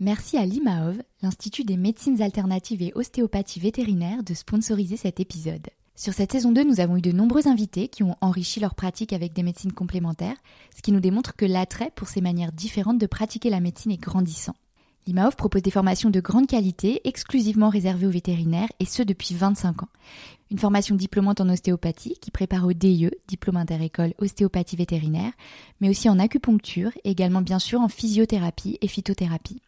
Merci à l'IMAOV, l'Institut des médecines alternatives et ostéopathie vétérinaire, de sponsoriser cet épisode. Sur cette saison 2, nous avons eu de nombreux invités qui ont enrichi leur pratique avec des médecines complémentaires, ce qui nous démontre que l'attrait pour ces manières différentes de pratiquer la médecine est grandissant. L'IMAOV propose des formations de grande qualité, exclusivement réservées aux vétérinaires, et ce depuis 25 ans. Une formation diplômante en ostéopathie qui prépare au DIE, diplôme interécole ostéopathie vétérinaire, mais aussi en acupuncture et également bien sûr en physiothérapie et phytothérapie.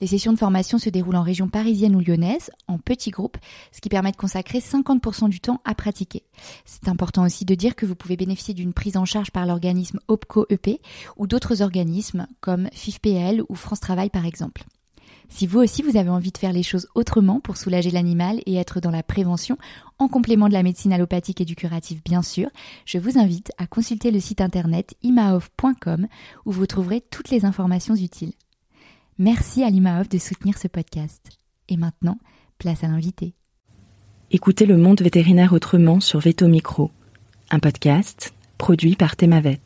Les sessions de formation se déroulent en région parisienne ou lyonnaise, en petits groupes, ce qui permet de consacrer 50% du temps à pratiquer. C'est important aussi de dire que vous pouvez bénéficier d'une prise en charge par l'organisme OPCO-EP ou d'autres organismes comme FIFPL ou France Travail par exemple. Si vous aussi vous avez envie de faire les choses autrement pour soulager l'animal et être dans la prévention, en complément de la médecine allopathique et du curatif bien sûr, je vous invite à consulter le site internet imaof.com où vous trouverez toutes les informations utiles. Merci à l'IMAOF de soutenir ce podcast. Et maintenant, place à l'invité. Écoutez le monde vétérinaire autrement sur Veto Micro, un podcast produit par Thémavet.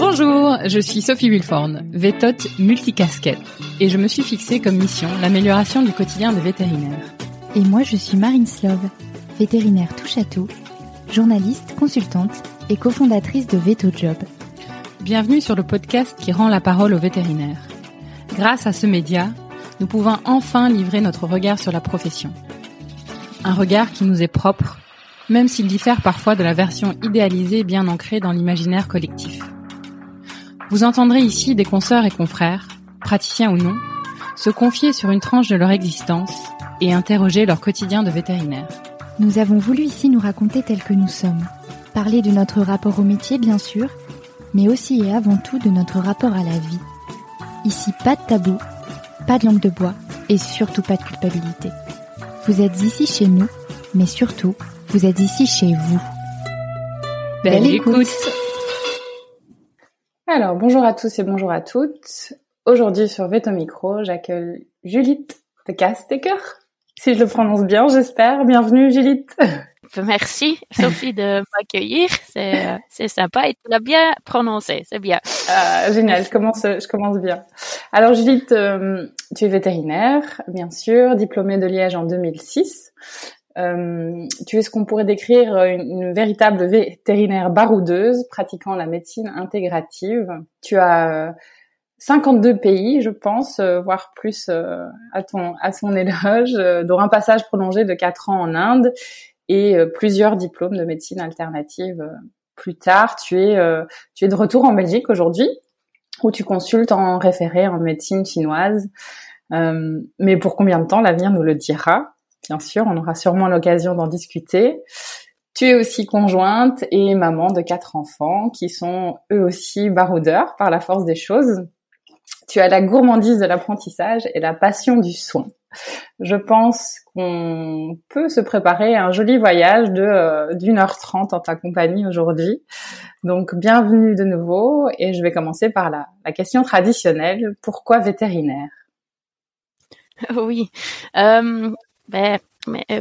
Bonjour, je suis Sophie Wilforn, vétote multicasquette, et je me suis fixée comme mission l'amélioration du quotidien des vétérinaires. Et moi, je suis Marine Slove, vétérinaire touche à tout, journaliste, consultante et cofondatrice de Veto Job, Bienvenue sur le podcast qui rend la parole aux vétérinaires. Grâce à ce média, nous pouvons enfin livrer notre regard sur la profession. Un regard qui nous est propre, même s'il diffère parfois de la version idéalisée bien ancrée dans l'imaginaire collectif. Vous entendrez ici des consoeurs et confrères, praticiens ou non, se confier sur une tranche de leur existence et interroger leur quotidien de vétérinaire. Nous avons voulu ici nous raconter tel que nous sommes, parler de notre rapport au métier bien sûr, mais aussi et avant tout de notre rapport à la vie. Ici, pas de tabou, pas de langue de bois et surtout pas de culpabilité. Vous êtes ici chez nous, mais surtout, vous êtes ici chez vous. Belle, écoute. Alors, bonjour à tous et bonjour à toutes. Aujourd'hui sur Veto Micro, j'accueille Juliette de Castecker. Si je le prononce bien, j'espère. Bienvenue Juliette. Merci Sophie de m'accueillir, c'est euh, c'est sympa et tu l'as bien prononcé, c'est bien. Ah, génial, je commence je commence bien. Alors Juliette, euh, tu es vétérinaire, bien sûr, diplômée de Liège en 2006. Euh, tu es ce qu'on pourrait décrire une, une, véritable vétérinaire baroudeuse pratiquant la médecine intégrative. Tu as 52 pays, je pense, voire plus à ton à son éloge, dont un passage prolongé de 4 ans en Inde et euh, plusieurs diplômes de médecine alternative euh, plus tard. Tu es, euh, tu es de retour en Belgique aujourd'hui, où tu consultes en référé en médecine chinoise. mais pour combien de temps l'avenir nous le dira? Bien sûr, on aura sûrement l'occasion d'en discuter. Tu es aussi conjointe et maman de quatre enfants qui sont eux aussi baroudeurs par la force des choses. Tu as la gourmandise de l'apprentissage et la passion du soin je pense qu'on peut se préparer à un joli voyage de euh, d'une heure trente en ta compagnie aujourd'hui. Donc bienvenue de nouveau et je vais commencer par la, question traditionnelle. Pourquoi vétérinaire? Oui, euh, ben,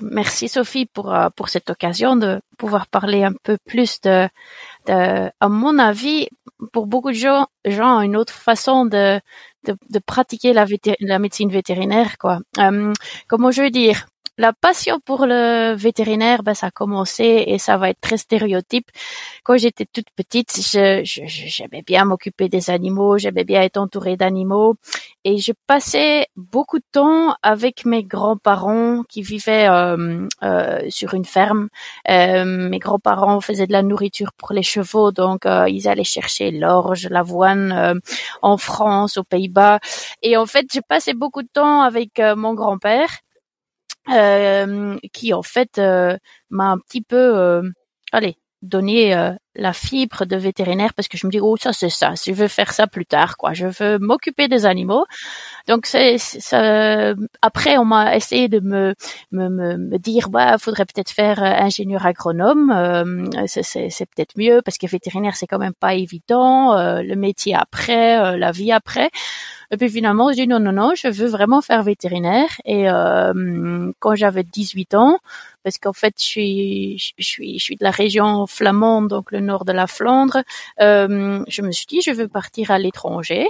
merci Sophie pour pour cette occasion de pouvoir parler un peu plus de, de à mon avis, pour beaucoup de gens, une autre façon de de, de pratiquer la, la, médecine vétérinaire, quoi. Euh, comment je veux dire? La passion pour le vétérinaire, ben, ça a commencé et ça va être très stéréotype. Quand j'étais toute petite, j'aimais je, je, bien m'occuper des animaux, j'aimais bien être entourée d'animaux et je passais beaucoup de temps avec mes grands-parents qui vivaient euh, euh, sur une ferme. Euh, mes grands-parents faisaient de la nourriture pour les chevaux, donc euh, ils allaient chercher l'orge, l'avoine euh, en France, aux Pays-Bas. Et en fait, j'ai passé beaucoup de temps avec mon grand-père euh, qui en fait euh, m'a un petit peu, euh, allez, donné la fibre de vétérinaire parce que je me dis oh ça c'est ça, je veux faire ça plus tard quoi, je veux m'occuper des animaux. Donc c'est ça. Après on m'a essayé de me me, me, dire bah faudrait peut-être faire ingénieur agronome, euh, c'est peut-être mieux parce que vétérinaire c'est quand même pas évident, le métier après, la vie après. Et puis finalement, je dis non, non, non, je veux vraiment faire vétérinaire. Et euh, quand j'avais 18 ans, parce qu'en fait, je suis, je suis, je suis de la région flamande, donc nord de la Flandre, euh, je me suis dit je veux partir à l'étranger,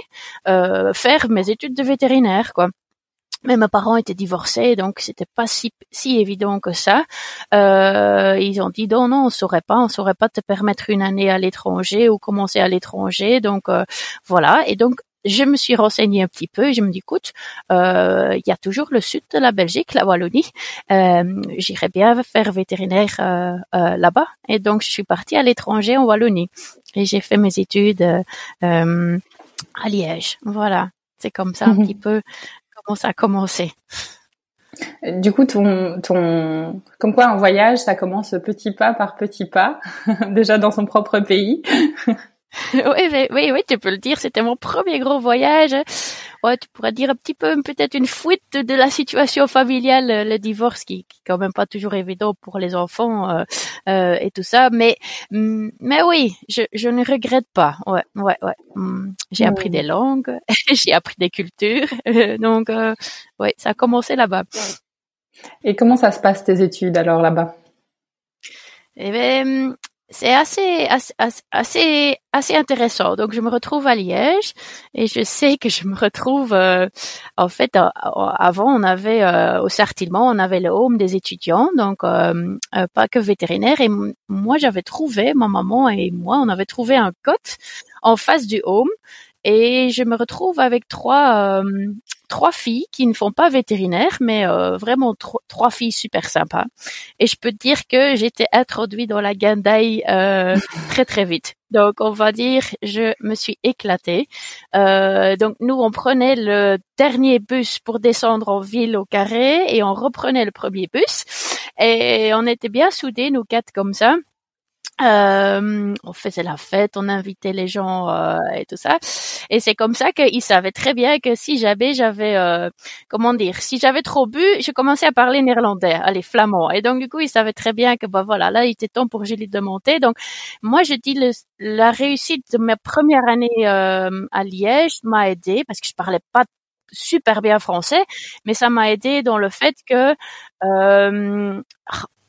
euh, faire mes études de vétérinaire quoi. Mais mes parents étaient divorcés, donc c'était pas si, si évident que ça. Euh, ils ont dit non, non, on saurait pas, on saurait pas te permettre une année à l'étranger ou commencer à l'étranger. Donc voilà. Et donc je me suis renseignée un petit peu et je me dis, écoute, euh, il y a toujours le sud de la Belgique, la Wallonie. Euh, J'irais bien faire vétérinaire euh, euh, là-bas. Et donc, je suis partie à l'étranger en Wallonie. Et j'ai fait mes études à Liège. Voilà. C'est comme ça un mhm. petit peu comment ça a commencé. Du coup, ton, ton, comme quoi un voyage, ça commence petit pas par petit pas, déjà dans son propre pays. oui, oui, oui, tu peux le dire. C'était mon premier gros voyage. Ouais, tu pourrais dire un petit peu, peut-être une fuite de la situation familiale, euh, le divorce qui, qui est quand même pas toujours évident pour les enfants euh, euh, et tout ça. Mais, mm, mais oui, je, je ne regrette pas. Ouais, ouais, ouais. Mm, j'ai appris des langues, j'ai appris des cultures. donc, euh, ouais, ça a commencé là-bas. Et comment ça se passe tes études alors là-bas? Eh ben, c'est assez, assez, assez, intéressant. Donc, je me retrouve à Liège et je sais que je me retrouve, euh, en fait, euh, avant, on avait, euh, au Sartillement, on avait le home des étudiants, donc pas que vétérinaire. Et moi, j'avais trouvé, ma maman et moi, on avait trouvé un cote en face du home et je me retrouve avec trois euh, trois filles qui ne font pas vétérinaire, mais euh, vraiment trois filles super sympas. Et je peux te dire que j'étais introduite dans la Gandai euh, très très vite. Donc on va dire, je me suis éclatée. donc nous on prenait le dernier bus pour descendre en ville au carré et on reprenait le premier bus et on était bien soudés nous quatre comme ça. Euh, on faisait la fête, on invitait les gens euh, et tout ça. Et c'est comme ça qu'ils savaient très bien que si j'avais, j'avais, euh, comment dire, si j'avais trop bu, je commençais à parler néerlandais, allez, flamand. Et donc du coup, ils savaient très bien que bah voilà, là, il était temps pour Julie de monter. Donc moi, je dis le, la réussite de ma première année à Liège m'a aidé parce que je parlais pas super bien français, mais ça m'a aidé dans le fait que,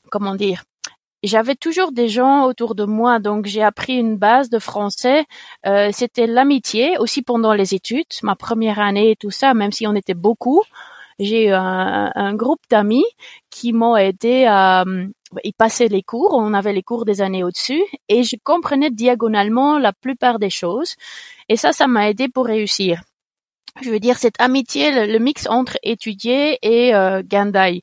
comment dire, j'avais toujours des gens autour de moi, donc j'ai appris une base de français. Euh, C'était l'amitié aussi pendant les études, ma première année et tout ça, même si on était beaucoup. J'ai eu un, un groupe d'amis qui m'ont aidé à y passer les cours. On avait les cours des années au-dessus et je comprenais diagonalement la plupart des choses. Et ça, ça m'a aidé pour réussir. Je veux dire, cette amitié, le, mix entre étudier et euh, Gandai.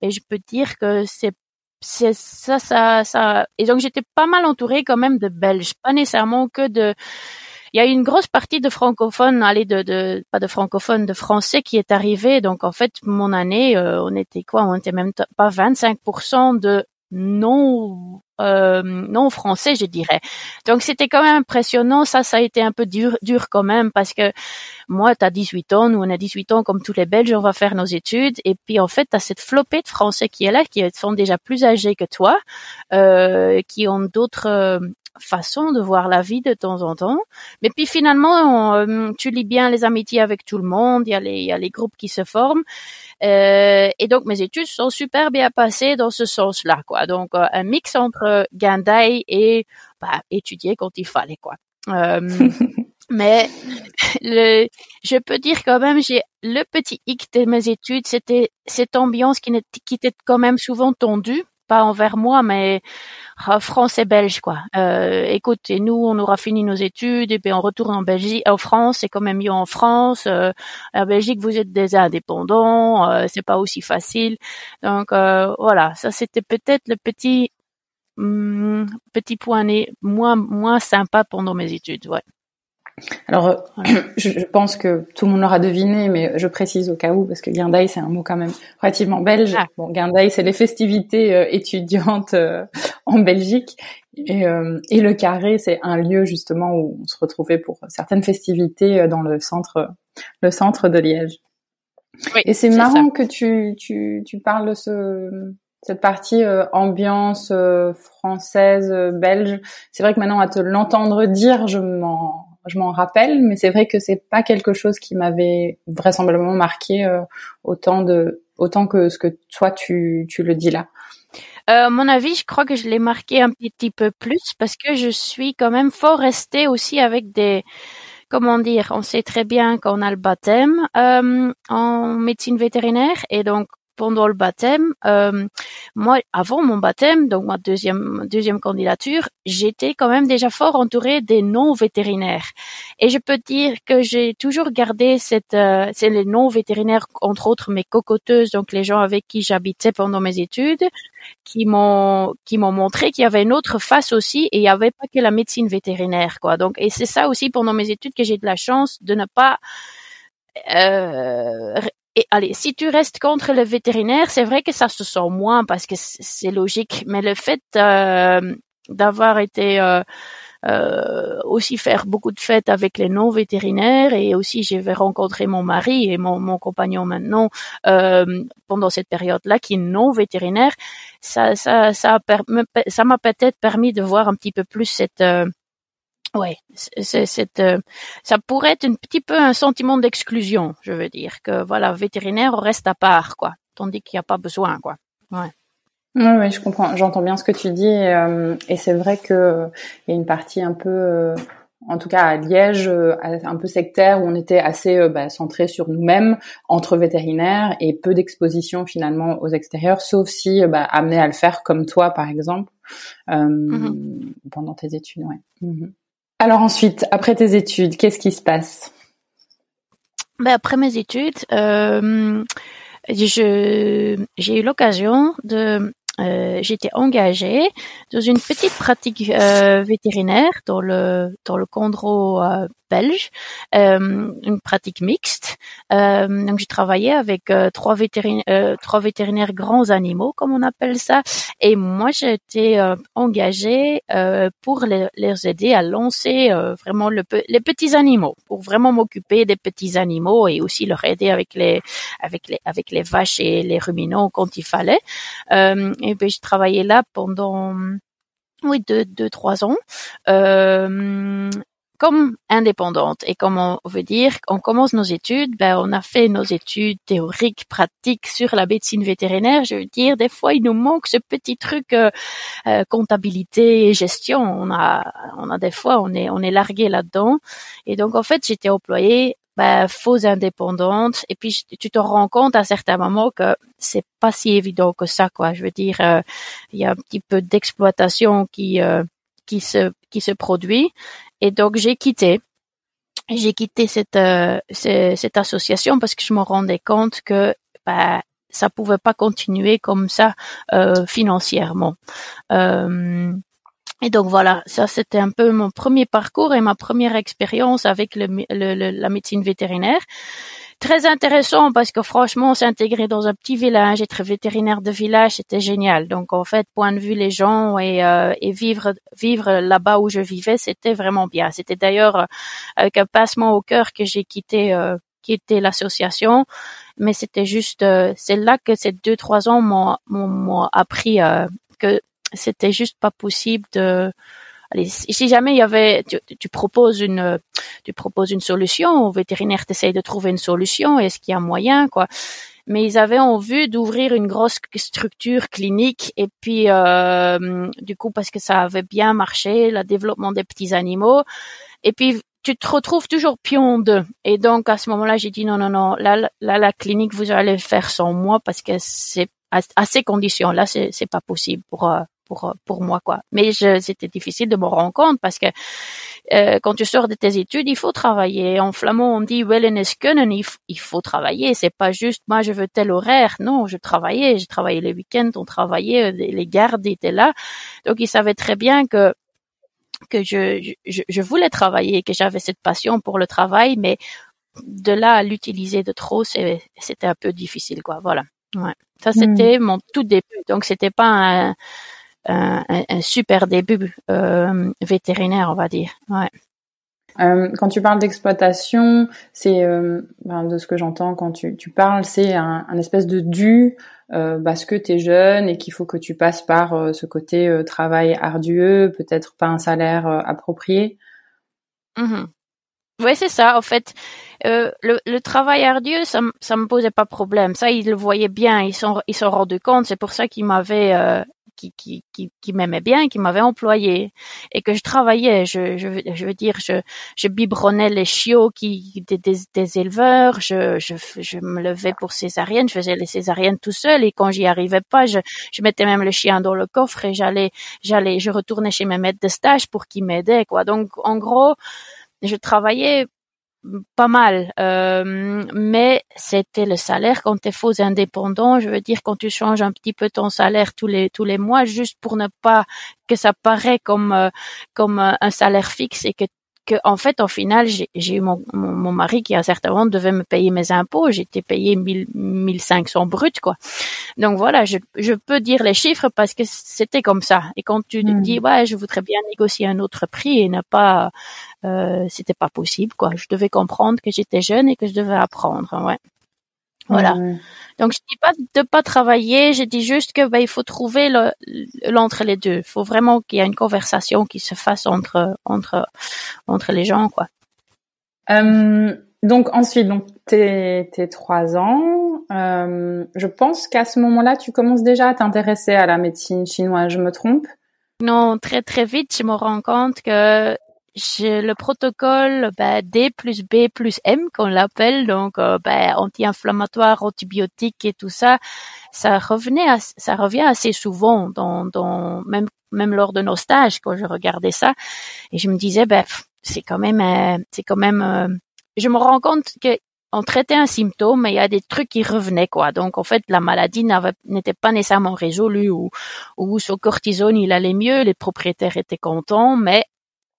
Et je peux dire que c'est ça, ça, ça. Et donc j'étais pas mal entourée quand même de Belges, pas nécessairement que de. Il y a une grosse partie de francophones, allez, de, de pas de francophones, de français qui est arrivé. Donc en fait, mon année, euh, on était quoi? On était même pas 25% de non euh, non français, je dirais. Donc c'était quand même impressionnant. Ça, ça a été un peu dur, dur quand même parce que moi, tu as 18 ans, nous on a 18 ans comme tous les Belges, on va faire nos études et puis en fait, tu as cette flopée de Français qui est là, qui sont déjà plus âgés que toi, euh, qui ont d'autres euh, façon de voir la vie de temps en temps. Mais puis finalement, euh, tu lis bien les amitiés avec tout le monde, il y a les, il y a les groupes qui se forment. Euh, et donc mes études sont super bien passées dans ce sens-là, quoi. Donc euh, un mix entre Gandai et bah, étudier quand il fallait, quoi. mais le, je peux dire quand même, j'ai le petit hic de mes études, c'était cette ambiance qui, qui était quand même souvent tendue pas envers moi, mais ah, France et belge quoi. Euh, écoute, et nous on aura fini nos études et puis on retourne en Belgique, en France, c'est quand même mieux en France. Euh, en Belgique vous êtes des indépendants, euh, c'est pas aussi facile. Donc euh, voilà, ça c'était peut-être le petit hum, petit point moins moins sympa pendant mes études, ouais. Alors, je, pense que tout le monde l'aura deviné, mais je précise au cas où, parce que Guindaï, c'est un mot quand même relativement belge. Ah. Bon, Guindaï, c'est les festivités euh, étudiantes euh, en Belgique. Et, euh, et, le Carré, c'est un lieu justement où on se retrouvait pour certaines festivités dans le centre, le centre de Liège. et c'est marrant que tu, tu, tu parles de ce, cette partie ambiance française, belge. C'est vrai que maintenant, à te l'entendre dire, je m'en je m'en rappelle, mais c'est vrai que c'est pas quelque chose qui m'avait vraisemblablement marqué euh, autant de autant que ce que toi tu, tu le dis là. Euh, mon avis, je crois que je l'ai marqué un petit peu plus parce que je suis quand même fort restée aussi avec des, comment dire, on sait très bien qu'on a le baptême euh, en médecine vétérinaire et donc pendant le baptême, euh, moi, avant mon baptême, donc ma deuxième deuxième candidature, j'étais quand même déjà fort entourée des non vétérinaires. Et je peux dire que j'ai toujours gardé cette, euh, c'est les non vétérinaires, entre autres mes cocoteuses, donc les gens avec qui j'habitais pendant mes études, qui m'ont qui m'ont montré qu'il y avait une autre face aussi et il n'y avait pas que la médecine vétérinaire, quoi. Donc, et c'est ça aussi pendant mes études que j'ai de la chance de ne pas euh, et allez, si tu restes contre le vétérinaire, c'est vrai que ça se sent moins parce que c'est logique, mais le fait euh, d'avoir été euh, euh, aussi faire beaucoup de fêtes avec les non vétérinaires et aussi j'ai rencontré mon mari et mon, mon compagnon maintenant euh, pendant cette période-là qui est non vétérinaire, ça ça ça ça m'a peut-être permis de voir un petit peu plus cette euh, Ouais, c'est, euh, ça pourrait être un petit peu un sentiment d'exclusion, je veux dire que voilà, vétérinaire reste à part quoi, tandis qu'il n'y a pas besoin quoi. Ouais. Oui, oui, je comprends. J'entends bien ce que tu dis et, euh, c'est vrai que il y a une partie un peu, euh, en tout cas à Liège, un peu sectaire où on était assez bah, centré sur nous-mêmes entre vétérinaires et peu d'exposition finalement aux extérieurs, sauf si bah, amené à le faire comme toi par exemple mm-hmm. pendant tes études. Ouais. Mm-hmm. Alors ensuite, après tes études, qu'est-ce qui se passe? Ben Après mes études, euh, j'ai eu l'occasion de euh, j'étais engagée dans une petite pratique euh, vétérinaire dans le dans le Condro belge, euh, une pratique mixte. Euh, donc j'ai travaillé avec trois vétérinaires, trois vétérinaires grands animaux comme on appelle ça, et moi j'ai été engagée pour les, aider à lancer vraiment le, les petits animaux, pour vraiment m'occuper des petits animaux et aussi leur aider avec les vaches et les ruminants quand il fallait. et puis j'ai travaillé là pendant oui deux trois ans. Euh, comme indépendante et comme on veut dire, on commence nos études, ben on a fait nos études théoriques, pratiques sur la médecine vétérinaire. Je veux dire, des fois il nous manque ce petit truc euh, euh, comptabilité et gestion. On a, on a des fois on est on est largué là-dedans. Et donc en fait j'étais employée ben, fausse indépendante et puis tu te rends compte à certains moments que c'est pas si évident que ça quoi je veux dire euh, il y a un petit peu d'exploitation qui qui se qui se produit et donc j'ai quitté. J'ai quitté cette, euh, cette association parce que je me rendais compte que bah, ça pouvait pas continuer comme ça euh, financièrement. Euh, et donc voilà, ça c'était un peu mon premier parcours et ma première expérience avec le, la médecine vétérinaire très intéressant parce que franchement, s'intégrer dans un petit village, être vétérinaire de village, c'était génial. Donc en fait, point de vue les gens et, euh, et vivre vivre là-bas où je vivais, c'était vraiment bien. C'était d'ailleurs euh, avec un passement au cœur que j'ai quitté euh, quitté l'association, mais c'était juste euh, c'est là que ces deux trois ans m'ont m'ont appris que c'était juste pas possible de si jamais il y avait, tu, proposes une, tu proposes une solution, au vétérinaire t'essaye de trouver une solution, est-ce qu'il y a moyen, quoi? Mais ils avaient envie d'ouvrir une grosse structure clinique et puis euh, du coup parce que ça avait bien marché, le développement des petits animaux. Et puis tu te retrouves toujours pion d'eux. Et donc à ce moment-là, j'ai dit non non non, là là la clinique vous allez faire sans moi parce que c'est à, ces conditions-là, c'est c'est pas possible pour euh, pour pour moi quoi. Mais c'était difficile de me rendre compte parce que euh, quand tu sors de tes études, il faut travailler. En flamand, on dit wellness kunnen, il, il faut travailler. C'est pas juste moi je veux tel horaire. Non, je travaillais, je travaillais les week-ends, on travaillait, les gardes étaient là. Donc ils savaient très bien que que je, je, je voulais travailler, que j'avais cette passion pour le travail, mais de là à l'utiliser de trop, c'était un peu difficile, quoi. Voilà. Ouais. Ça, hmm. c'était mon tout début. Donc, c'était pas un, un, un, super début euh, vétérinaire, on va dire. Ouais. Euh, quand tu parles d'exploitation, c'est euh, ben, de ce que j'entends quand tu, tu parles, c'est un, un, espèce de dû euh, parce que tu es jeune et qu'il faut que tu passes par ce côté travail ardueux, peut-être pas un salaire approprié. Mm-hmm. Ouais, c'est ça. En fait, euh, le, le, travail ardu, ça, ça me posait pas problème. Ça, ils le voyaient bien. Ils sont, ils sont rendus compte. C'est pour ça qu'ils m'avaient, euh, qui, qui, qui, qui m'aimait bien, qui m'avait employé et que je travaillais. Je, je, je veux dire, je, je biberonnais les chiots qui des, des, des éleveurs. Je, je, je me levais pour césarienne. Je faisais les césariennes tout seul et quand j'y arrivais pas, je, je mettais même le chien dans le coffre et j'allais, j'allais, je retournais chez mes maîtres de stage pour qu'ils m'aidaient quoi. Donc en gros, je travaillais pas mal, euh, mais c'était le salaire quand tu es faux indépendant. Je veux dire quand tu changes un petit peu ton salaire tous les tous les mois, juste pour ne pas que ça paraît comme euh, comme un salaire fixe et que que en fait, au final, j'ai eu mon, mon, mari qui à certains moments devait me payer mes impôts. J'étais payé 1000, 1500 brut, quoi. Donc voilà, je, je peux dire les chiffres parce que c'était comme ça. Et quand tu hmm. dis ouais, je voudrais bien négocier un autre prix et ne pas, euh, c'était pas possible, quoi. Je devais comprendre que j'étais jeune et que je devais apprendre, ouais. Voilà. Donc je dis pas de pas travailler, je dis juste que ben, il faut trouver l'entre les deux. Il faut vraiment qu'il y ait une conversation qui se fasse entre entre entre les gens quoi. Euh, donc ensuite donc tes tes trois ans, euh, je pense qu'à ce moment-là tu commences déjà à t'intéresser à la médecine chinoise. Je me trompe? Non, très très vite je me rends compte que j'ai le protocole ben, D plus B plus M qu'on l'appelle, donc euh, ben, anti-inflammatoire, antibiotique et tout ça, ça revenait, ça revient assez souvent dans, dans même même lors de nos stages quand je regardais ça et je me disais ben c'est quand même euh, c'est quand même euh, je me rends compte que on traitait un symptôme, mais il y a des trucs qui revenaient, quoi. Donc, en fait, la maladie n'était pas nécessairement résolue ou, ou sur cortisone, il allait mieux, les propriétaires étaient contents, mais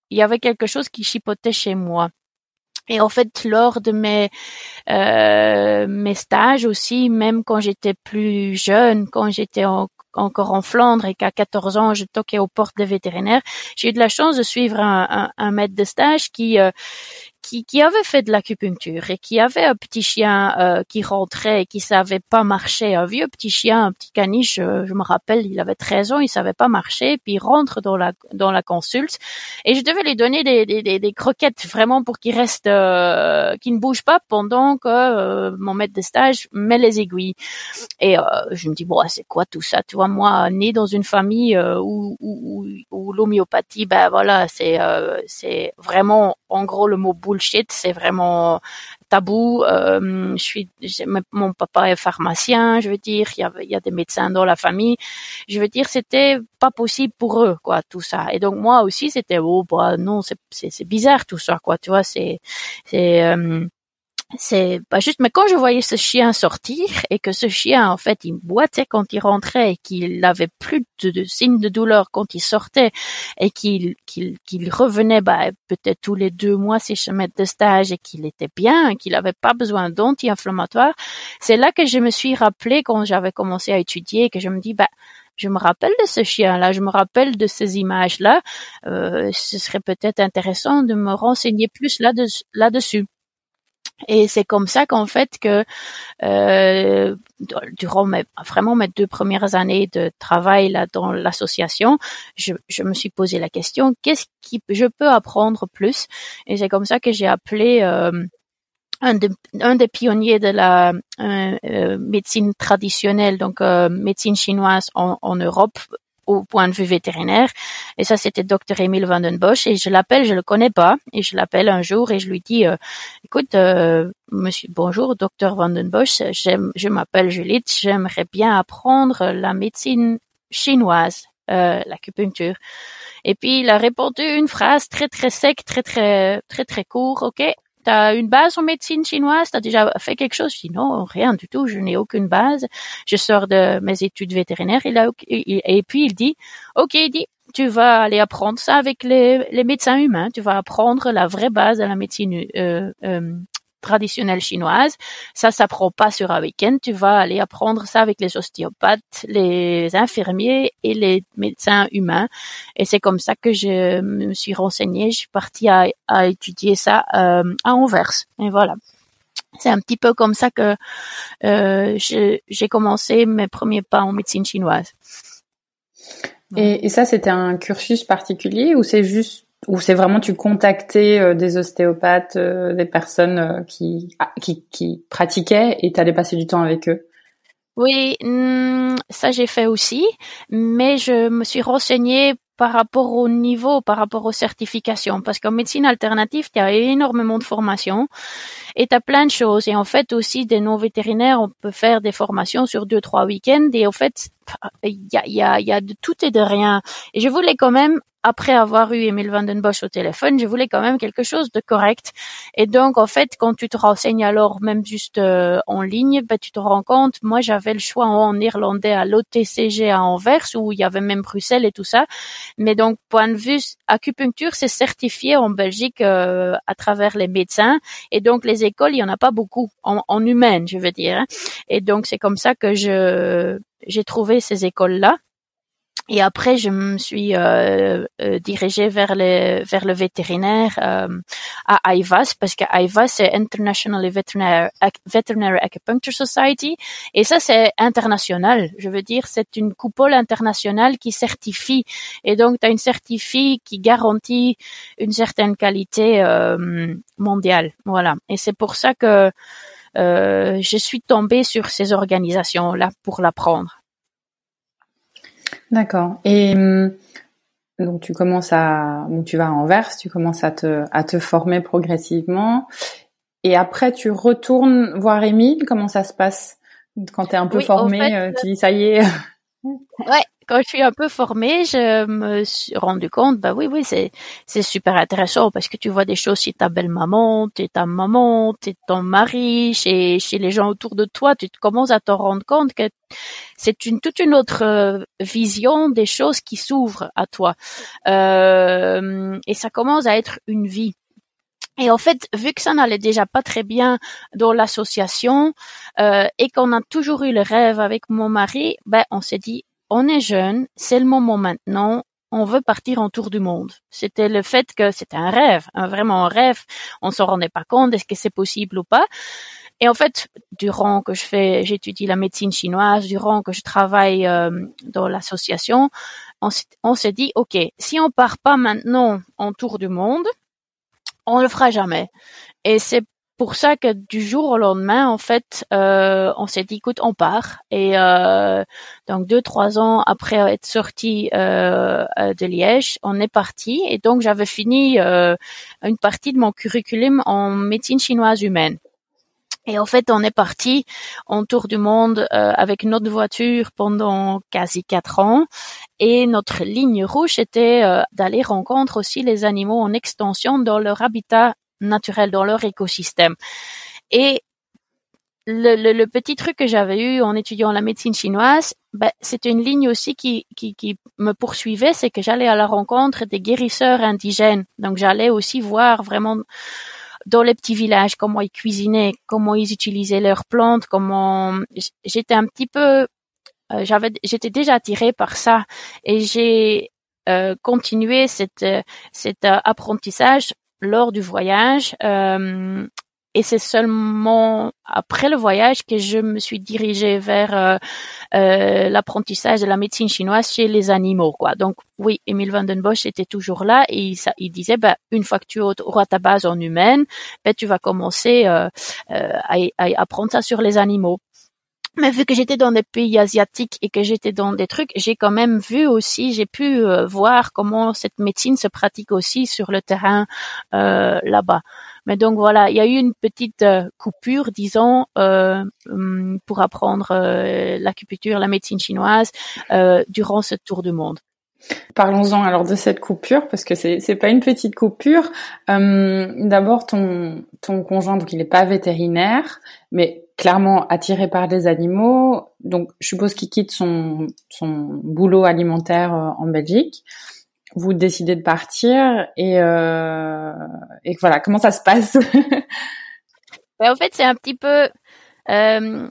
il y avait quelque chose qui chipotait chez moi. Et en fait, lors de mes euh, mes stages aussi, même quand j'étais plus jeune, quand j'étais encore en Flandre et qu'à 14 ans, je toquais aux portes des vétérinaires, j'ai eu de la chance de suivre un, un, maître de stage qui euh, qui, qui avait fait de l'acupuncture et qui avait un petit chien euh, qui rentrait et qui savait pas marcher, un vieux petit chien, un petit caniche, euh, je me rappelle, il avait 13 ans, il savait pas marcher, puis il rentre dans la dans la consulte et je devais lui donner des, des, des, croquettes vraiment pour qu'il reste, euh, qu'il ne bouge pas pendant que euh, mon maître de stage met les aiguilles. Et je me dis bon, c'est quoi tout ça? Tu vois, moi, né dans une famille où, où, où, l'homéopathie, ben voilà, c'est c'est vraiment en gros le mot boule c'est vraiment tabou. Euh, je suis, mon papa est pharmacien, je veux dire, il y a, il y a des médecins dans la famille. Je veux dire, c'était pas possible pour eux, quoi, tout ça. Et donc moi aussi, c'était oh bah non, c'est c'est bizarre tout ça, quoi. Tu vois, c'est c'est euh, c'est pas juste, mais quand je voyais ce chien sortir et que ce chien, en fait, il boitait quand il rentrait et qu'il avait plus de, signes de douleur quand il sortait et qu'il qu'il qu'il revenait, bah, peut-être tous les deux mois ses chemins de stage et qu'il était bien, qu'il avait pas besoin d'anti-inflammatoire, c'est là que je me suis rappelé quand j'avais commencé à étudier que je me dis, bah, je me rappelle de ce chien-là, je me rappelle de ces images-là. Euh, ce serait peut-être intéressant de me renseigner plus là-dessus. Et c'est comme ça qu'en fait que euh, durant mes, vraiment mes deux premières années de travail là dans l'association, je, je, me suis posé la question qu'est-ce qui je peux apprendre plus? Et c'est comme ça que j'ai appelé euh, un, un, des pionniers de la euh, euh médecine traditionnelle, donc euh, médecine chinoise en, en Europe, au point de vue vétérinaire. Et ça, c'était docteur Emile Vandenbosch. Et je l'appelle, je le connais pas. Et je l'appelle un jour et je lui dis, euh, écoute, euh, monsieur, bonjour, docteur Vandenbosch, je m'appelle Juliette, j'aimerais bien apprendre la médecine chinoise, euh, l'acupuncture. Et puis, il a répondu une phrase très, très sec, très, très, très, très court. OK, t'as une base en médecine chinoise, t'as déjà fait quelque chose? Je non, rien du tout, je n'ai aucune base. Je sors de mes études vétérinaires. Et puis il dit, ok, il dit, tu vas aller apprendre ça avec les, les médecins humains. Tu vas apprendre la vraie base de la médecine euh, euh, traditionnelle chinoise. Ça s'apprend pas sur un week-end. Tu vas aller apprendre ça avec les ostéopathes, les infirmiers et les médecins humains. Et c'est comme ça que je me suis renseignée. Je suis partie à, étudier ça euh, à Anvers. Et voilà. C'est un petit peu comme ça que euh, j'ai commencé mes premiers pas en médecine chinoise. Et, et ça, c'était un cursus particulier ou c'est juste ou c'est vraiment tu contactais des ostéopathes, des personnes qui, ah, qui, qui pratiquaient et tu allais passer du temps avec eux? Oui, hmm, ça j'ai fait aussi, mais je me suis renseignée par rapport au niveau, par rapport aux certifications. Parce qu'en médecine alternative, il y a énormément de formations et tu as plein de choses. Et en fait, aussi, des non-vétérinaires, on peut faire des formations sur deux, trois week-ends. Et en fait, il y a, y, a, y a de tout et de rien. Et je voulais quand même après avoir eu Emile Vandenbosch au téléphone, je voulais quand même quelque chose de correct. Et donc, en fait, quand tu te renseignes alors même juste euh, en ligne, ben, tu te rends compte, moi j'avais le choix en irlandais à l'OTCG à Anvers, où il y avait même Bruxelles et tout ça. Mais donc, point de vue acupuncture, c'est certifié en Belgique euh, à travers les médecins. Et donc, les écoles, il y en a pas beaucoup, en, en humaine, je veux dire. Hein. Et donc, c'est comme ça que je j'ai trouvé ces écoles-là. Et après, je me suis euh, euh, dirigée vers le vers le vétérinaire euh, à IVAS parce que IVAS c'est International Veterinary, Veterinary Acupuncture Society et ça c'est international. Je veux dire, c'est une coupole internationale qui certifie et donc tu as une certifie qui garantit une certaine qualité euh, mondiale. Voilà. Et c'est pour ça que euh, je suis tombée sur ces organisations là pour l'apprendre. D'accord. Et hum, donc tu commences à, bon, tu vas à Anvers, tu commences à te, à te former progressivement, et après tu retournes voir Émile. Comment ça se passe? Quand tu es un peu formé euh, Tu dis ça y est. ouais, quand je suis un peu formée, je me suis rendu compte, bah oui, oui, c'est c'est super intéressant parce que tu vois des choses chez ta belle maman, t'es ta maman, t'es ton mari, chez chez les gens autour de toi, tu commences à te rendre compte que c'est une toute une autre euh, vision des choses qui s'ouvrent à toi, euh, et ça commence à être une vie. Et en fait, vu que ça n'allait déjà pas très bien dans l'association euh, et qu'on a toujours eu le rêve avec mon mari, ben on s'est dit on est jeune, c'est le moment maintenant, on veut partir en tour du monde. C'était le fait que c'était un rêve, un vraiment un rêve. On s'en rendait pas compte, est-ce que c'est possible ou pas. Et en fait, durant que je fais, j'étudie la médecine chinoise, durant que je travaille euh, dans l'association, on s'est dit, ok, si on part pas maintenant en tour du monde, on le fera jamais. Et c'est pour ça que du jour au lendemain, en fait, euh, on s'est dit, écoute, on part. Et euh, donc deux, trois ans après être sorti euh, de Liège, on est parti. Et donc j'avais fini une partie de mon curriculum en médecine chinoise humaine. Et en fait, on est parti en tour du monde avec notre voiture pendant quasi quatre ans. Et notre ligne rouge était d'aller rencontrer aussi les animaux en extension dans leur habitat naturel dans leur écosystème. Et le, petit truc que j'avais eu en étudiant la médecine chinoise, ben, une ligne aussi qui, qui, qui me poursuivait, c'est que j'allais à la rencontre des guérisseurs indigènes. Donc j'allais aussi voir vraiment dans les petits villages comment ils cuisinaient, comment ils utilisaient leurs plantes, comment j'étais un petit peu, euh, j'avais, j'étais déjà attirée par ça et j'ai euh, continué cette, cet apprentissage lors du voyage. Euh, et c'est seulement après le voyage que je me suis dirigée vers euh, euh, l'apprentissage de la médecine chinoise chez les animaux. Quoi. Donc oui, Emile van den Bosch était toujours là et il, disait, bah, une fois que tu auras ta base en humaine, bah, tu vas commencer à, à, apprendre ça sur les animaux. Mais vu que j'étais dans des pays asiatiques et que j'étais dans des trucs, j'ai quand même vu aussi, j'ai pu euh, voir comment cette médecine se pratique aussi sur le terrain euh, là-bas. Mais donc voilà, il y a eu une petite euh, coupure, disons, hum, pour apprendre l'acupuncture, la médecine chinoise durant ce tour du monde. Parlons-en alors de cette coupure parce que c'est c'est pas une petite coupure. Hum, d'abord ton ton conjoint donc il est pas vétérinaire mais clairement attiré par les animaux. Donc, je suppose qu'il quitte son, son boulot alimentaire euh, en Belgique. Vous décidez de partir et, euh, et voilà, comment ça se passe? Ben, En fait, c'est un petit peu... Euh,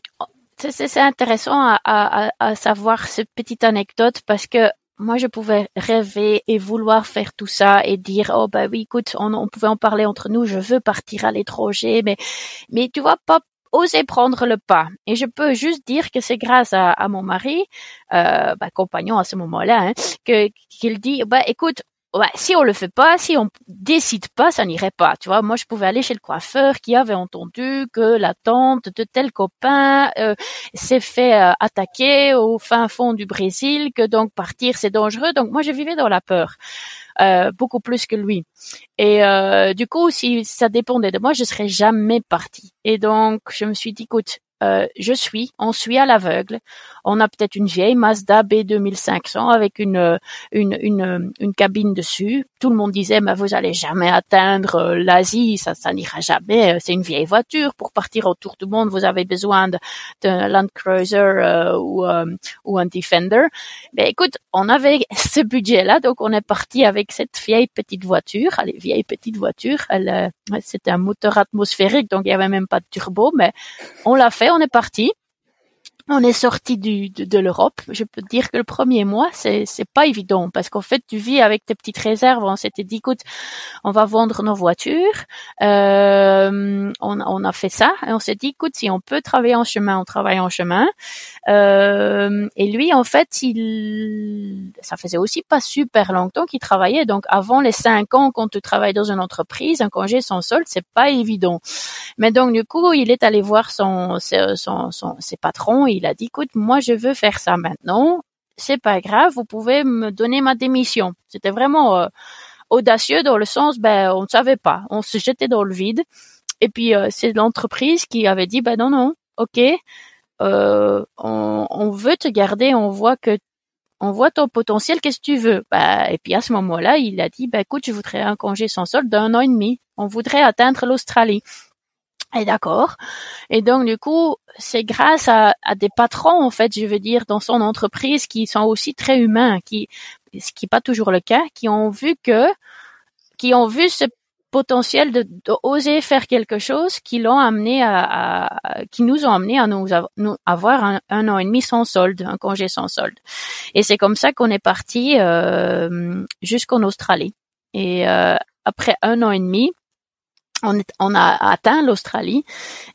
c'est intéressant à, à, à, savoir cette petite anecdote parce que moi, je pouvais rêver et vouloir faire tout ça et dire, oh bah oui, écoute, on, on pouvait en parler entre nous, je veux partir à l'étranger, mais, mais tu vois, pas oser prendre le pas. Et je peux juste dire que c'est grâce à, à, mon mari, euh, bah, compagnon à ce moment-là, hein, que qu'il dit, bah écoute, si on le fait pas, si on décide pas, ça n'irait pas. Tu vois, moi, je pouvais aller chez le coiffeur qui avait entendu que la tante de tel copain euh, s'est fait euh, attaquer au fin fond du Brésil, que donc partir c'est dangereux. Donc moi, je vivais dans la peur. Euh, beaucoup plus que lui. Et du coup, si ça dépendait de moi, je serais jamais partie. Et donc, je me suis dit, écoute, euh, je suis, on suit à l'aveugle. On a peut-être une vieille Mazda B2500 avec une, euh, une, une, une, cabine dessus. Tout le monde disait, mais vous allez jamais atteindre euh, l'Asie, ça, ça n'ira jamais. C'est une vieille voiture. Pour partir autour du monde, vous avez besoin d'un Land Cruiser ou, un Defender. Mais écoute, on avait ce budget-là, donc on est parti avec cette vieille petite voiture. Allez, vieille petite voiture. Elle, c'était un moteur atmosphérique, donc il y avait même pas de turbo, mais on l'a fait on est parti on est sorti du, de, l'Europe. Je peux te dire que le premier mois, c'est c'est pas évident parce qu'en fait, tu vis avec tes petites réserves. On s'était dit, écoute, on va vendre nos voitures. Euh, on, on, a fait ça et on s'est dit, écoute, si on peut travailler en chemin, on travaille en chemin. Euh, et lui, en fait, il, ça faisait aussi pas super longtemps qu'il travaillait. Donc, avant les cinq ans, quand tu travailles dans une entreprise, un congé sans solde, c'est pas évident. Mais donc, du coup, il est allé voir son, son, son ses patrons il a dit, écoute, moi, je veux faire ça maintenant. C'est pas grave, vous pouvez me donner ma démission. C'était vraiment euh, audacieux dans le sens, ben, on ne savait pas. On se jetait dans le vide. Et puis, euh, c'est l'entreprise qui avait dit, ben non, non, ok, euh, on, veut te garder, on voit que on voit ton potentiel, qu'est-ce que tu veux? Bah, Et puis à ce moment-là, il a dit, bah, écoute, je voudrais un congé sans solde d'un an et demi. On voudrait atteindre l'Australie. Et d'accord. Et donc du coup, c'est grâce à, des patrons en fait, je veux dire, dans son entreprise qui sont aussi très humains, qui ce qui n'est pas toujours le cas, qui ont vu que, qui ont vu ce potentiel de, oser faire quelque chose, qui l'ont amené à, qui nous ont amené à nous, avoir un, an et demi sans solde, un congé sans solde. Et c'est comme ça qu'on est parti euh, jusqu'en Australie. Et euh, après un an et demi, on, on a atteint l'Australie.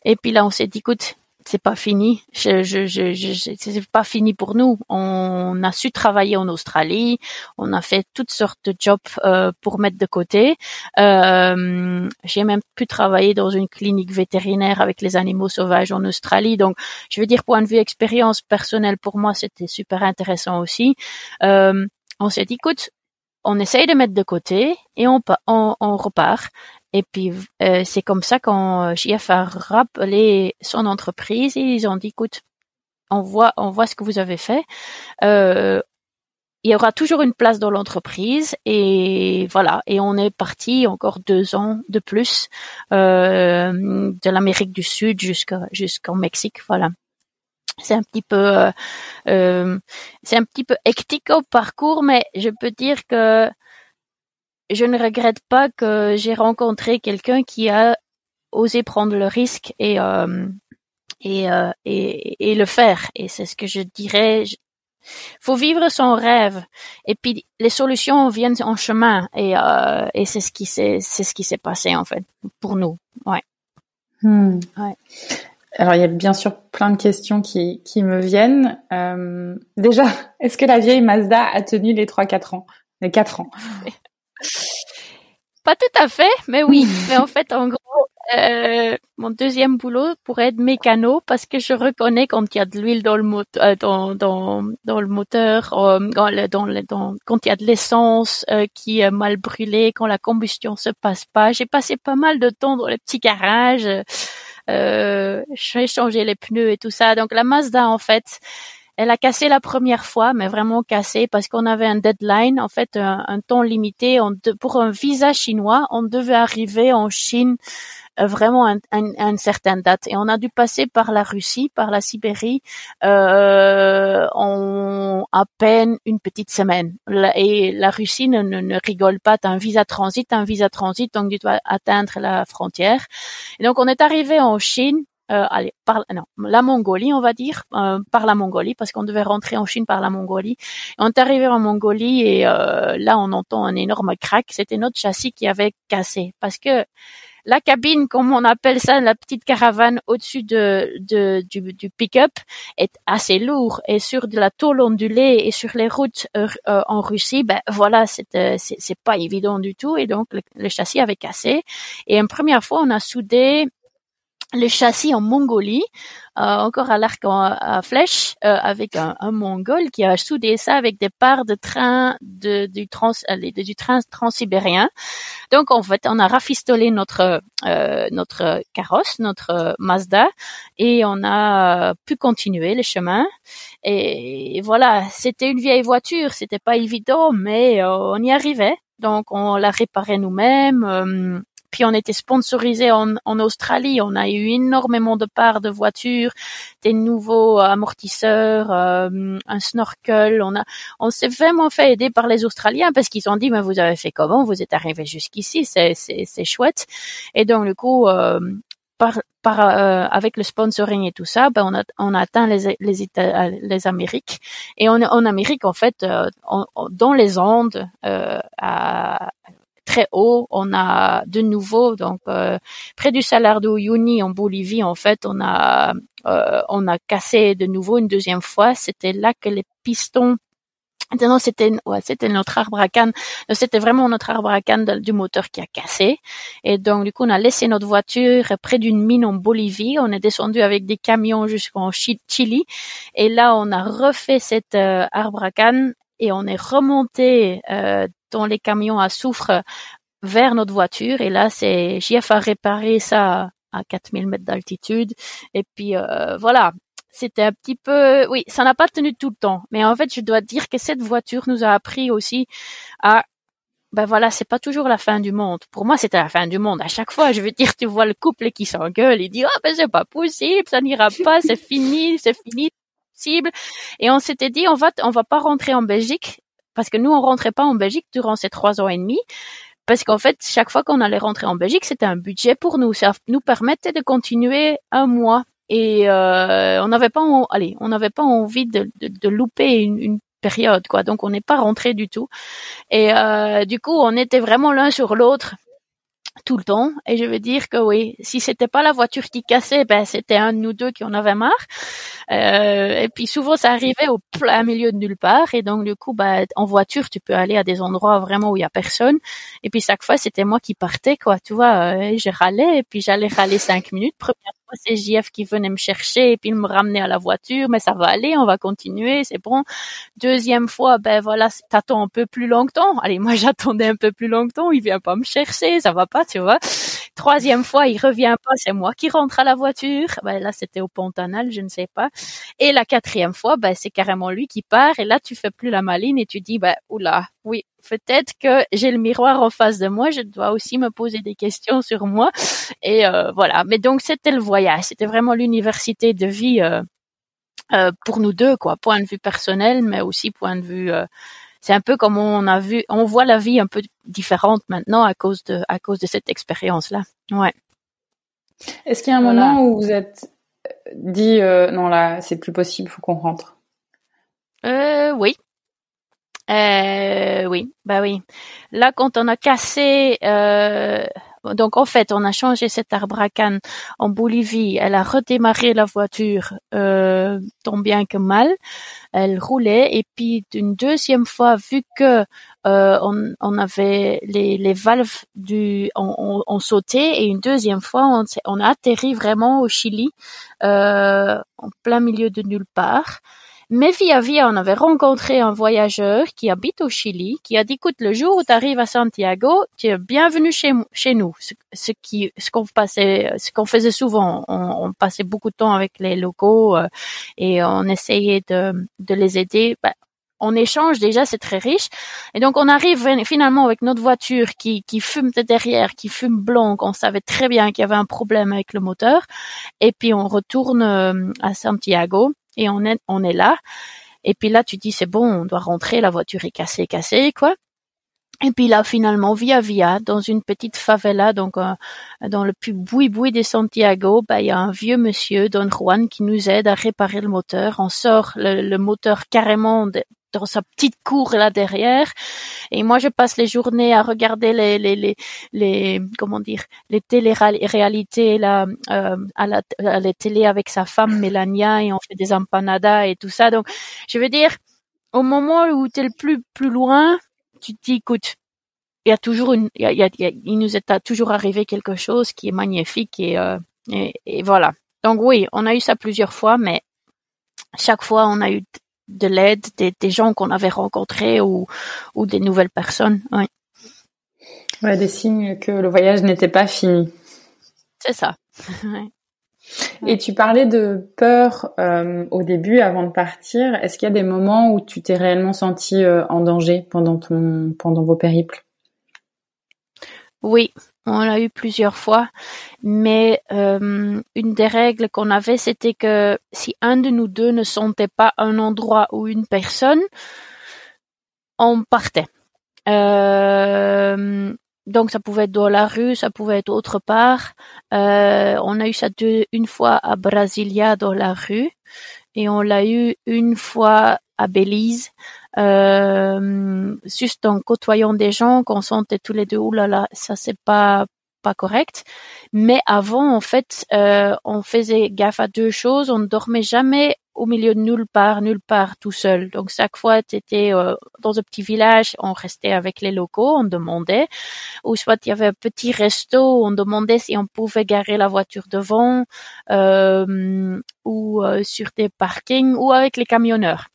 Et puis là on s'est dit écoute c'est pas fini. Je, je, je, je c'est pas fini pour nous. On a su travailler en Australie. On a fait toutes sortes de jobs euh, pour mettre de côté. Euh, j'ai même pu travailler dans une clinique vétérinaire avec les animaux sauvages en Australie. Donc je veux dire point de vue expérience personnelle pour moi c'était super intéressant aussi. Euh, on s'est dit écoute on essaye de mettre de côté et on, on, on repart. Et puis euh, c'est comme ça quand JF a rappelé son entreprise ils ont dit écoute, on voit on voit ce que vous avez fait. Euh, il y aura toujours une place dans l'entreprise et voilà et on est parti encore deux ans de plus euh, de l'Amérique du Sud jusqu'à jusqu'au Mexique voilà c'est un petit peu euh, euh, c'est un petit peu hectique au parcours mais je peux dire que je ne regrette pas que j'ai rencontré quelqu'un qui a osé prendre le risque et euh, et, euh, et, et le faire. Et c'est ce que je dirais. Faut vivre son rêve. Et puis les solutions viennent en chemin. Et, euh, et c'est ce qui s'est c'est ce qui s'est passé en fait pour nous. Ouais. Hmm. ouais. Alors il y a bien sûr plein de questions qui, qui me viennent. Euh, déjà, est-ce que la vieille Mazda a tenu les trois quatre ans, les quatre ans pas tout à fait, mais oui. mais en fait, en gros, euh, mon deuxième boulot pourrait être mécano parce que je reconnais quand il y a de l'huile dans le moteur, euh, dans, dans, dans le moteur, euh, dans, dans, dans, quand il y a de l'essence euh, qui est mal brûlée, quand la combustion se passe pas. J'ai passé pas mal de temps dans les petits garages. J'ai changé les pneus et tout ça. Donc la Mazda, en fait, elle a cassé la première fois, mais vraiment cassé parce qu'on avait un deadline, en fait, un, temps limité. pour un visa chinois, on devait arriver en Chine euh, vraiment à une certaine date. Et on a dû passer par la Russie, par la Sibérie, euh, en à peine une petite semaine. Et la Russie ne, rigole pas. T'as un visa transit, un visa transit, donc tu dois atteindre la frontière. Donc on est arrivé en Chine allez, par non, la Mongolie, on va dire, euh, par la Mongolie, parce qu'on devait rentrer en Chine par la Mongolie. On est arrivé en Mongolie et euh, là, on entend un énorme crack. C'était notre châssis qui avait cassé, parce que la cabine, comme on appelle ça, la petite caravane au-dessus de, de du, du pick-up est assez lourd et sur de la tôle ondulée et sur les routes euh, euh, en Russie, ben voilà, c'est c'est pas évident du tout et donc le, châssis avait cassé. Et une première fois, on a soudé le châssis en Mongolie, euh, encore à l'arc à flèche, euh, avec un, un, Mongol qui a soudé ça avec des parts de train de, du, trans, du train transsibérien. Donc en fait, on a rafistolé notre euh, notre carrosse, notre Mazda, et on a pu continuer le chemin. Et voilà, c'était une vieille voiture, c'était pas évident, mais on y arrivait. Donc on l'a réparé nous-mêmes. Puis on était sponsorisé en, en, Australie. On a eu énormément de parts de voitures, des nouveaux amortisseurs, euh, un snorkel. On a, on s'est vraiment fait aider par les Australiens parce qu'ils ont dit mais vous avez fait comment? Vous êtes arrivé jusqu'ici, c'est c'est chouette. Et donc du coup. Euh, par, par euh, avec le sponsoring et tout ça, ben on a on a atteint les les, les Amériques et on en Amérique en fait dans les Andes à très haut. On a de nouveau donc euh, près du Salar Uyuni en Bolivie en fait on a euh, on a cassé de nouveau une deuxième fois. C'était là que les pistons non, c'était ouais, c'était notre arbre à canne. C'était vraiment notre arbre à canne du moteur qui a cassé. Et donc du coup, on a laissé notre voiture près d'une mine en Bolivie. On est descendu avec des camions jusqu'en Chili. Et là, on a refait cet euh, arbre à canne et on est remonté euh, dans les camions à soufre vers notre voiture. Et là, c'est JF a réparé ça à 4000 mètres d'altitude. Et puis euh, voilà, c'était un petit peu, oui, ça n'a pas tenu tout le temps. Mais en fait, je dois dire que cette voiture nous a appris aussi à ben voilà, c'est pas toujours la fin du monde. Pour moi, c'était la fin du monde. À chaque fois, je veux dire, tu vois le couple qui s'engueule, il dit, ah ben c'est pas possible, ça n'ira pas, c'est fini, c'est fini, Et on s'était dit, on va, on va pas rentrer en Belgique parce que nous, on rentrait pas en Belgique durant ces trois ans et demi. Parce qu'en fait, chaque fois qu'on allait rentrer en Belgique, c'était un budget pour nous. Ça nous permettait de continuer un mois. Et euh, on n'avait pas, allez, on n'avait pas envie de, de, de louper une, une, période, quoi. Donc on n'est pas rentré du tout. Et euh, du coup, on était vraiment l'un sur l'autre tout le temps. Et je veux dire que oui, si c'était pas la voiture qui cassait, ben c'était un de nous deux qui en avait marre. Euh, et puis souvent ça arrivait au plein milieu de nulle part. Et donc du coup, ben, en voiture, tu peux aller à des endroits vraiment où il y a personne. Et puis chaque fois, c'était moi qui partais, quoi. Tu vois, euh, je râlais et puis j'allais râler cinq minutes. Première c'est JF qui venait me chercher et puis il me ramenait à la voiture. Mais ça va aller, on va continuer, c'est bon. Deuxième fois, ben voilà, t'attends un peu plus longtemps. Allez, moi j'attendais un peu plus longtemps. Il vient pas me chercher, ça va pas, tu vois. Troisième fois, il revient pas, c'est moi qui rentre à la voiture. Ben là, c'était au Pontanal, je ne sais pas. Et la quatrième fois, ben c'est carrément lui qui part. Et là, tu fais plus la maline et tu dis, ben oula, oui, peut-être que j'ai le miroir en face de moi, je dois aussi me poser des questions sur moi. Et euh, voilà. Mais donc c'était le voyage, c'était vraiment l'université de vie euh, euh, pour nous deux, quoi. Point de vue personnel, mais aussi point de vue c'est un peu comme on a vu, on voit la vie un peu différente maintenant à cause de, à cause de cette expérience-là. Ouais. Est-ce qu'il y a un moment où vous êtes dit non là c'est plus possible, faut qu'on rentre? Euh, Oui. Euh, oui, bah oui. Là, quand on a cassé, euh, donc en fait, on a changé cet arbre à en Bolivie. Elle a redémarré la voiture euh, tant bien que mal. Elle roulait et puis une deuxième fois, vu que euh, on, avait les, valves du on, on, sauté et une deuxième fois on, on a atterri vraiment au Chili euh, en plein milieu de nulle part. Mais via via, on avait rencontré un voyageur qui habite au Chili, qui a dit, écoute, le jour où tu arrives à Santiago, tu es bienvenu chez, nous. Ce, qui, ce qu'on passait, ce qu'on faisait souvent, on, passait beaucoup de temps avec les locaux euh, et on essayait de, de les aider. Ben, on échange déjà, c'est très riche. Et donc on arrive finalement avec notre voiture qui, qui fume de derrière, qui fume blanc. On savait très bien qu'il y avait un problème avec le moteur. Et puis on retourne euh, à Santiago et on est, on est là. Et puis là, tu dis, c'est bon, on doit rentrer, la voiture est cassée, cassée, quoi. Et puis là, finalement, via via, dans une petite favela, donc euh, dans le plus boui-boui de Santiago, bah, il y a un vieux monsieur, Don Juan, qui nous aide à réparer le moteur. On sort le, moteur carrément dans sa petite cour là derrière. Et moi, je passe les journées à regarder les les les, les comment dire les télé-réalités là euh, à la à la télé avec sa femme Mélania et on fait des empanadas et tout ça. Donc, je veux dire, au moment où tu es le plus plus loin, tu te dis, écoute, il y a toujours une, il, y a, il, nous est toujours arrivé quelque chose qui est magnifique et, euh, et, et voilà. Donc oui, on a eu ça plusieurs fois, mais chaque fois on a eu de l'aide des, des gens qu'on avait rencontrés ou, ou des nouvelles personnes. Oui. Ouais, des signes que le voyage n'était pas fini. C'est ça. Et tu parlais de peur euh, au début, avant de partir. Est-ce qu'il y a des moments où tu t'es réellement senti euh, en danger pendant ton pendant vos périples? Oui, on l'a eu plusieurs fois, mais euh, une des règles qu'on avait, c'était que si un de nous deux ne sentait pas un endroit ou une personne, on partait. Euh, donc ça pouvait être dans la rue, ça pouvait être autre part. Euh, on a eu ça une fois à Brasilia dans la rue et on l'a eu une fois à Belize. Euh, juste en côtoyant des gens qu'on sentait tous les deux là là ça c'est pas pas correct. Mais avant en fait euh, on faisait gaffe à deux choses. On ne dormait jamais au milieu de nulle part nulle part tout seul. Donc chaque fois tu étais euh, dans un petit village on restait avec les locaux on demandait. Ou soit il y avait un petit resto on demandait si on pouvait garer la voiture devant euh, ou euh, sur des parkings ou avec les camionneurs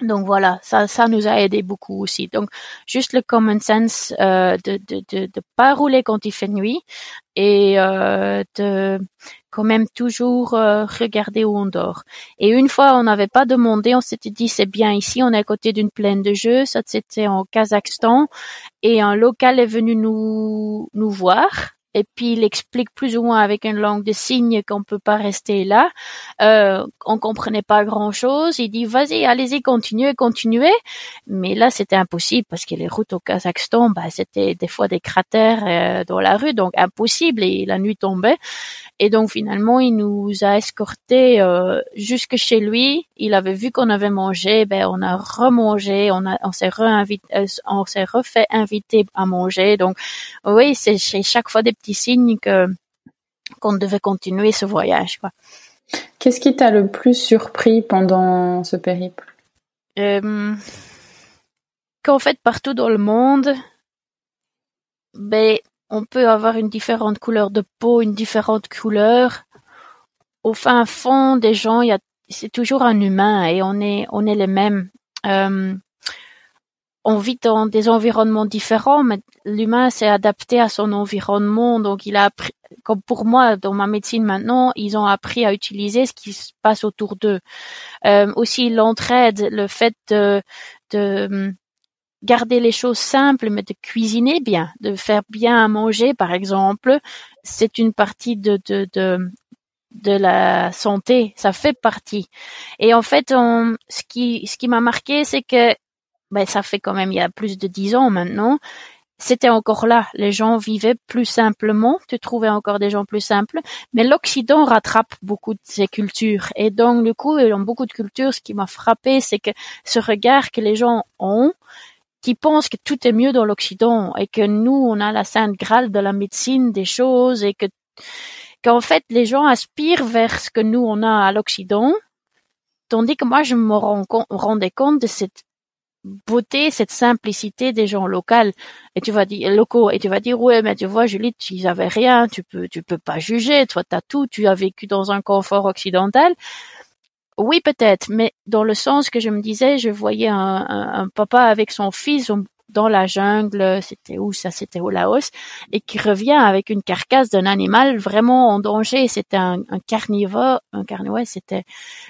donc voilà, ça, ça nous a aidé beaucoup aussi. Donc juste le common sense euh, de, de, de, pas rouler quand il fait nuit et euh, de quand même toujours euh, regarder où on dort. Et une fois, on n'avait pas demandé, on s'était dit c'est bien ici, on est à côté d'une plaine de jeux, ça c'était en Kazakhstan et un local est venu nous nous voir et puis il explique plus ou moins avec une langue de signes qu'on peut pas rester là. Euh, on comprenait pas grand chose. Il dit vas-y, allez-y, continuez, continuez. Mais là c'était impossible parce que les routes au Kazakhstan, bah c'était des fois des cratères euh, dans la rue, donc impossible. Et la nuit tombait. Et donc finalement il nous a escortés euh, jusque chez lui. Il avait vu qu'on avait mangé, ben on a remangé, on a on s'est euh, on s'est refait inviter à manger. Donc oui, c'est chaque fois des petit signe que qu'on devait continuer ce voyage. Quoi. Qu'est-ce qui t'a le plus surpris pendant ce périple? Euh, Qu'en fait, partout dans le monde, ben, on peut avoir une différente couleur de peau, une différente couleur. Au fin fond des gens, il y a, c'est toujours un humain et on est, on est les mêmes. Euh, on vit dans des environnements différents, mais l'humain s'est adapté à son environnement. Donc, il a appris, comme pour moi, dans ma médecine maintenant, ils ont appris à utiliser ce qui se passe autour d'eux. Euh, aussi, l'entraide, le fait de, de hum, garder les choses simples, mais de cuisiner bien, de faire bien à manger, par exemple, c'est une partie de, de, de, de la santé, ça fait partie. Et en fait, on, ce qui, ce qui m'a marqué, c'est que ben, ça fait quand même il y a plus de dix ans maintenant, c'était encore là. Les gens vivaient plus simplement, tu trouvais encore des gens plus simples, mais l'Occident rattrape beaucoup de ces cultures. Et donc, du coup, dans beaucoup de cultures, ce qui m'a frappé, c'est que ce regard que les gens ont, qui pensent que tout est mieux dans l'Occident et que nous, on a la sainte graal de la médecine des choses et que qu'en fait, les gens aspirent vers ce que nous, on a à l'Occident, tandis que moi, je me rendais compte de cette beauté, cette simplicité des gens locaux. Et tu vas dire, locaux, et tu vas dire, ouais, mais tu vois, Julie, tu n'avais rien, tu peux, tu peux pas juger, toi, t'as tout, tu as vécu dans un confort occidental. Oui, peut-être, mais dans le sens que je me disais, je voyais un, un, un papa avec son fils, dans la jungle, c'était où ça, c'était au Laos, et qui revient avec une carcasse d'un animal vraiment en danger. C'était un, carnivore, un carnivore, c'était,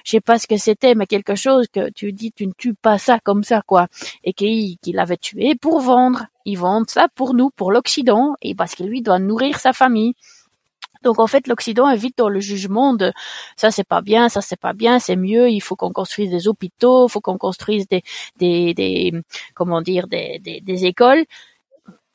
je sais pas ce que c'était, mais quelque chose que tu dis, tu ne tues pas ça comme ça, quoi, et qu'il qu avait tué pour vendre. Ils vendent ça pour nous, pour l'Occident, et parce que lui doit nourrir sa famille. Donc en fait, l'Occident est vite dans le jugement de ça c'est pas bien, ça c'est pas bien, c'est mieux, il faut qu'on construise des hôpitaux, il faut qu'on construise des, des, des comment dire des, des, écoles.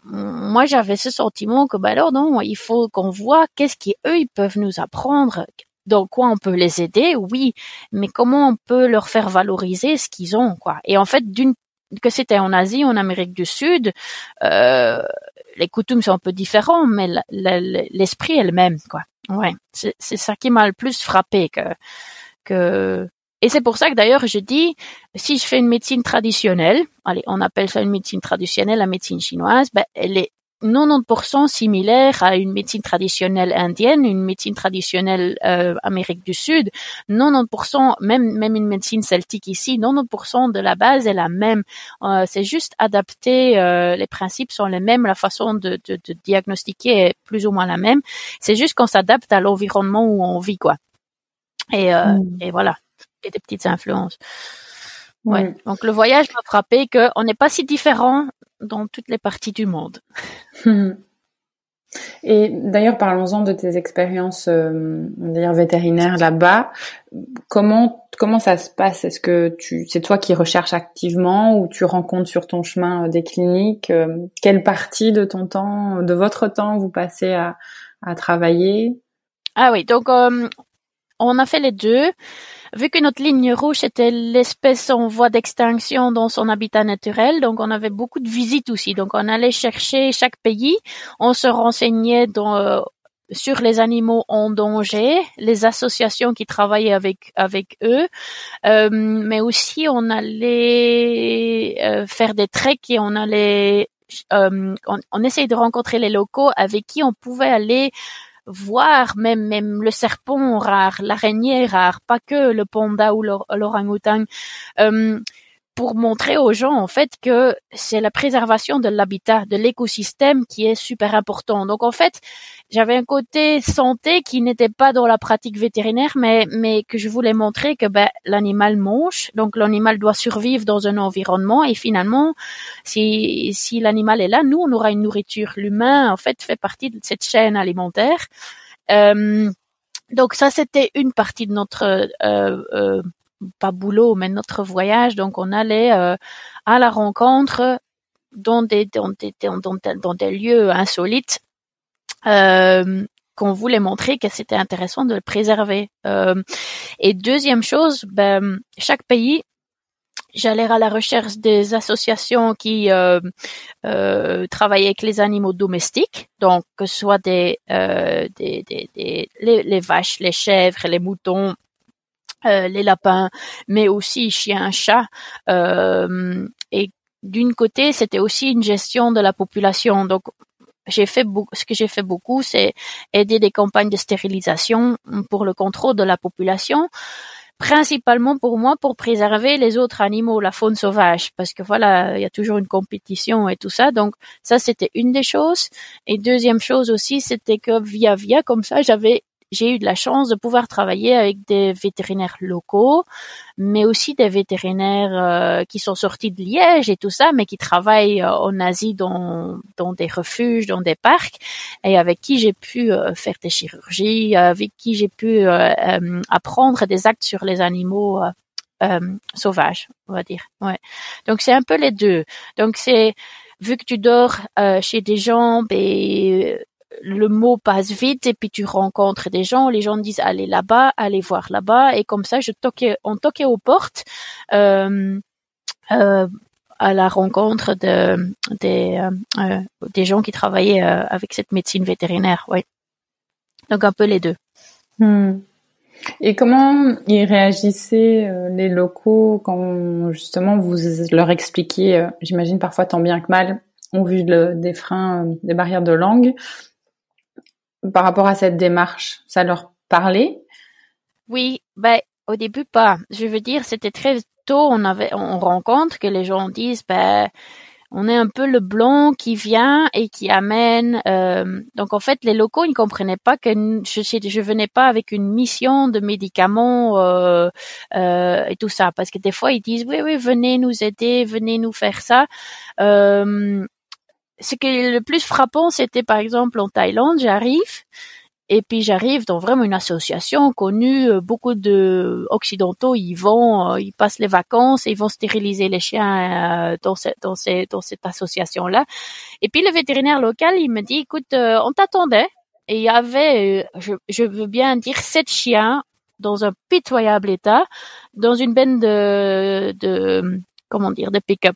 Moi, j'avais ce sentiment que bah alors non, il faut qu'on voit qu'est-ce qu'eux ils peuvent nous apprendre dans quoi on peut les aider, oui, mais comment on peut leur faire valoriser ce qu'ils ont, quoi. Et en fait, d'une que c'était en Asie, en Amérique du Sud, euh, les coutumes sont un peu différents, mais l'esprit est le même, quoi. Ouais, c'est ça qui m'a le plus frappé que que et c'est pour ça que d'ailleurs je dis si je fais une médecine traditionnelle, allez, on appelle ça une médecine traditionnelle, la médecine chinoise, ben elle est 90% similaire à une médecine traditionnelle indienne, une médecine traditionnelle euh, Amérique du Sud. 90%, même même une médecine celtique ici, 90% de la base est la même. Euh, c'est juste adapté, euh, les principes sont les mêmes, la façon de, de, de diagnostiquer est plus ou moins la même. C'est juste qu'on s'adapte à l'environnement où on vit, quoi. Et, euh, mm. et voilà, et des petites influences. Ouais. Donc le voyage m'a frappé qu'on n'est pas si différent dans toutes les parties du monde. Et d'ailleurs, parlons-en de tes expériences euh, vétérinaires là-bas. Comment comment ça se passe? Est-ce que tu c'est toi qui recherches activement ou tu rencontres sur ton chemin euh, des cliniques euh, Quelle partie de ton temps, de votre temps, vous passez à, à travailler? Ah oui, donc euh, on a fait les deux. Vu que notre ligne rouge était l'espèce en voie d'extinction dans son habitat naturel, donc on avait beaucoup de visites aussi. Donc on allait chercher chaque pays, on se renseignait dans, euh, sur les animaux en danger, les associations qui travaillaient avec avec eux, euh, mais aussi on allait euh, faire des treks et on allait on, on essayait de rencontrer les locaux avec qui on pouvait aller voir même même le serpent rare, l'araignée rare, pas que le panda ou l'orang-outan. Euh, pour montrer aux gens en fait que c'est la préservation de l'habitat, de l'écosystème qui est super important. Donc en fait, j'avais un côté santé qui n'était pas dans la pratique vétérinaire, mais mais que je voulais montrer que ben l'animal mange, donc l'animal doit survivre dans un environnement et finalement, si si l'animal est là, nous on aura une nourriture. L'humain en fait fait partie de cette chaîne alimentaire. Euh, donc ça, c'était une partie de notre euh, euh, pas boulot, mais notre voyage. Donc on allait euh, à la rencontre dans des dans des dans, des lieux insolites euh, qu'on voulait montrer que c'était intéressant de le préserver. Euh, et deuxième chose, ben, chaque pays j'allais à la recherche des associations qui euh, euh, travaillaient avec les animaux domestiques, donc que ce soit des, euh, des, des, des les, les, vaches, les chèvres, les moutons, euh, les lapins, mais aussi chiens, chats. Euh, et d'une côté, c'était aussi une gestion de la population. Donc, j'ai fait ce que j'ai fait beaucoup, c'est aider des campagnes de stérilisation pour le contrôle de la population principalement pour moi pour préserver les autres animaux, la faune sauvage, parce que voilà, il y a toujours une compétition et tout ça. Donc ça, c'était une des choses. Et deuxième chose aussi, c'était que via via comme ça, j'avais j'ai eu de la chance de pouvoir travailler avec des vétérinaires locaux, mais aussi des vétérinaires euh, qui sont sortis de Liège et tout ça, mais qui travaillent euh, en Asie dans, dans des refuges, dans des parcs, et avec qui j'ai pu euh, faire des chirurgies, avec qui j'ai pu apprendre des actes sur les animaux sauvages, on va dire. Ouais. Donc c'est un peu les deux. Donc c'est vu que tu dors chez des gens, et le mot passe vite et puis tu rencontres des gens, les gens disent allez là-bas, allez voir là-bas et comme ça je toquais, on toquait aux portes euh, euh, à la rencontre de des euh, des gens qui travaillaient avec cette médecine vétérinaire. Donc un peu les deux. Hmm. Et comment ils réagissaient les locaux quand justement vous leur expliquiez, j'imagine parfois tant bien que mal, ont vu des freins, des barrières de langue par rapport à cette démarche Ça leur parlait? Oui, ben au début pas. Je veux dire, c'était très tôt. On avait, on rencontre que les gens disent, ben on est un peu le blanc qui vient et qui amène. Euh, donc en fait, les locaux ils ne comprenaient pas que je je venais pas avec une mission de médicaments euh, euh, et tout ça, parce que des fois ils disent oui oui venez nous aider, venez nous faire ça. Ce qui est le plus frappant, c'était par exemple en Thaïlande, j'arrive et puis j'arrive dans vraiment une association connue, euh, beaucoup de occidentaux ils vont, euh, ils passent les vacances ils vont stériliser les chiens euh, dans, dans, dans cette association là. Et puis le vétérinaire local il me dit écoute, on t'attendait, et il y avait, je, je veux bien dire, sept chiens dans un pitoyable état, dans une benne de, de comment dire, de pick-up.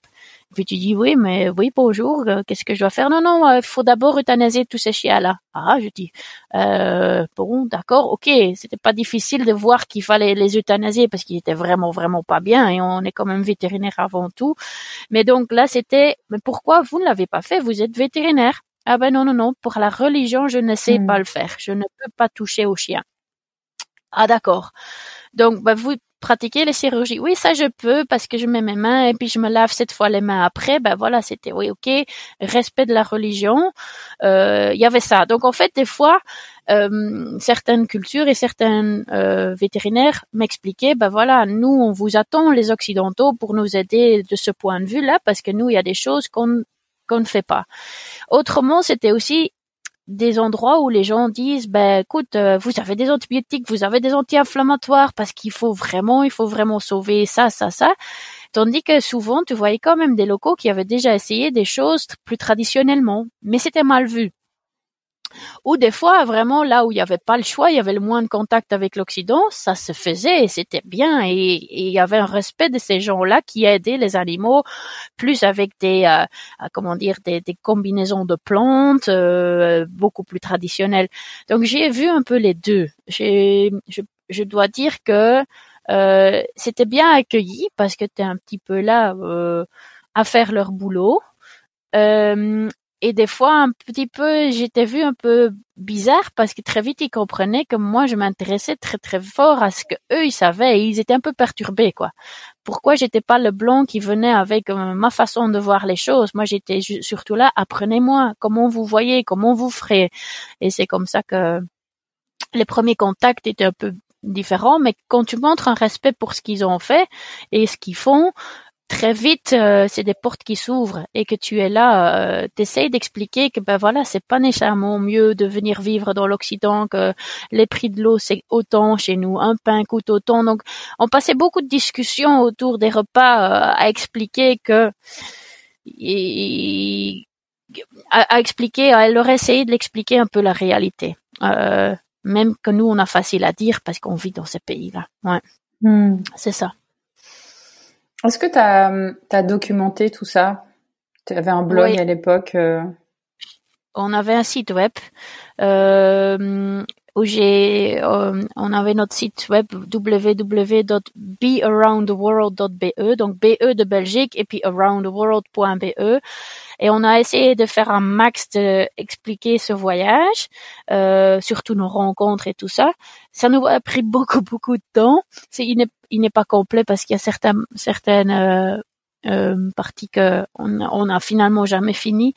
Puis tu dis oui, mais oui, bonjour, euh, qu'est-ce que je dois faire? Non, non, il faut d'abord euthanasier tous ces chiens-là. Ah, je dis, euh, bon, d'accord, ok, c'était pas difficile de voir qu'il fallait les euthanasier parce qu'ils étaient vraiment, vraiment pas bien et on est quand même vétérinaire avant tout. Mais donc là, c'était, mais pourquoi vous ne l'avez pas fait? Vous êtes vétérinaire. Ah ben non, non, non, pour la religion, je ne sais hmm. pas le faire. Je ne peux pas toucher aux chiens. Ah d'accord. Donc, ben, vous pratiquer les chirurgies. Oui, ça je peux parce que je mets mes mains et puis je me lave cette fois les mains après. Ben voilà, c'était oui, ok, respect de la religion. Euh, il y avait ça. Donc en fait, des fois, euh, certaines cultures et certains euh, vétérinaires m'expliquaient, ben voilà, nous on vous attend les occidentaux pour nous aider de ce point de vue-là parce que nous il y a des choses qu'on qu'on ne fait pas. Autrement, c'était aussi des endroits où les gens disent ben écoute euh, vous avez des antibiotiques vous avez des anti-inflammatoires parce qu'il faut vraiment il faut vraiment sauver ça ça ça. Tandis que souvent tu voyais quand même des locaux qui avaient déjà essayé des choses plus traditionnellement. Mais c'était mal vu ou des fois, vraiment, là où il n'y avait pas le choix, il y avait le moins de contact avec l'Occident, ça se faisait c'était bien. Et, il y avait un respect de ces gens-là qui aidaient les animaux, plus avec des, euh, euh, comment dire, des, combinaisons de plantes euh, beaucoup plus traditionnelles. Donc j'ai vu un peu les deux. Je, je dois dire que c'était bien accueilli parce que tu es un petit peu là à faire leur boulot. Euh, et des fois un petit peu j'étais vu un peu bizarre parce que très vite ils comprenaient que moi je m'intéressais très très fort à ce que eux ils savaient. Et ils étaient un peu perturbés quoi. Pourquoi j'étais pas le blanc qui venait avec euh, ma façon de voir les choses? Moi j'étais surtout là apprenez-moi comment vous voyez comment vous ferez. Et c'est comme ça que les premiers contacts étaient un peu différents. Mais quand tu montres un respect pour ce qu'ils ont fait et ce qu'ils font très vite euh, c'est des portes qui s'ouvrent et que tu es là, euh, t'essayes d'expliquer que ben voilà c'est pas nécessairement mieux de venir vivre dans l'Occident que les prix de l'eau c'est autant chez nous, un pain coûte autant. Donc on passait beaucoup de discussions autour des repas euh, à expliquer que à, expliquer, elle leur essayer de l'expliquer un peu la réalité. Euh, même que nous on a facile à dire parce qu'on vit dans ces pays-là. Ouais, hmm. c'est ça. Est-ce que tu as, documenté tout ça? Tu avais un blog à l'époque euh? On avait un site web. Euh, où j'ai, euh, on avait notre site web www.bearoundtheworld.be, donc BE de Belgique et puis aroundtheworld.be. Et on a essayé de faire un max de expliquer ce voyage, euh, surtout nos rencontres et tout ça. Ça nous a pris beaucoup beaucoup de temps. C'est il n'est pas complet parce qu'il y a certaines certaines euh, euh, partie que on, on a finalement jamais fini.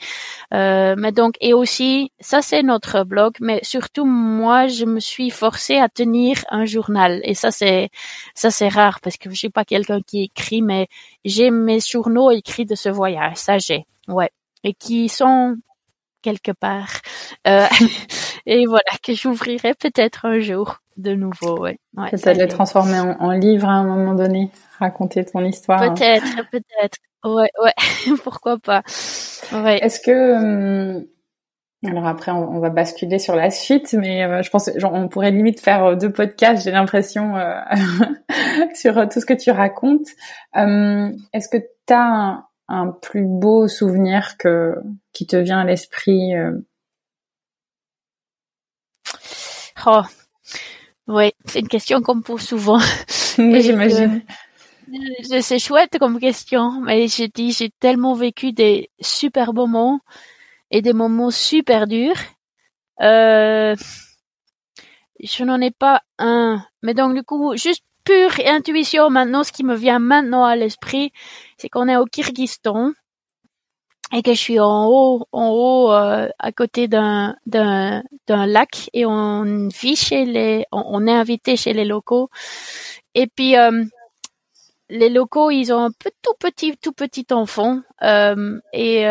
Euh, mais donc et aussi ça c'est notre blog, mais surtout moi je me suis forcée à tenir un journal. Et ça c'est ça c'est rare parce que je suis pas quelqu'un qui écrit, mais j'ai mes journaux écrits de ce voyage, ça j'ai, ouais, et qui sont quelque part. Euh, et voilà que j'ouvrirai peut-être un jour de nouveau. Ouais. ouais peut-être les transformer en, en, livre à un moment donné, raconter ton histoire. Peut-être, peut-être. Ouais, ouais. Pourquoi pas. Ouais. Est-ce que hum, alors après on, va basculer sur la suite, mais euh, je pense genre, on pourrait limite faire euh, deux podcasts. J'ai l'impression euh, sur tout ce que tu racontes. Hum, est-ce que tu as un, un, plus beau souvenir que qui te vient à l'esprit Oh, oui, c'est une question qu'on me pose souvent. Oui, j'imagine. C'est chouette comme question, mais j'ai dit j'ai tellement vécu des super moments et des moments super durs. Euh, je n'en ai pas un, mais donc du coup juste pure intuition maintenant, ce qui me vient maintenant à l'esprit, c'est qu'on est au Kyrgyzstan et que je suis en haut, en haut, euh, à côté d'un d'un d'un lac et on vit chez les, on, est invité chez les locaux. Et puis euh, les locaux, ils ont un peu tout petit, tout petit enfant euh, et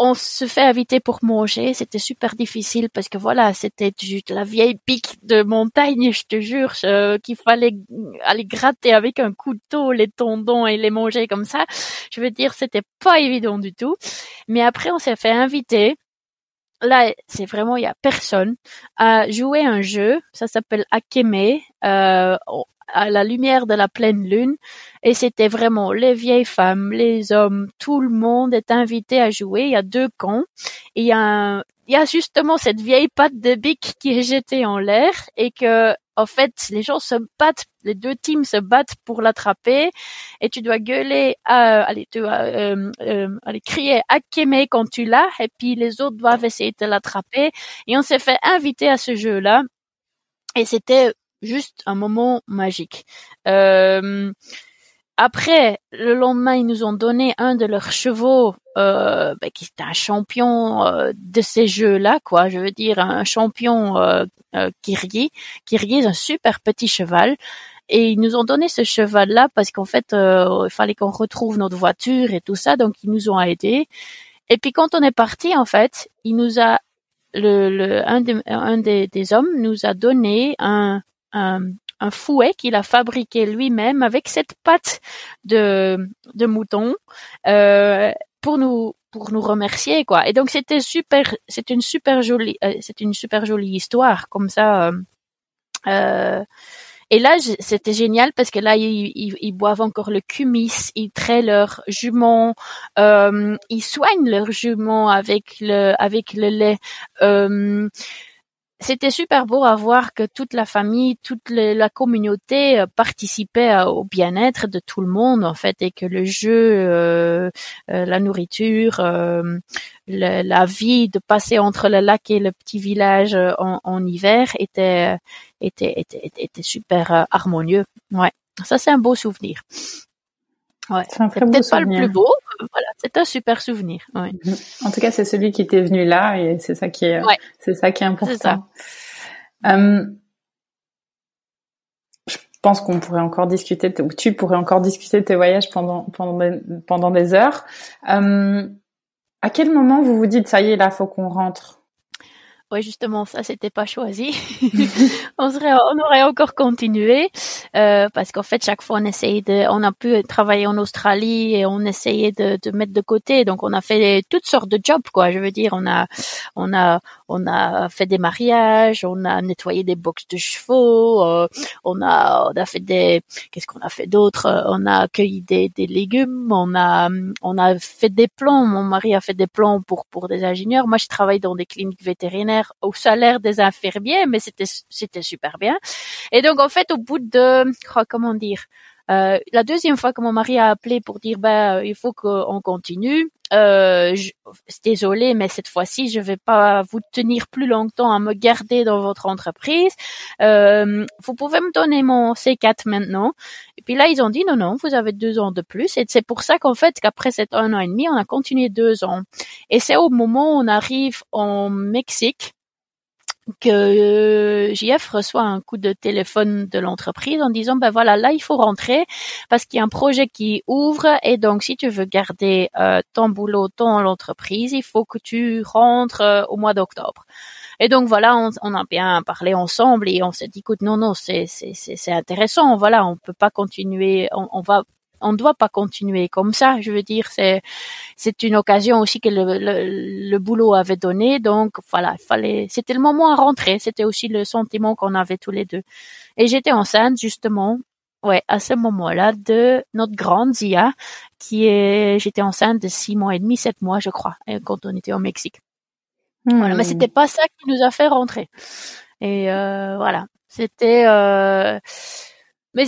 on se fait inviter pour manger. C'était super difficile parce que voilà, c'était juste la vieille pique de montagne, je te jure, qu'il fallait aller gratter avec un couteau les tendons et les manger comme ça. Je veux dire, c'était pas évident du tout. Mais après, on s'est fait inviter là, c'est vraiment il y a personne à jouer un jeu. Ça s'appelle Akeme. Euh, à la lumière de la pleine lune. Et c'était vraiment les vieilles femmes, les hommes, tout le monde est invité à jouer. Il y a deux camps et il y a il y a justement cette vieille patte de bic qui est jetée en l'air et que en fait les gens se battent, les deux teams se battent pour l'attraper. Et tu dois gueuler, à, allez, tu dois euh, euh, aller crier Akeme quand tu l'as. Et puis les autres doivent essayer de l'attraper. Et on s'est fait inviter à ce jeu là et c'était juste un moment magique. Euh, après, le lendemain, ils nous ont donné un de leurs chevaux, euh, ben, qui est un champion euh, de ces jeux-là, quoi. Je veux dire, un champion euh, euh. Kirgi est un super petit cheval. Et ils nous ont donné ce cheval-là parce qu'en fait, il fallait qu'on retrouve notre voiture et tout ça, donc ils nous ont aidés. Et puis quand on est parti, en fait, il nous a le, le un, des, un des, des hommes nous a donné un un, fouet qu'il a fabriqué lui-même avec cette pâte de, de mouton euh, pour nous pour nous remercier quoi. Et donc c'était super, c'est une super jolie, euh, c'est une super jolie histoire comme ça. Euh, euh et là, c'était génial parce que là, ils, ils, boivent encore le kumis, ils traient leurs juments, euh, ils soignent leurs juments avec le avec le lait. C'était super beau à voir que toute la famille, toute la communauté euh, participait au bien-être de tout le monde en fait et que le jeu, euh, euh, la nourriture, la vie de passer entre le lac et le petit village en, en hiver était, était, était, était super harmonieux. Ouais, ça c'est un beau souvenir. Ouais. C'est peut-être pas le plus beau, voilà, c'est un super souvenir. Ouais. Mhm. En tout cas, c'est celui qui était venu là et c'est ça qui est, c'est ça qui est important. Euh, je pense qu'on pourrait encore discuter, ou tu pourrais encore discuter de tes voyages pendant pendant des, pendant des heures. Euh, à quel moment vous vous dites ça y est là, faut qu'on rentre? Oui, justement, ça, c'était pas choisi. on serait, on aurait encore continué euh, parce qu'en fait, chaque fois, on essayait de, on a pu travailler en Australie et on essayait de, de mettre de côté. Donc, on a fait toutes sortes de jobs, quoi. Je veux dire, on a, on a, on a fait des mariages, on a nettoyé des boxes de chevaux, euh, on a, on a fait des, qu'est-ce qu'on a fait d'autre? On a cueilli des, des légumes, on a, on a fait des plans. Mon mari a fait des plans pour pour des ingénieurs. Moi, je travaille dans des cliniques vétérinaires au salaire des infirmiers, mais c'était c'était super bien. Et donc en fait, au bout de oh, comment dire, euh, la deuxième fois que mon mari a appelé pour dire ben il faut qu'on continue, euh, je, désolé, mais cette fois-ci, je vais pas vous tenir plus longtemps à me garder dans votre entreprise. Euh, vous pouvez me donner mon C4 maintenant. Et puis là, ils ont dit non, non, vous avez deux ans de plus. Et c'est pour ça qu'en fait, qu'après cet un an et demi, on a continué deux ans. Et c'est au moment où on arrive en Mexique que euh, JF reçoit un coup de téléphone de l'entreprise en disant ben voilà là il faut rentrer parce qu'il y a un projet qui ouvre et donc si tu veux garder euh, ton boulot dans l'entreprise il faut que tu rentres euh, au mois d'octobre. Et donc voilà on, on, a bien parlé ensemble et on s'est dit écoute non non c'est c'est c'est intéressant. Voilà on peut pas continuer on, on va on ne doit pas continuer comme ça. Je veux dire, c'est c'est une occasion aussi que le, le, boulot avait donné. Donc voilà, il fallait. C'était le moment à rentrer. C'était aussi le sentiment qu'on avait tous les deux. Et j'étais enceinte justement. Ouais, à ce moment-là de notre grande Zia, qui est, j'étais enceinte de six mois et demi, sept mois, je crois, quand on était au Mexique. Voilà, mais hmm. c'était pas ça qui nous a fait rentrer. Et euh, voilà, c'était, euh, mais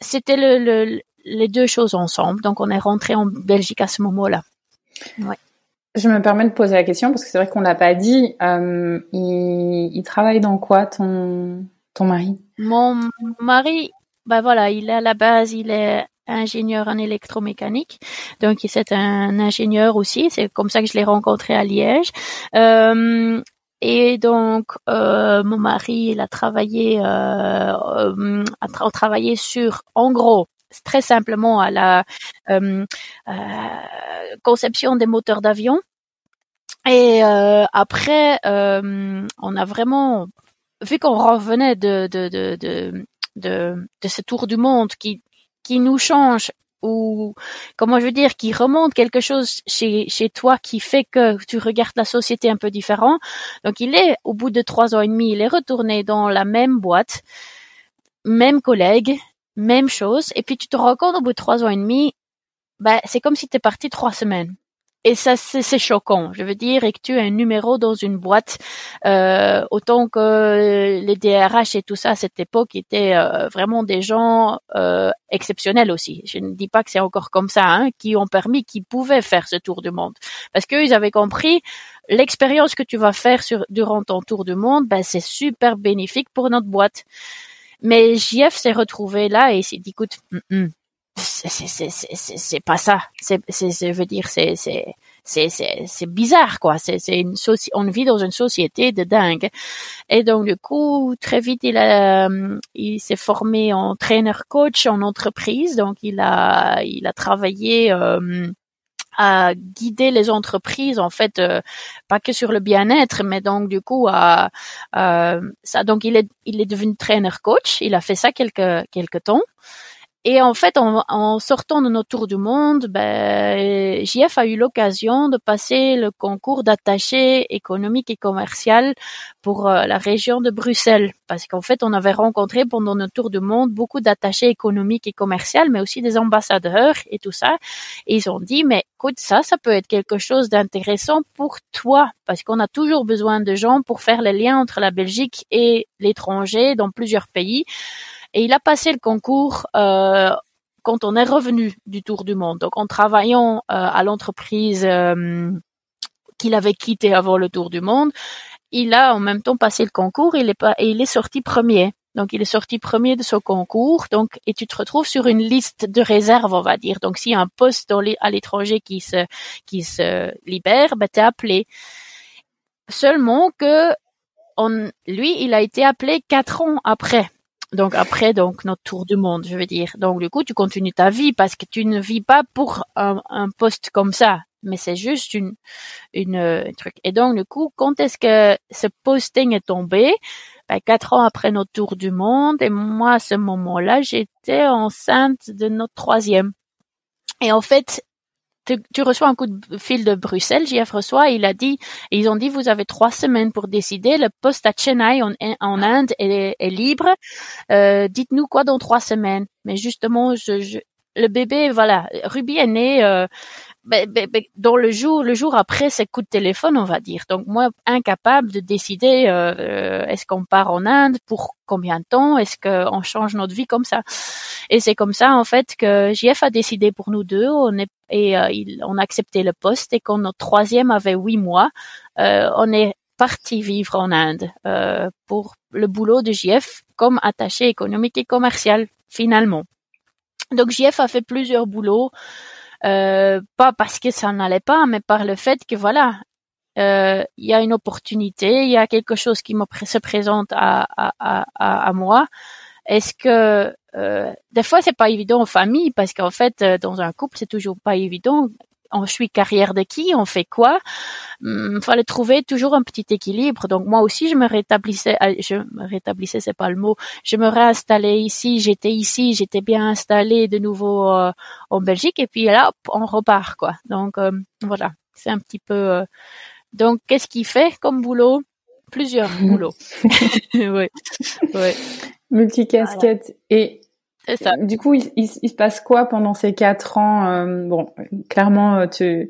c'était le, le, les deux choses ensemble. Donc, on est rentré en Belgique à ce moment-là. Ouais. Je me permets de poser la question parce que c'est vrai qu'on l'a pas dit. Euh, il, il, travaille dans quoi ton ton mari? Mon mari, bah voilà, il est à la base, il est ingénieur en électromécanique. Donc c'est un ingénieur aussi. C'est comme ça que je l'ai rencontré à Liège. Euh, et donc euh, mon mari, il a travaillé, euh, euh a travaillé sur, en gros, très simplement à la euh, euh, conception des moteurs d'avion. Et euh, après, on a vraiment vu qu'on revenait de de, de, de, ce tour du monde qui, qui nous change ou comment je veux dire, qui remonte quelque chose chez, chez toi qui fait que tu regardes la société un peu différent. Donc il est, au bout de trois ans et demi, il est retourné dans la même boîte, même collègue, même chose, et puis tu te rends compte au bout de trois ans et demi, ben, c'est comme si tu es parti trois semaines et ça c'est choquant. Je veux dire, et que tu as un numéro dans une boîte, euh, autant que les DRH et tout ça à cette époque étaient euh, vraiment des gens euh, exceptionnels aussi. Je ne dis pas que c'est encore comme ça, hein, qui ont permis, qui pouvaient faire ce tour du monde, parce qu'ils avaient compris l'expérience que tu vas faire durant ton tour du monde, ben c'est super bénéfique pour notre boîte. Mais JF s'est retrouvé là et s'est dit, écoute, c'est pas ça. C'est, je veux dire, c'est, c'est, c'est, c'est, bizarre, quoi. C'est, c'est une on vit dans une société de dingue. Et donc, du coup, très vite, il a, euh, il s'est formé en trainer coach en entreprise. Donc, il a, il a travaillé, euh, à guider les entreprises en fait euh, pas que sur le bien-être mais donc du coup à, ça donc il est il est devenu trainer coach il a fait ça quelques quelques temps et en fait, en, sortant de notre tour du monde, ben, JF a eu l'occasion de passer le concours d'attaché économique et commercial pour euh, la région de Bruxelles. Parce qu'en fait, on avait rencontré pendant notre tour du monde beaucoup d'attachés économiques et commerciaux, mais aussi des ambassadeurs et tout ça. Et ils ont dit, mais écoute, ça, ça peut être quelque chose d'intéressant pour toi. Parce qu'on a toujours besoin de gens pour faire les liens entre la Belgique et l'étranger dans plusieurs pays. Et il a passé le concours euh, quand on est revenu du tour du monde. Donc en travaillant euh, à l'entreprise euh, qu'il avait quittée avant le tour du monde, il a en même temps passé le concours. Il est pas, et il est sorti premier. Donc il est sorti premier de ce concours. Donc et tu te retrouves sur une liste de réserve, on va dire. Donc s'il y a un poste à l'étranger qui se qui se libère, ben t'es appelé. Seulement que on, lui, il a été appelé quatre ans après. Donc après, donc notre tour du monde, je veux dire. Donc du coup, tu continues ta vie parce que tu ne vis pas pour un, un poste comme ça, mais c'est juste une, une un truc. Et donc du coup, quand est-ce que ce posting est tombé? Ben, Quatre ans après notre tour du monde, et moi à ce moment-là, j'étais enceinte de notre troisième. Et en fait, tu, reçois un coup de fil de Bruxelles, JF reçoit, il a dit, ils ont dit, vous avez trois semaines pour décider, le poste à Chennai en, Inde est, libre, euh, dites-nous quoi dans trois semaines. Mais justement, je, le bébé, voilà, Ruby est né euh, dans le jour, le jour après ces coups de téléphone, on va dire. Donc moi, incapable de décider, euh, euh, est-ce qu'on part en Inde pour combien de temps, est-ce qu'on change notre vie comme ça. Et c'est comme ça en fait que JF a décidé pour nous deux, on est et euh, on a accepté le poste et quand notre troisième avait huit mois, on est parti vivre en Inde pour le boulot de JF comme attaché économique et commercial finalement. Donc JF a fait plusieurs boulots. Euh, pas parce que ça n'allait pas, mais par le fait que voilà, euh, il y a une opportunité, il y a quelque chose qui se présente à, à, à, à moi. Est-ce que euh, des fois c'est pas évident en famille parce qu'en fait dans un couple c'est toujours pas évident on suit carrière de qui, on fait quoi. Il hum, fallait trouver toujours un petit équilibre. Donc moi aussi, je me rétablissais, euh, je me rétablissais, c'est pas le mot. Je me réinstallais ici, j'étais ici, j'étais bien installée de nouveau euh, en Belgique, et puis là, on repart quoi. Donc euh, voilà, c'est un petit peu. donc qu'est-ce qu'il fait comme boulot? Plusieurs boulots. oui, oui. Multicasquette et du coup, il, il, se passe quoi pendant ces quatre ans euh, Bon, clairement, euh, tu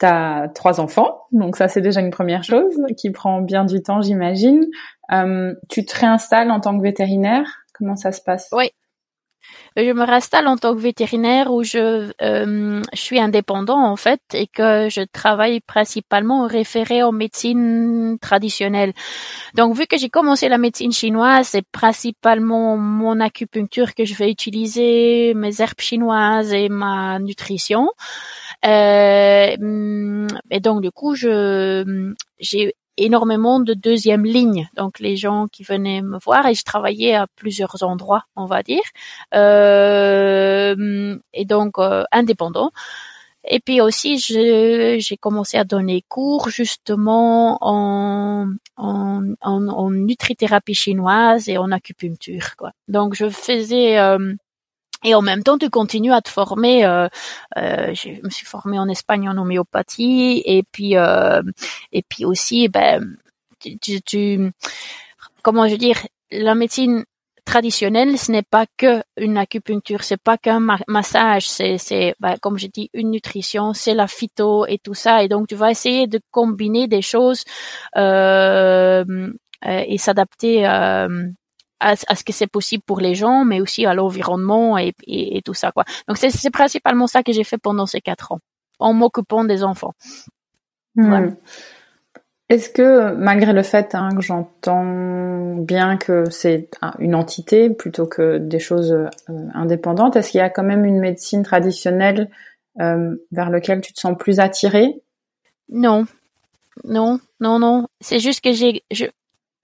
as trois enfants, donc ça c'est déjà une première chose qui prend bien du temps, j'imagine. Euh, tu te réinstalles en tant que vétérinaire? Comment ça se passe? Oui, je me réinstalle en tant que vétérinaire où je, euh, je suis indépendant en fait et que je travaille principalement référé en médecine traditionnelle. Donc vu que j'ai commencé la médecine chinoise, c'est principalement mon acupuncture que je vais utiliser, mes herbes chinoises et ma nutrition. Euh, et donc du coup, je j'ai énormément de deuxième ligne. Donc les gens qui venaient me voir et je travaillais à plusieurs endroits, on va dire, euh, et donc euh, indépendant. Et puis aussi, j'ai commencé à donner cours justement en, en, en, en nutrithérapie chinoise et en acupuncture. Quoi. Donc je faisais euh, Et en même temps, tu continues à te former. Euh, euh, je me suis formée en Espagne en homéopathie, et puis euh, et puis aussi, ben, tu, tu, comment je veux dire, la médecine traditionnelle, ce n'est pas que une acupuncture, c'est pas qu'un massage, c'est c'est ben, comme je dis une nutrition, c'est la phyto et tout ça. Et donc tu vas essayer de combiner des choses euh, euh et s'adapter. Euh, à, ce que c'est possible pour les gens, mais aussi à l'environnement et, et, tout ça quoi. Donc c'est principalement ça que j'ai fait pendant ces quatre ans, en m'occupant des enfants. Hmm. Est-ce que malgré le fait hein, que j'entends bien que c'est une entité plutôt que des choses euh, indépendantes, est-ce qu'il y a quand même une médecine traditionnelle euh, vers laquelle tu te sens plus attirée? Non, non, non, non. C'est juste que j'ai, je,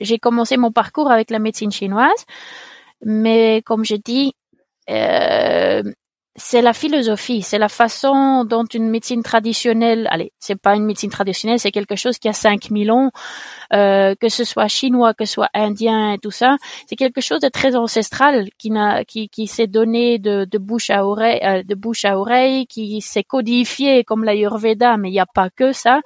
j'ai commencé mon parcours avec la médecine chinoise, mais comme je dis, euh, c'est la philosophie, c'est la façon dont une médecine traditionnelle, allez, c'est pas une médecine traditionnelle, c'est quelque chose qui a 5000 ans, euh, que ce soit chinois, que ce soit indien et tout ça, c'est quelque chose de très ancestral qui n'a, qui, qui s'est donné de, de bouche à oreille, euh, de bouche à oreille, qui s'est codifié comme l'Ayurveda, mais il n'y a pas que ça.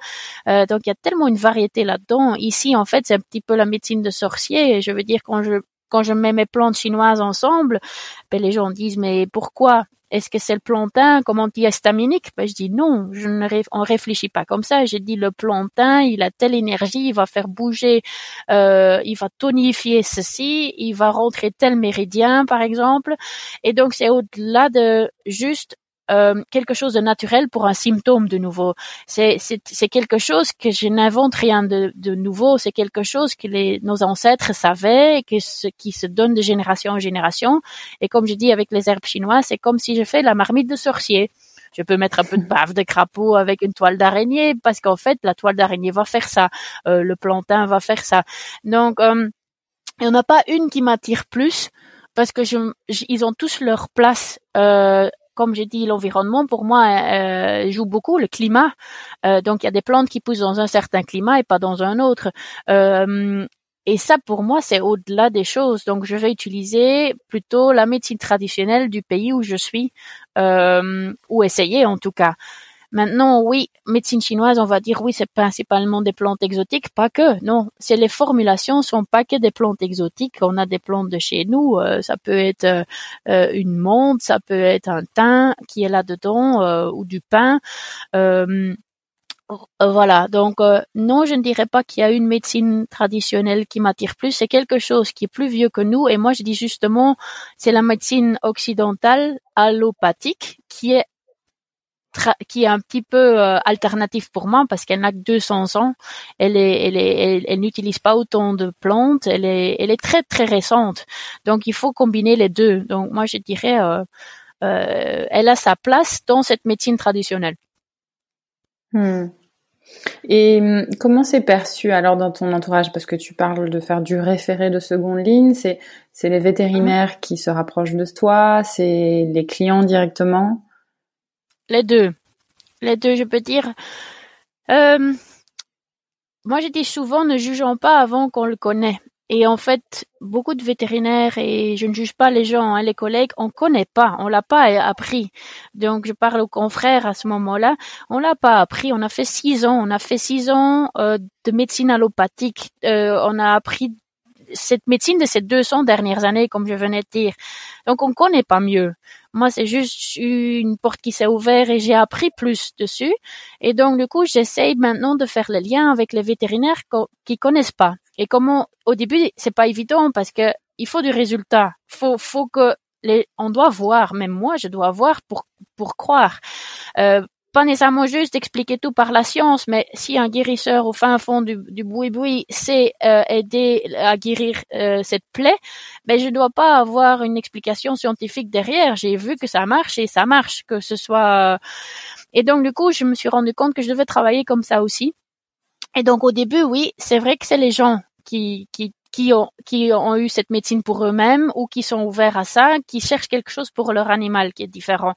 Euh, donc il y a tellement une variété là-dedans. Ici, en fait, c'est un petit peu la médecine de sorcier. Je veux dire, quand je quand je mets mes plantes chinoises ensemble, ben les gens disent mais pourquoi? Est-ce que c'est le plantain? Comme antihistaminique ben, Je dis non, je ne on réfléchit pas comme ça. J'ai dit le plantain, il a telle énergie, il va faire bouger, euh, il va tonifier ceci, il va rentrer tel méridien par exemple. Et donc c'est au-delà de juste euh, quelque chose de naturel pour un symptôme de nouveau. C'est quelque chose que je n'invente rien de, de nouveau. C'est quelque chose que les, nos ancêtres savaient, que ce qui se donne de génération en génération. Et comme je dis avec les herbes chinoises, c'est comme si je fais la marmite de sorcier. Je peux mettre un peu de bave de crapaud avec une toile d'araignée parce qu'en fait la toile d'araignée va faire ça, euh, le plantain va faire ça. Donc euh, il n'y en a pas une qui m'attire plus parce que je, ils ont tous leur place euh, comme j'ai dit, l'environnement pour moi euh, joue beaucoup, le climat. Euh, donc il y a des plantes qui poussent dans un certain climat et pas dans un autre. Euh, et ça, pour moi, c'est au-delà des choses. Donc, je vais utiliser plutôt la médecine traditionnelle du pays où je suis, ou essayer en tout cas. Maintenant, oui, médecine chinoise, on va dire oui, c'est principalement des plantes exotiques, pas que. Non, c'est les formulations sont pas que des plantes exotiques. On a des plantes de chez nous. Euh, ça peut être euh, une menthe, ça peut être un thym qui est là dedans euh, ou du pain. Voilà, donc non, je ne dirais pas qu'il y a une médecine traditionnelle qui m'attire plus. C'est quelque chose qui est plus vieux que nous. Et moi, je dis justement, c'est la médecine occidentale allopathique qui est qui est un petit peu euh, alternative pour moi parce qu'elle n'a que 200 ans. Elle est, elle est, elle, n'utilise pas autant de plantes. Elle est, elle est très très récente. Donc il faut combiner les deux. Donc moi je dirais, euh, euh, elle a sa place dans cette médecine traditionnelle. Hmm. Et hum, comment c'est perçu alors dans ton entourage? Parce que tu parles de faire du référé de seconde ligne, c'est c'est les vétérinaires qui se rapprochent de toi, c'est les clients directement les deux. Les deux, je peux dire. Euh, moi, je dis souvent, ne jugeons pas avant qu'on le connaît. Et en fait, beaucoup de vétérinaires, et je ne juge pas les gens, hein, les collègues, on connaît pas, on l'a pas appris. Donc, je parle aux confrères à ce moment-là, on l'a pas appris. On a fait six ans, on a fait six ans euh, de médecine allopathique. Euh, on a appris cette médecine de ces 200 dernières années, comme je venais de dire. Donc, on connaît pas mieux. Moi, c'est juste une porte qui s'est ouverte et j'ai appris plus dessus. Et donc, du coup, j'essaye maintenant de faire le lien avec les vétérinaires qui connaissent pas. Et comment, au début, c'est pas évident parce que il faut du résultat. Faut, faut que les, on doit voir, même moi, je dois voir pour, pour croire. Euh, pas nécessairement juste expliquer tout par la science, mais si un guérisseur au fin fond du, du boui-boui sait euh, aider à guérir euh, cette plaie, ben je dois pas avoir une explication scientifique derrière. J'ai vu que ça marche et ça marche, que ce soit. Et donc du coup, je me suis rendu compte que je devais travailler comme ça aussi. Et donc au début, oui, c'est vrai que c'est les gens qui qui qui ont, qui ont eu cette médecine pour eux-mêmes ou qui sont ouverts à ça, qui cherchent quelque chose pour leur animal qui est différent.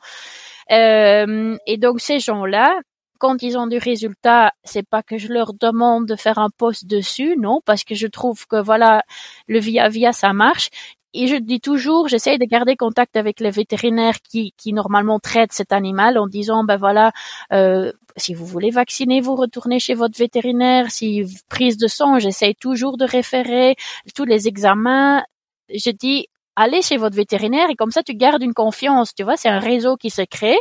Euh, et donc ces gens-là, quand ils ont du résultat, c'est pas que je leur demande de faire un post dessus, non, parce que je trouve que voilà, le via via ça marche. et je dis toujours, j'essaye de garder contact avec les vétérinaires qui, qui normalement traitent cet animal en disant, ben voilà, euh, si vous voulez vacciner, vous retournez chez votre vétérinaire. Si prise de sang, j'essaye toujours de référer tous les examens. Je dis, allez chez votre vétérinaire et comme ça tu gardes une confiance, tu vois, c'est un réseau qui se crée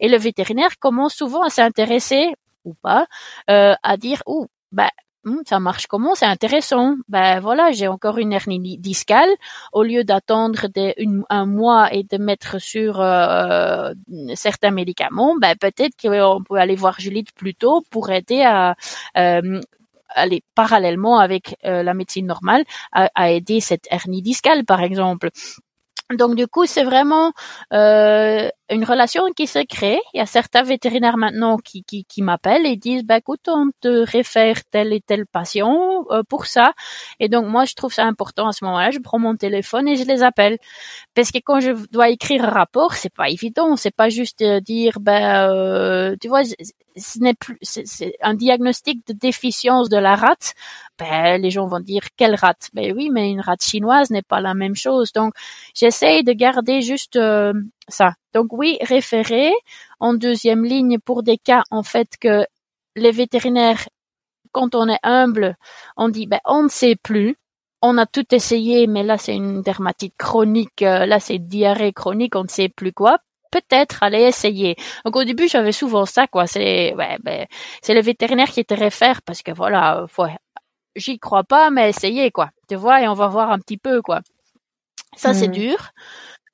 et le vétérinaire commence souvent à s'intéresser ou pas euh, à dire, oh, bah Hmm, ça marche comment? C'est intéressant. Ben voilà, j'ai encore une hernie discale. Au lieu d'attendre un mois et de mettre sur euh, certains médicaments, ben peut-être qu'on peut aller voir Juliette plus tôt pour aider à euh, aller parallèlement avec euh, la médecine normale à, aider cette hernie discale par exemple. Donc du coup, c'est vraiment euh, une relation qui se crée. Il y a certains vétérinaires maintenant qui, qui, m'appellent et disent, bah, écoute, on te réfère tel et tel patient euh, pour ça. Et donc moi, je trouve ça important à ce moment-là. Je prends mon téléphone et je les appelle. Parce que quand je dois écrire un rapport, c'est pas évident. C'est pas juste dire, ben, euh, tu vois, ce n'est plus, c'est un diagnostic de déficience de la rate. Ben, les gens vont dire quelle rate? Ben oui, mais une rate chinoise n'est pas la même chose. Donc, j'essaye de garder juste euh, ça. Donc oui, référer en deuxième ligne pour des cas en fait que les vétérinaires, quand on est humble, on dit ben on ne sait plus. On a tout essayé, mais là c'est une dermatite chronique, euh, là c'est diarrhée chronique, on ne sait plus quoi peut-être aller essayer. Donc au début j'avais souvent ça quoi. C'est ouais ben c'est le vétérinaire qui te réfère parce que voilà, j'y crois pas mais essayez quoi. Tu vois et on va voir un petit peu quoi. Ça c'est mmh. dur.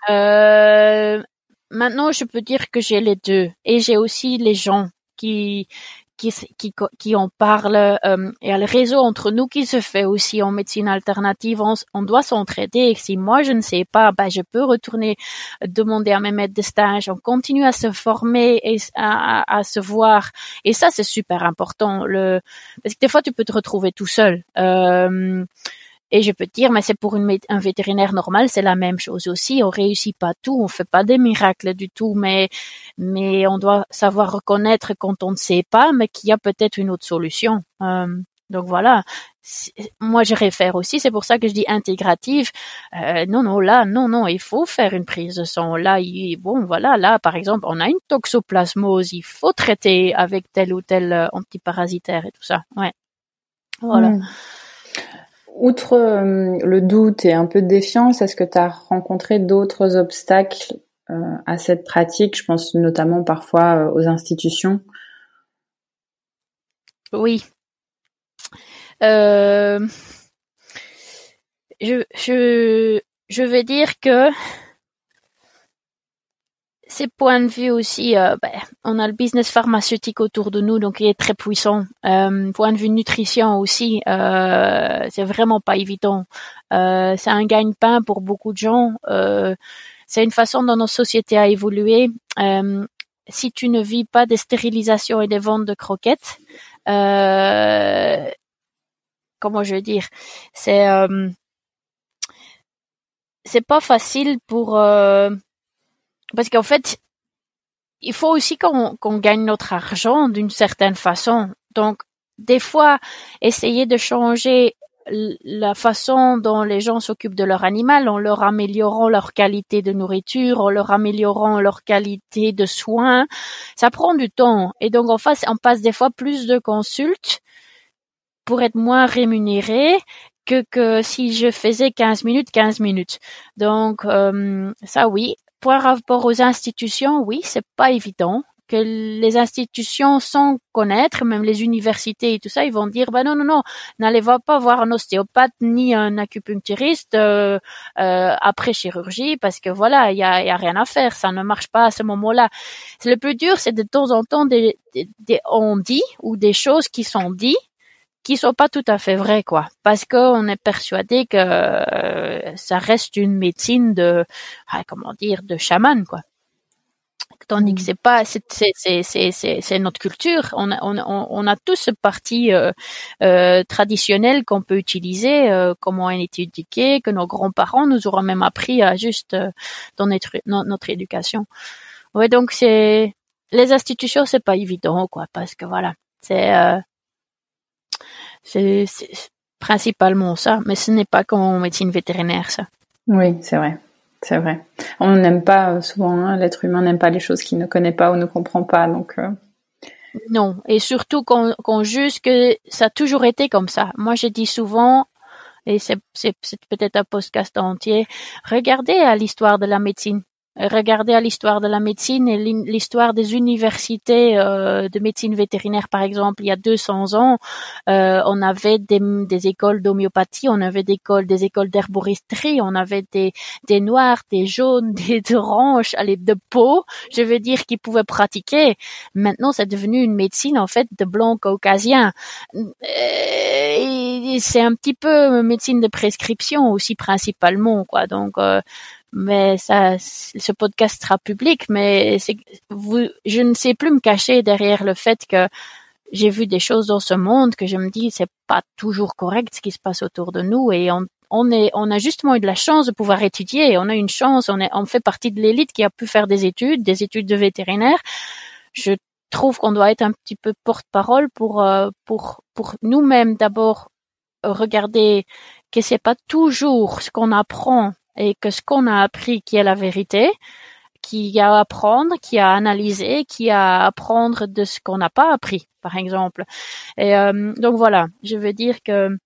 Euh, maintenant, je peux dire que j'ai les deux. Et j'ai aussi les gens qui, qui, qui, en parlent. Euh, il y a le réseau entre nous qui se fait aussi en médecine alternative. On, doit s'entraider. Et si moi, je ne sais pas, ben, je peux retourner demander à mes maîtres de stage. On continue à se former et à, se voir. Et ça, c'est super important. Parce que des fois, tu peux te retrouver tout seul. Euh, et je peux te dire, mais c'est pour une, un vétérinaire normal, c'est la même chose aussi. On réussit pas tout, on fait pas des miracles du tout, mais mais on doit savoir reconnaître quand on ne sait pas, mais qu'il y a peut-être une autre solution. Euh, donc voilà. Moi, je réfère aussi. C'est pour ça que je dis intégrative. Euh, non, non, là, non, non, il faut faire une prise de sang. Là, bon, voilà, là, par exemple, on a une toxoplasmose. Il faut traiter avec tel ou tel euh, antiparasitaire et tout ça. Ouais. Voilà. Hmm. Outre euh, le doute et un peu de défiance, est-ce que tu as rencontré d'autres obstacles euh, à cette pratique? Je pense notamment parfois euh, aux institutions. Oui. je, je, je vais dire que ces points de vue aussi, euh, ben, on a le business pharmaceutique autour de nous, donc il est très puissant. Euh, point de vue nutrition aussi, euh, c'est vraiment pas évident. Euh, c'est un gagne-pain pour beaucoup de gens. Euh, c'est une façon dont nos sociétés a évolué. Euh, si tu ne vis pas des stérilisations et des ventes de croquettes, comment je vais dire, c'est c'est pas facile pour parce qu'en fait, il faut aussi qu'on gagne notre argent d'une certaine façon. Donc, des fois, essayer de changer la façon dont les gens s'occupent de leur animal en leur améliorant leur qualité de nourriture, en leur améliorant leur qualité de soins, ça prend du temps. Et donc, en face, on passe des fois plus de consultes pour être moins rémunéré que, que si je faisais 15 minutes, 15 minutes. Donc, euh, ça oui. Par rapport aux institutions, oui, c'est pas évident que les institutions sans connaître, même les universités et tout ça, ils vont dire bah non non non, n'allez pas voir un ostéopathe ni un acupuncturiste euh, euh, après chirurgie parce que voilà il y a, y a rien à faire, ça ne marche pas à ce moment-là. Le plus dur, c'est de temps en temps des, des, des on dit ou des choses qui sont dites qui sont pas tout à fait vraies quoi. Parce qu'on est persuadé que euh, ça reste une médecine de ah, comment dire de chaman quoi. Tandis que mm. c'est pas c'est c'est c'est c'est notre culture. On a on, on a tous ce parti euh, euh, traditionnel qu'on peut utiliser euh, comment on a été éduqué que nos grands-parents nous auront même appris à juste euh, dans notre notre éducation. Ouais donc c'est les institutions c'est pas évident quoi parce que voilà c'est euh, c'est principalement ça, mais ce n'est pas comme en médecine vétérinaire, ça. Oui, c'est vrai. C'est vrai. On n'aime pas euh, souvent, hein, l'être humain n'aime pas les choses qu'il ne connaît pas ou ne comprend pas. Donc, euh. Non, et surtout qu'on juge que ça a toujours été comme ça. Moi, je dis souvent, et c'est peut-être un podcast entier, regardez à l'histoire de la médecine regardez à l'histoire de la médecine et l'histoire des universités euh, de médecine vétérinaire, par exemple, il y a 200 ans, euh, on avait des, des écoles d'homéopathie, on avait des écoles, des écoles d'herboristerie, on avait des, des noirs, des jaunes, des oranges, allez, de peau, je veux dire, qui pouvaient pratiquer. Maintenant, c'est devenu une médecine, en fait, de blancs caucasiens. C'est un petit peu médecine de prescription aussi, principalement, quoi. Donc, euh, mais ça, ce podcast sera public, mais vous, je ne sais plus me cacher derrière le fait que j'ai vu des choses dans ce monde que je me dis c'est pas toujours correct ce qui se passe autour de nous et on, on est, on a justement eu de la chance de pouvoir étudier. On a une chance, on est, on fait partie de l'élite qui a pu faire des études, des études de vétérinaire. Je trouve qu'on doit être un petit peu porte-parole pour, euh, pour, pour nous-mêmes d'abord regarder que c'est pas toujours ce qu'on apprend et que ce qu'on a appris qui est la vérité, qui a à apprendre, qui a à analyser, qui a à apprendre de ce qu'on n'a pas appris, par exemple. Et euh, donc voilà, je veux dire que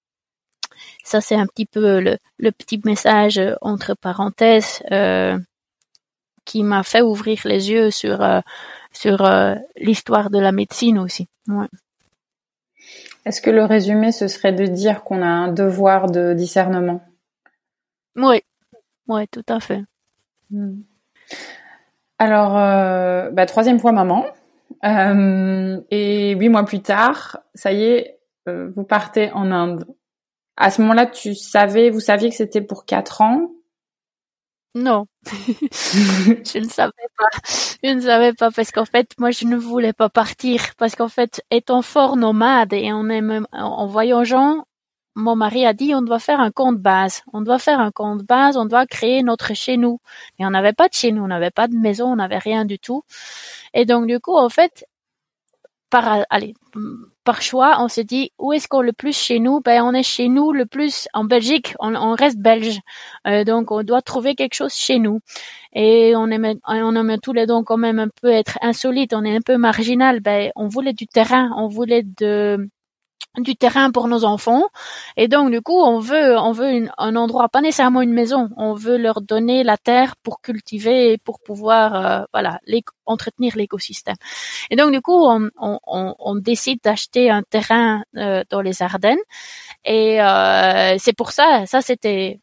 ça c'est un petit peu le, le, petit message entre parenthèses euh, qui m'a fait ouvrir les yeux sur euh, sur euh, l'histoire de la médecine aussi. Ouais. Est-ce que le résumé ce serait de dire qu'on a un devoir de discernement? Oui, Ouais, tout à fait. Hmm. Alors, euh, bah, troisième fois maman. Euh, et huit mois plus tard, ça y est, euh, vous partez en Inde. À ce moment-là, tu savais, vous saviez que c'était pour quatre ans? Non, je ne savais pas. Je ne savais pas parce qu'en fait, moi, je ne voulais pas partir parce qu'en fait, étant fort nomade et en, en voyageant, mon mari a dit on doit faire un compte base. On doit faire un compte base, on doit créer notre chez nous. Et on n'avait pas de chez nous, on n'avait pas de maison, on n'avait rien du tout. Et donc du coup, en fait, par allez, par choix, on s'est dit où est-ce qu'on le plus chez nous? Ben on est chez nous le plus en Belgique, on, reste belge, euh, donc on doit trouver quelque chose chez nous. Et on aime, on aime tous les dons quand même un peu être insolite, on est un peu marginal. Ben on voulait du terrain, on voulait de du terrain pour nos enfants. Et donc du coup on veut on veut un endroit pas nécessairement une maison. On veut leur donner la terre pour cultiver et pour pouvoir euh, voilà entretenir l'écosystème. Et donc du coup on, on, on décide d'acheter un terrain euh, dans les Ardennes. Et euh, c'est pour ça ça c'était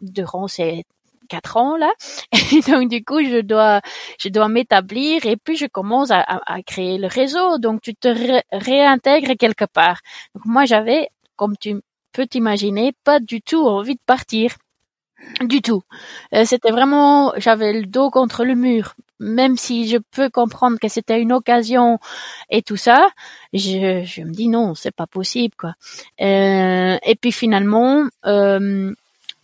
durant ces quatre ans là. Et donc du coup je dois je dois m'établir et puis je commence à, à, créer le réseau. Donc tu te réintègres quelque part. Moi j'avais comme tu peux t'imaginer pas du tout envie de partir. Du tout. Euh, c'était vraiment j'avais le dos contre le mur. Même si je peux comprendre que c'était une occasion et tout ça, je, je me dis non, c'est pas possible quoi. Euh, et puis finalement, euh,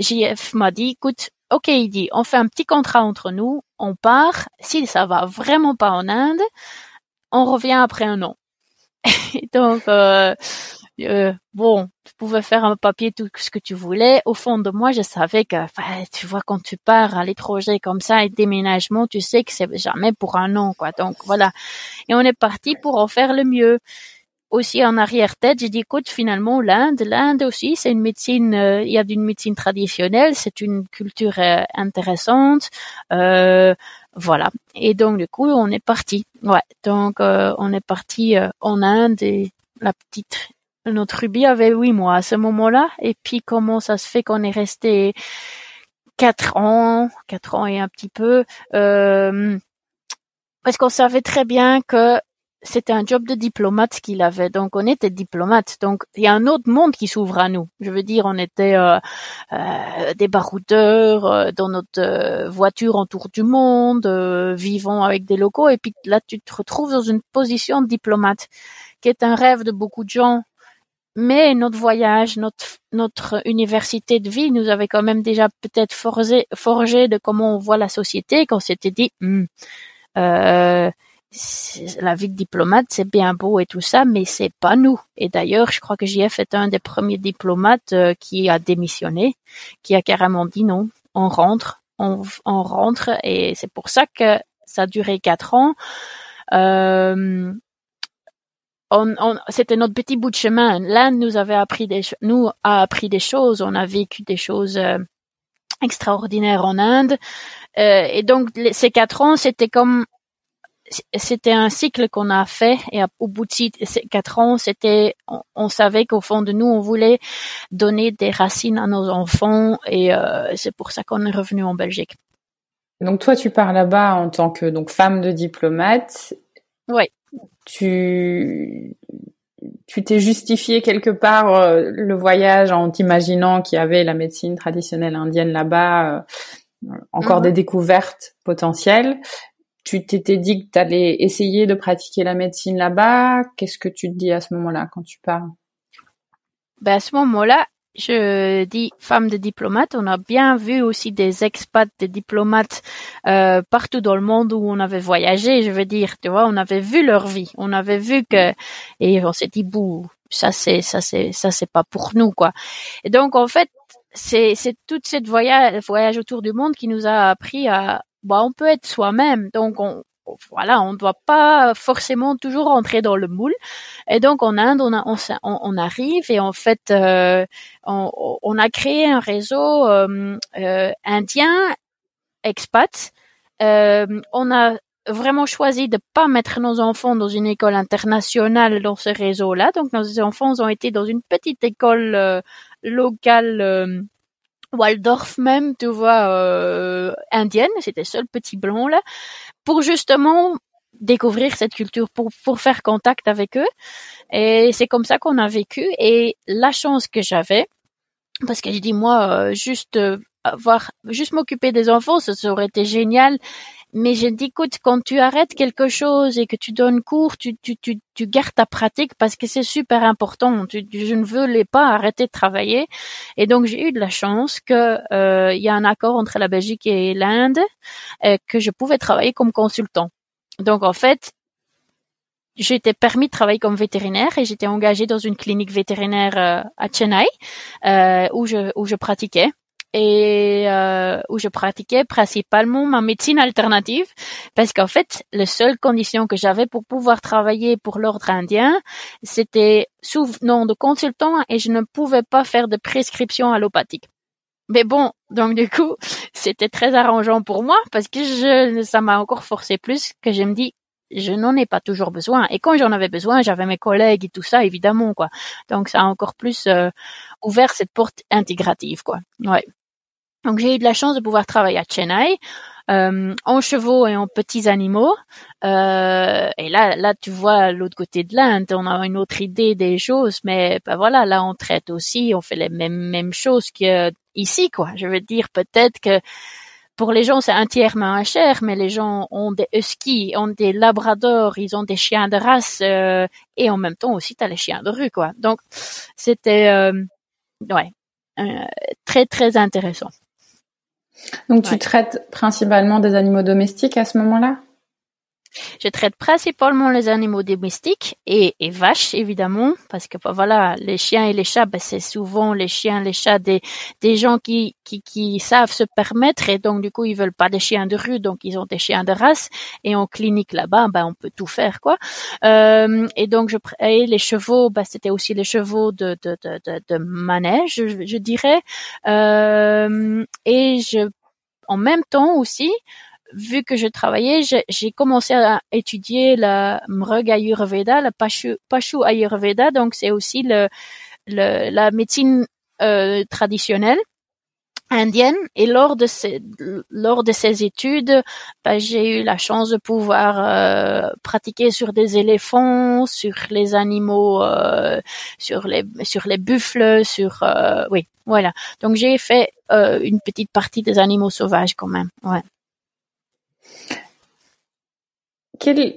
JF m'a dit, écoute, ok, il dit, on fait un petit contrat entre nous, on part. Si ça va vraiment pas en Inde, on revient après un an. donc, euh, euh, bon, tu pouvais faire un papier tout ce que tu voulais. Au fond de moi, je savais que, tu vois, quand tu pars à l'étranger comme ça et déménagement, tu sais que c'est jamais pour un an, quoi. Donc voilà. Et on est parti pour en faire le mieux aussi en arrière-tête, j'ai dit, écoute, finalement, l'Inde, l'Inde aussi, c'est une médecine, euh, il y a d'une médecine traditionnelle, c'est une culture euh, intéressante, euh, voilà. Et donc, du coup, on est parti. Ouais. Donc, on est parti en Inde et la petite, notre Ruby avait huit mois à ce moment-là. Et puis, comment ça se fait qu'on est resté quatre ans, quatre ans et un petit peu, parce qu'on savait très bien que c'était un job de diplomate qu'il avait. Donc on était diplomate. Donc il y a un autre monde qui s'ouvre à nous. Je veux dire, on était euh, euh, des baroudeurs euh, dans notre voiture en tour du monde, vivant avec des locaux. Et puis là, tu te retrouves dans une position de diplomate, qui est un rêve de beaucoup de gens. Mais notre voyage, notre université de vie nous avait quand même déjà peut-être forgé, de comment on voit la société, qu'on s'était dit, hmm, la vie de diplomate, c'est bien beau et tout ça, mais c'est pas nous. Et d'ailleurs, je crois que JF est un des premiers diplomates euh, qui a démissionné, qui a carrément dit non. on rentre, on, on rentre, et c'est pour ça que ça a duré quatre ans. Euh, on, on, c'était notre petit bout de chemin. L'Inde nous avait appris des, nous a appris des choses. On a vécu des choses euh, extraordinaires en Inde. Euh, et donc ces quatre ans, c'était comme c'était un cycle qu'on a fait et au bout de ces quatre ans, c'était, on, savait qu'au fond de nous, on voulait donner des racines à nos enfants et euh, c'est pour ça qu'on est revenu en Belgique. Donc toi, tu pars là-bas en tant que donc femme de diplomate. Oui. Tu tu t'es justifié quelque part euh, le voyage en t'imaginant qu'il y avait la médecine traditionnelle indienne là-bas, euh, encore mhm. des découvertes potentielles. Tu t'étais dit que tu allais essayer de pratiquer la médecine là-bas. Qu'est-ce que tu te dis à ce moment-là quand tu pars ben à ce moment-là, je dis femme de diplomate, on a bien vu aussi des expats, des diplomates euh, partout dans le monde où on avait voyagé. Je veux dire, tu vois, on avait vu leur vie, on avait vu que et on s'est dit bouh, ça c'est ça c'est ça c'est pas pour nous quoi. Et donc en fait, c'est c'est toute cette voyage voyage autour du monde qui nous a appris à bah on peut être soi-même. Donc on voilà, on ne doit pas forcément toujours entrer dans le moule. Et donc en Inde, on, on, arrive et en fait, euh, on, a créé un réseau euh, euh, indien expat. on a vraiment choisi de pas mettre nos enfants dans une école internationale dans ce réseau-là. Donc nos enfants ont été dans une petite école locale Waldorf même, tu vois, euh, indienne, c'était seul petit blanc là, pour justement découvrir cette culture, pour, pour faire contact avec eux. Et c'est comme ça qu'on a vécu. Et la chance que j'avais, parce que je dis moi, euh, juste euh, avoir, juste m'occuper des enfants, ça aurait été génial mais je dis, écoute, quand tu arrêtes quelque chose et que tu donnes cours, tu, tu, tu, tu gardes ta pratique parce que c'est super important. je ne voulais pas arrêter de travailler. Et donc, j'ai eu de la chance que euh, y a un accord entre la Belgique et l'Inde euh, que je pouvais travailler comme consultant. Donc, en fait, j'étais permis de travailler comme vétérinaire et j'étais engagée dans une clinique vétérinaire euh, à Chennai euh, où je où je pratiquais et euh, où je pratiquais principalement ma médecine alternative parce qu'en fait, la seule condition que j'avais pour pouvoir travailler pour l'ordre indien, c'était sous nom de consultant et je ne pouvais pas faire de prescription allopathique. Mais bon, donc du coup, c'était très arrangeant pour moi parce que je, ça m'a encore forcé plus que je me dis, je n'en ai pas toujours besoin. Et quand j'en avais besoin, j'avais mes collègues et tout ça, évidemment, quoi. Donc ça a encore plus euh, ouvert cette porte intégrative, quoi. Ouais. Donc j'ai eu de la chance de pouvoir travailler à Chennai euh, en chevaux et en petits animaux. Euh, et là, là, tu vois l'autre côté de l'Inde, on a une autre idée des choses, mais ben voilà, là on traite aussi, on fait les mêmes mêmes choses que ici, quoi. Je veux dire peut-être que pour les gens c'est tiers moins cher, mais les gens ont des huskies, ont des labradors, ils ont des chiens de race euh, et en même temps aussi tu as les chiens de rue, quoi. Donc c'était euh, ouais très très intéressant. Donc tu traites principalement des animaux domestiques à ce moment-là? Je traite principalement les animaux domestiques et, et vaches évidemment parce que bah, voilà les chiens et les chats bah, c'est souvent les chiens les chats des des gens qui, qui qui savent se permettre et donc du coup ils veulent pas des chiens de rue donc ils ont des chiens de race. Et en clinique là-bas bah on peut tout faire quoi. Euh, et donc je et les chevaux bah c'était aussi les chevaux de de de de, de manège je, je dirais. Euh, et je en même temps aussi vu que je travaillais, j'ai commencé à étudier la Mrug Ayurveda, la Pashu Ayurveda, donc c'est aussi le, le, la médecine euh, traditionnelle indienne. Et lors de ces, lors de ces études, bah, j'ai eu la chance de pouvoir euh, pratiquer sur des éléphants, sur les animaux, euh, sur les sur les buffles, sur euh, oui, voilà. Donc j'ai fait euh, une petite partie des animaux sauvages quand même. Ouais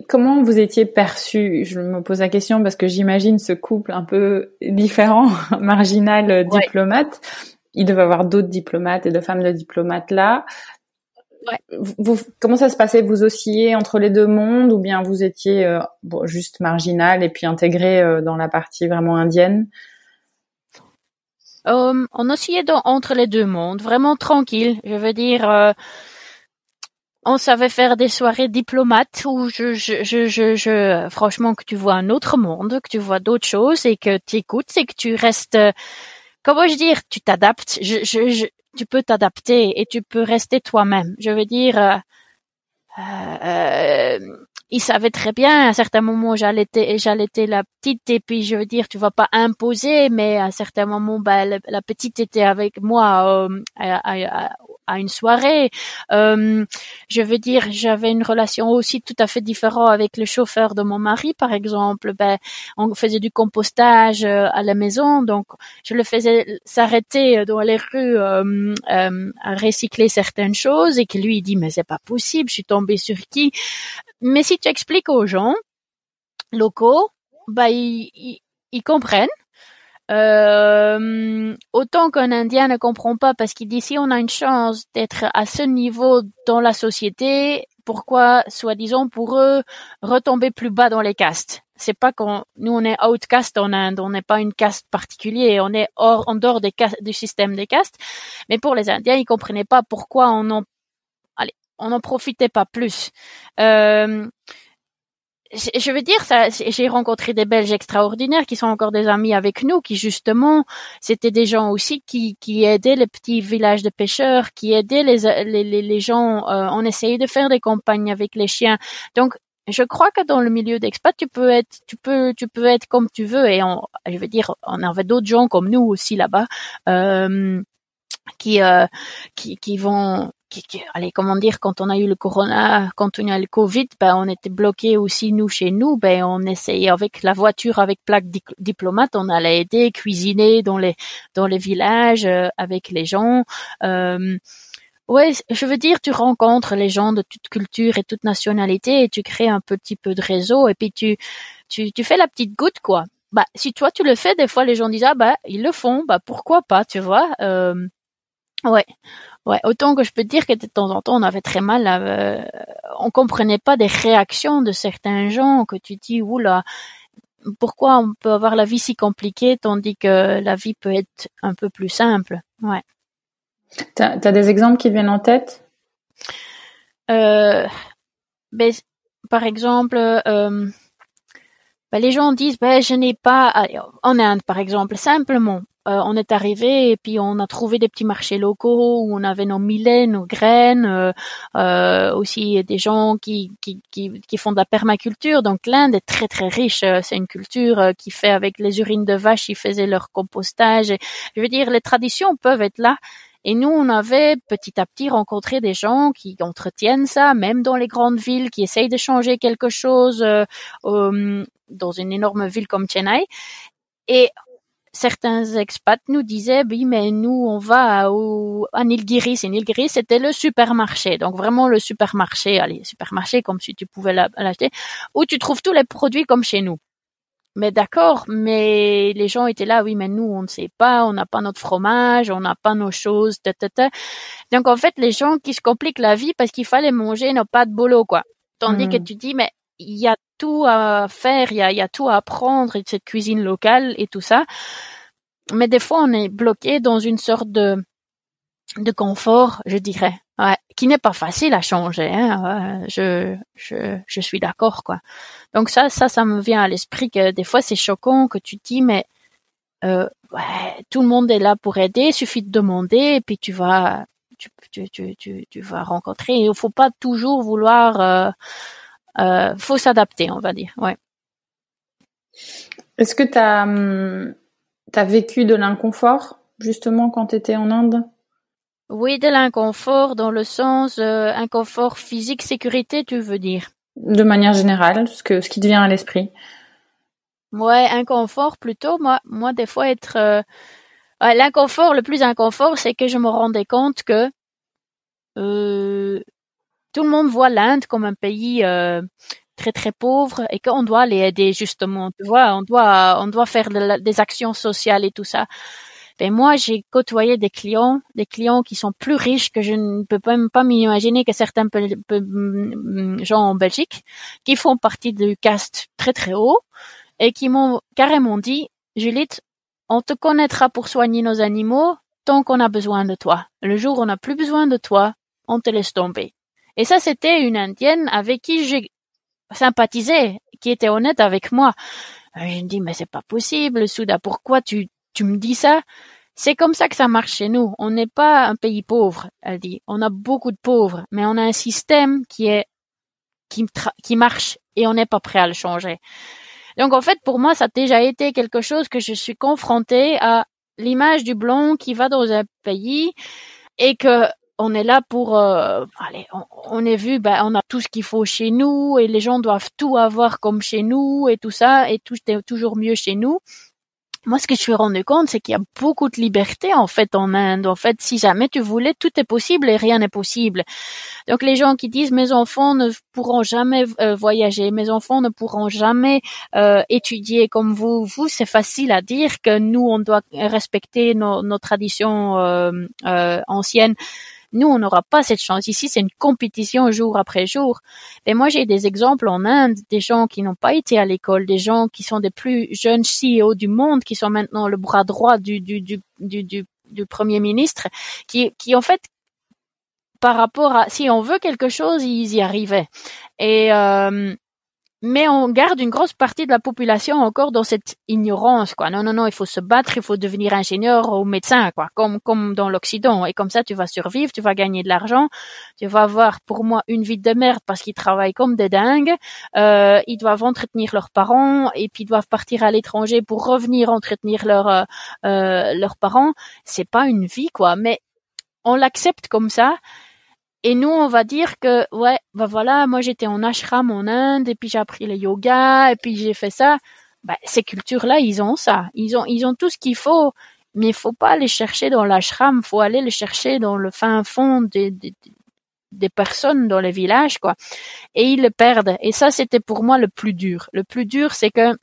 comment vous étiez perçu? Je me pose la question parce que j'imagine ce couple un peu différent, marginal, euh, diplomate. Il devait avoir d'autres diplomates et de femmes de diplomates là. Vous, comment ça se passait? Vous oscilliez entre les deux mondes ou bien vous étiez euh, juste marginal et puis intégré euh, dans la partie vraiment indienne? Euh, on oscillait dans, entre les deux mondes, vraiment tranquille. Je veux dire, on savait faire des soirées diplomates où je, je, je, je, je, franchement, que tu vois un autre monde, que tu vois d'autres choses et que tu écoutes et que tu restes, comment je dire, tu t'adaptes. Je, je, je, tu peux t'adapter et tu peux rester toi-même. Je veux dire, euh, euh, il savait très bien à un certain moment j'allaitais la petite et puis je veux dire tu vas pas imposer mais à un certain moment bah, la, petite était avec moi euh, à, à, une soirée. Euh, je veux dire j'avais une relation aussi tout à fait différente avec le chauffeur de mon mari par exemple. Ben on faisait du compostage euh, à la maison donc je le faisais s'arrêter dans les rues euh, euh, à recycler certaines choses et que lui il dit mais c'est pas possible je suis tombée sur qui? Mais si tu expliques aux gens locaux, bah ils, comprennent. Euh, autant qu'un Indien ne comprend pas parce qu'il dit si on a une chance d'être à ce niveau dans la société, pourquoi, soi-disant, pour eux, retomber plus bas dans les castes? C'est pas qu'on, nous on est outcast en Inde, on n'est pas une caste particulière, on est hors, en dehors des du système des castes. Mais pour les Indiens, ils comprenaient pas pourquoi on en on n'en profitait pas plus. Euh, je veux dire, ça, j'ai rencontré des Belges extraordinaires qui sont encore des amis avec nous, qui justement, c'était des gens aussi qui, qui aidaient les petits villages de pêcheurs, qui aidaient les, les, les gens. Euh, on essayait de faire des campagnes avec les chiens. Donc, je crois que dans le milieu d'expat, tu peux être, tu peux, tu peux être comme tu veux. Et on, je veux dire, on avait d'autres gens comme nous aussi là-bas. Euh, qui, euh, qui qui vont allez, comment dire, quand on a eu le corona, quand on a eu le Covid, ben, on était bloqué aussi, nous, chez nous, ben, on essayait avec la voiture, avec plaque diplomate, on allait aider, cuisiner dans les, dans les villages, euh, avec les gens, euh, Ouais, je veux dire, tu rencontres les gens de toute culture et toute nationalité et tu crées un petit peu de réseau et puis tu, tu, tu fais la petite goutte, quoi. Bah, si toi tu le fais, des fois les gens disent ah bah ils le font, bah pourquoi pas, tu vois. Euh, ouais, Ouais, autant que je peux dire que de temps en temps on avait très mal, euh, on comprenait pas des réactions de certains gens que tu dis oula, pourquoi on peut avoir la vie si compliquée tandis que la vie peut être un peu plus simple. Ouais. T'as as des exemples qui viennent en tête? Euh, ben, par exemple, euh, ben, les gens disent ben je n'ai pas en Inde par exemple simplement euh, on est arrivé et puis on a trouvé des petits marchés locaux où on avait nos millets, nos graines, euh, euh, aussi des gens qui, qui, qui, font de la permaculture. Donc l'Inde est très très riche. C'est une culture qui fait avec les urines de vache, ils faisaient leur compostage. je veux dire, les traditions peuvent être là. Et nous, on avait petit à petit rencontré des gens qui entretiennent ça, même dans les grandes villes, qui essayent de changer quelque chose dans une énorme ville comme Chennai. Et certains expats nous disaient oui mais nous on va au, à Nilgiris et Nilgiris c'était le supermarché. Donc vraiment le supermarché allez supermarché comme si tu pouvais l'acheter où tu trouves tous les produits comme chez nous mais d'accord mais les gens étaient là oui mais nous on ne sait pas on n'a pas notre fromage on n'a pas nos choses donc en fait les gens qui se compliquent la vie parce qu'il fallait manger n'ont pas de boulot quoi tandis que hmm. tu dis mais il y a tout à faire, il y a, y a tout à apprendre de cette cuisine locale et tout ça. Mais des fois, on est bloqué dans une sorte de, de confort, je dirais, ouais, qui n'est pas facile à changer. Hein, je, je, je suis d'accord, quoi. Donc ça, ça, ça me vient à l'esprit que des fois, c'est choquant que tu dis, mais euh, ouais, tout le monde est là pour aider, il suffit de demander et puis tu vas, tu, tu, tu, tu, tu vas rencontrer. Il faut pas toujours vouloir euh, euh, faut s'adapter, on va dire. Ouais. Est-ce que tu as, hum, as vécu de l'inconfort justement quand tu étais en Inde? Oui, de l'inconfort dans le sens euh, inconfort physique, sécurité, tu veux dire? De manière générale, ce que ce qui te vient à l'esprit. Ouais, inconfort plutôt. Moi, moi des fois être euh, l'inconfort, le plus inconfort, c'est que je me rendais compte que euh, tout le monde voit l'Inde comme un pays euh, très très pauvre et qu'on doit les aider justement. Tu vois, on doit on doit faire des actions sociales et tout ça. Ben moi, j'ai côtoyé des clients, des clients qui sont plus riches que je ne peux même pas m'imaginer que certains mm, gens en Belgique, qui font partie du caste très très haut et qui m'ont carrément dit, Juliette, on te connaîtra pour soigner nos animaux tant qu'on a besoin de toi. Le jour où on n'a plus besoin de toi, on te laisse tomber. Et ça, c'était une indienne avec qui j'ai sympathisé, qui était honnête avec moi. Je me dis, mais c'est pas possible, Souda, pourquoi tu, tu me dis ça? C'est comme ça que ça marche chez nous. On n'est pas un pays pauvre, elle dit. On a beaucoup de pauvres, mais on a un système qui est, qui, marche et on n'est pas prêt à le changer. Donc en fait, pour moi, ça a déjà été quelque chose que je suis confrontée à l'image du blanc qui va dans un pays et que on est là pour euh, allez on, on, est vu ben on a tout ce qu'il faut chez nous et les gens doivent tout avoir comme chez nous et tout ça et tout est toujours mieux chez nous moi, ce que je suis rendu compte, c'est qu'il y a beaucoup de liberté en fait en Inde. En fait, si jamais tu voulais, tout est possible et rien n'est possible. Donc, les gens qui disent mes enfants ne pourront jamais euh, voyager, mes enfants ne pourront jamais euh, étudier comme vous, vous, c'est facile à dire que nous, on doit respecter nos, traditions euh anciennes. Nous, on n'aura pas cette chance. Ici, c'est une compétition jour après jour. Et moi, j'ai des exemples en Inde, des gens qui n'ont pas été à l'école, des gens qui sont des plus jeunes CEO du monde, qui sont maintenant le bras droit du, du, du, du, du premier ministre, qui, qui en fait, par rapport à, si on veut quelque chose, ils y arrivaient. Et, euh, mais on garde une grosse partie de la population encore dans cette ignorance, quoi. Non, non, non, il faut se battre, il faut devenir ingénieur ou médecin, quoi, comme, comme dans l'Occident. Et comme ça, tu vas survivre, tu vas gagner de l'argent, tu vas avoir, pour moi, une vie de merde parce qu'ils travaillent comme des dingues, euh, ils doivent entretenir leurs parents et puis ils doivent partir à l'étranger pour revenir entretenir leurs, euh, euh leurs parents. C'est pas une vie, quoi. Mais on l'accepte comme ça et nous, on va dire que, ouais, bah voilà, moi j'étais en ashram en Inde, et puis j'ai appris le yoga, et puis j'ai fait ça. Bah, ces cultures-là, ils ont ça. Ils ont, ils ont tout ce qu'il faut, mais il faut pas aller chercher dans l'ashram, faut aller le chercher dans le fin fond des, des, des personnes dans les villages, quoi. Et ils le perdent. Et ça, c'était pour moi le plus dur. Le plus dur, c'est que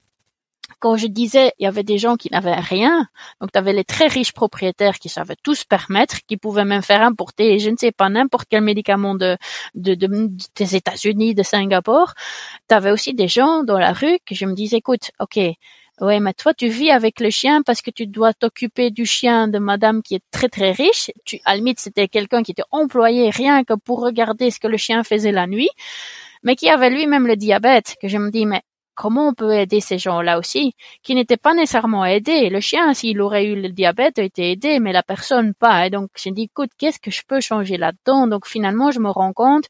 quand je disais, il y avait des gens qui n'avaient rien. Donc, tu avais les très riches propriétaires qui savaient tout permettre, qui pouvaient même faire importer, je ne sais pas, n'importe quel médicament de, de, des États-Unis, de Singapour. Tu avais aussi des gens dans la rue que je me disais, écoute, ok, Ouais, mais toi, tu vis avec le chien parce que tu dois t'occuper du chien de madame qui est très très riche. Tu, à la c'était quelqu'un qui était employé rien que pour regarder ce que le chien faisait la nuit, mais qui avait lui-même le diabète, que je me dis, mais comment on peut aider ces gens-là aussi, qui n'étaient pas nécessairement aidés? Le chien, s'il aurait eu le diabète, a été aidé, mais la personne pas. Et donc, j'ai dit, écoute, qu'est-ce que je peux changer là-dedans? Donc, finalement, je me rends compte,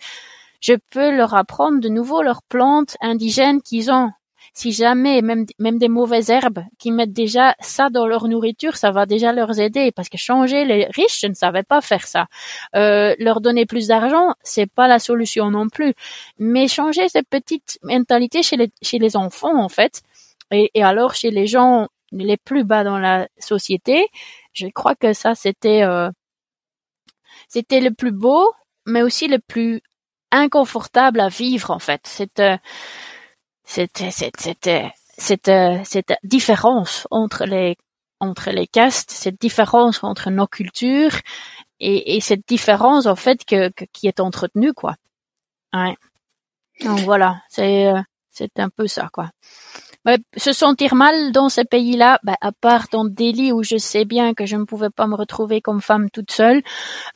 je peux leur apprendre de nouveau leurs plantes indigènes qu'ils ont si jamais même même des mauvaises herbes qui mettent déjà ça dans leur nourriture, ça va déjà leur aider parce que changer les riches, je ne savais pas faire ça. Euh, leur donner plus d'argent, c'est pas la solution non plus. Mais changer cette petite mentalité chez les chez les enfants en fait, et, et alors chez les gens les plus bas dans la société, je crois que ça c'était euh, c'était le plus beau, mais aussi le plus inconfortable à vivre en fait. C'est euh, cette, cette, cette, cette, cette différence entre les entre les castes, cette différence entre nos cultures et, et cette différence en fait que, qui est entretenue quoi. Ouais. Donc voilà, c'est euh, c'est un peu ça quoi. se sentir mal dans ces pays-là, bah, à part dans Delhi où je sais bien que je ne pouvais pas me retrouver comme femme toute seule,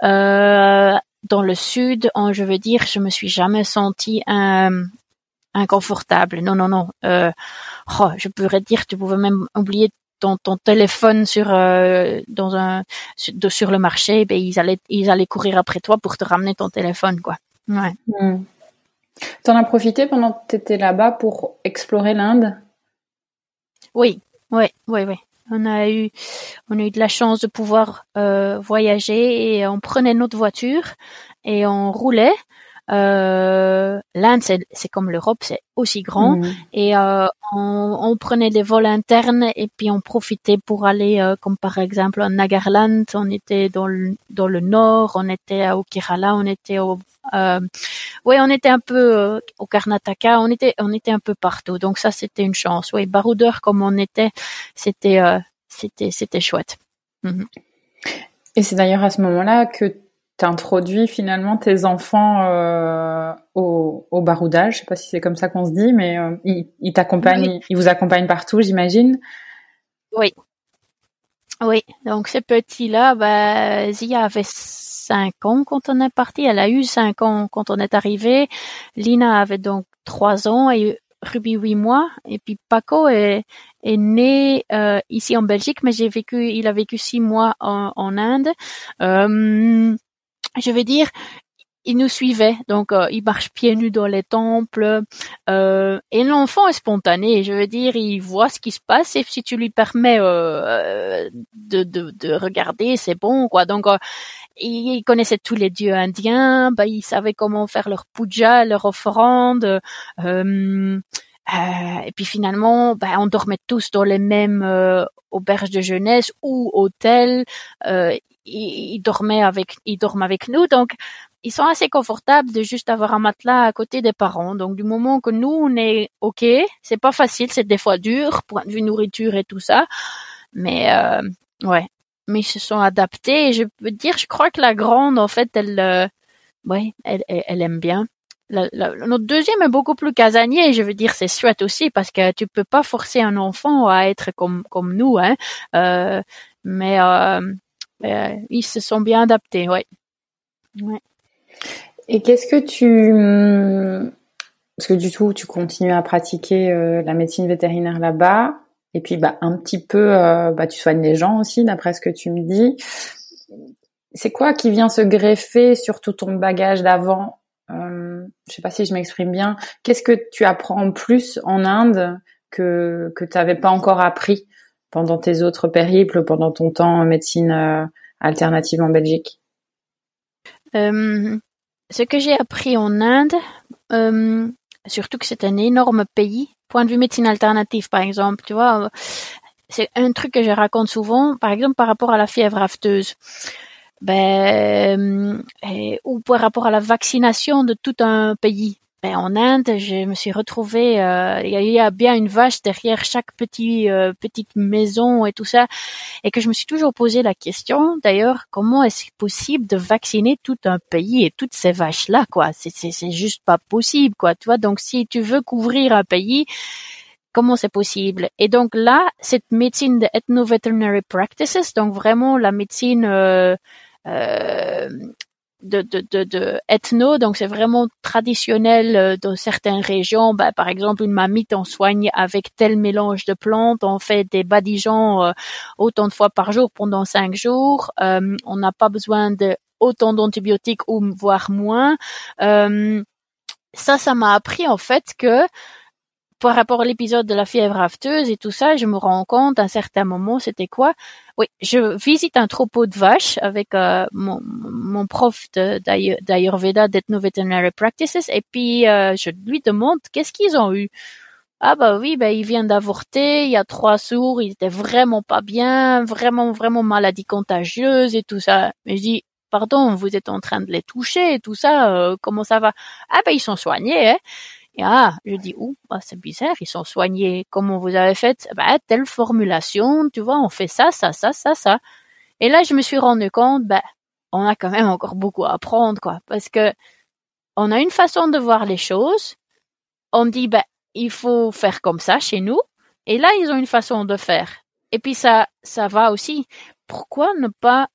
euh, dans le sud, je veux dire, je me suis jamais sentie un, inconfortable. Non, non, non. Euh, oh, je pourrais dire, tu pouvais même oublier ton, ton téléphone sur euh, dans un sur, le marché, ben ils allaient ils allaient courir après toi pour te ramener ton téléphone, quoi. Ouais. Hmm. T'en as profité pendant que t'étais là-bas pour explorer l'Inde? Oui, oui, oui, oui. On a eu, on a eu de la chance de pouvoir euh, voyager et on prenait notre voiture et on roulait euh, L'Inde, c'est comme l'Europe, c'est aussi grand. Mhm. Et euh, on, on, prenait des vols internes et puis on profitait pour aller, euh, comme par exemple en Nagaland, on était dans le, dans le nord, on était au Kerala, on était au euh, oui, on était un peu euh, au Karnataka, on était on était un peu partout. Donc ça, c'était une chance. Oui, baroudeur comme on était, c'était euh, c'était c'était chouette. Mhm. Et c'est d'ailleurs à ce moment-là que t'introduis finalement tes enfants euh, au, au, baroudage. Je sais pas si c'est comme ça qu'on se dit, mais euh, ils, t'accompagnent, ils vous accompagnent partout, j'imagine. Oui. Oui, donc ce petit-là, bah, Zia avait cinq ans quand on est parti. Elle a eu cinq ans quand on est arrivé. Lina avait donc trois ans et Ruby huit mois. Et puis Paco est, est né euh, ici en Belgique, mais j'ai vécu, il a vécu six mois en, en Inde. Euh, je veux dire, il nous suivait, donc euh, il marche pieds nus dans les temples. Euh, et l'enfant est spontané, je veux dire, il voit ce qui se passe et si tu lui permets euh, de, de, de, regarder, c'est bon, quoi. Donc il connaissait tous les dieux indiens, bah, il savait comment faire leur puja, leur offrande. Euh, et puis finalement, bah, on dormait tous dans les mêmes auberges de jeunesse ou hôtels. Euh, ils, dormaient avec, ils dorment avec nous, donc ils sont assez confortables de juste avoir un matelas à côté des parents. Donc du moment que nous on est ok, c'est pas facile, c'est des fois dur, point de vue nourriture et tout ça, mais euh, ouais, mais ils se sont adaptés. Je peux dire, je crois que la grande en fait, elle, euh, ouais, elle, elle, aime bien. La, notre deuxième est beaucoup plus casanier. Je veux dire, c'est chouette aussi parce que tu peux pas forcer un enfant à être comme comme nous, hein. Euh, mais euh, euh ils se sont bien adaptés, ouais. Et qu'est-ce que tu... Parce que du tout, tu continues à pratiquer euh, la médecine vétérinaire là-bas. Et puis, bah, un petit peu, euh, bah, tu soignes les gens aussi, d'après ce que tu me dis. C'est quoi qui vient se greffer sur tout ton bagage d'avant euh, Je sais pas si je m'exprime bien. Qu'est-ce que tu apprends plus en Inde que que tu n'avais pas encore appris? Pendant tes autres périples, pendant ton temps en médecine euh, alternative en Belgique? Euh, ce que j'ai appris en Inde, euh, surtout que c'est un énorme pays, point de vue médecine alternative par exemple, tu vois, c'est un truc que je raconte souvent, par exemple par rapport à la fièvre afteuse. Ben, ou par rapport à la vaccination de tout un pays. Ben, en Inde, je me suis retrouvée, euh, il y a bien une vache derrière chaque petit euh, petite maison et tout ça, et que je me suis toujours posé la question. D'ailleurs, comment est-ce possible de vacciner tout un pays et toutes ces vaches là, quoi? C'est juste pas possible, quoi. Tu vois, donc si tu veux couvrir un pays, comment c'est possible? Et donc là, cette médecine de ethno-veterinary practices, donc vraiment la médecine euh, de, de, de, de ethno, donc c'est vraiment traditionnel euh, dans certaines régions. Ben, par exemple, une mamite, on soigne avec tel mélange de plantes, on fait des badigeons euh, autant de fois par jour pendant cinq jours. Euh, on n'a pas besoin de autant d'antibiotiques ou voire moins. ça, ça m'a appris en fait que par rapport à l'épisode de la fièvre afteuse et tout ça, je me rends compte à un certain moment, c'était quoi? Oui, je visite un troupeau de vaches avec euh, mon, mon, prof d'Ayurveda, d'Ethno-Veterinary Practices, et puis euh, je lui demande qu'est-ce qu'ils ont eu? Ah bah oui, bah il vient d'avorter, il y a trois sourds, il était vraiment pas bien, vraiment vraiment maladie contagieuse et tout ça. Mais je dis pardon, vous êtes en train de les toucher et tout ça, euh, comment ça va? Ah bah ils sont soignés, hein et ah, je dis, ouh, bah, c'est bizarre, ils sont soignés. Comment vous avez fait? Bah, telle formulation, tu vois, on fait ça, ça, ça, ça, ça. Et là, je me suis rendu compte, bah, on a quand même encore beaucoup à apprendre, quoi. Parce que on a une façon de voir les choses. On dit, bah, il faut faire comme ça chez nous. Et là, ils ont une façon de faire. Et puis ça, ça va aussi. Pourquoi ne pas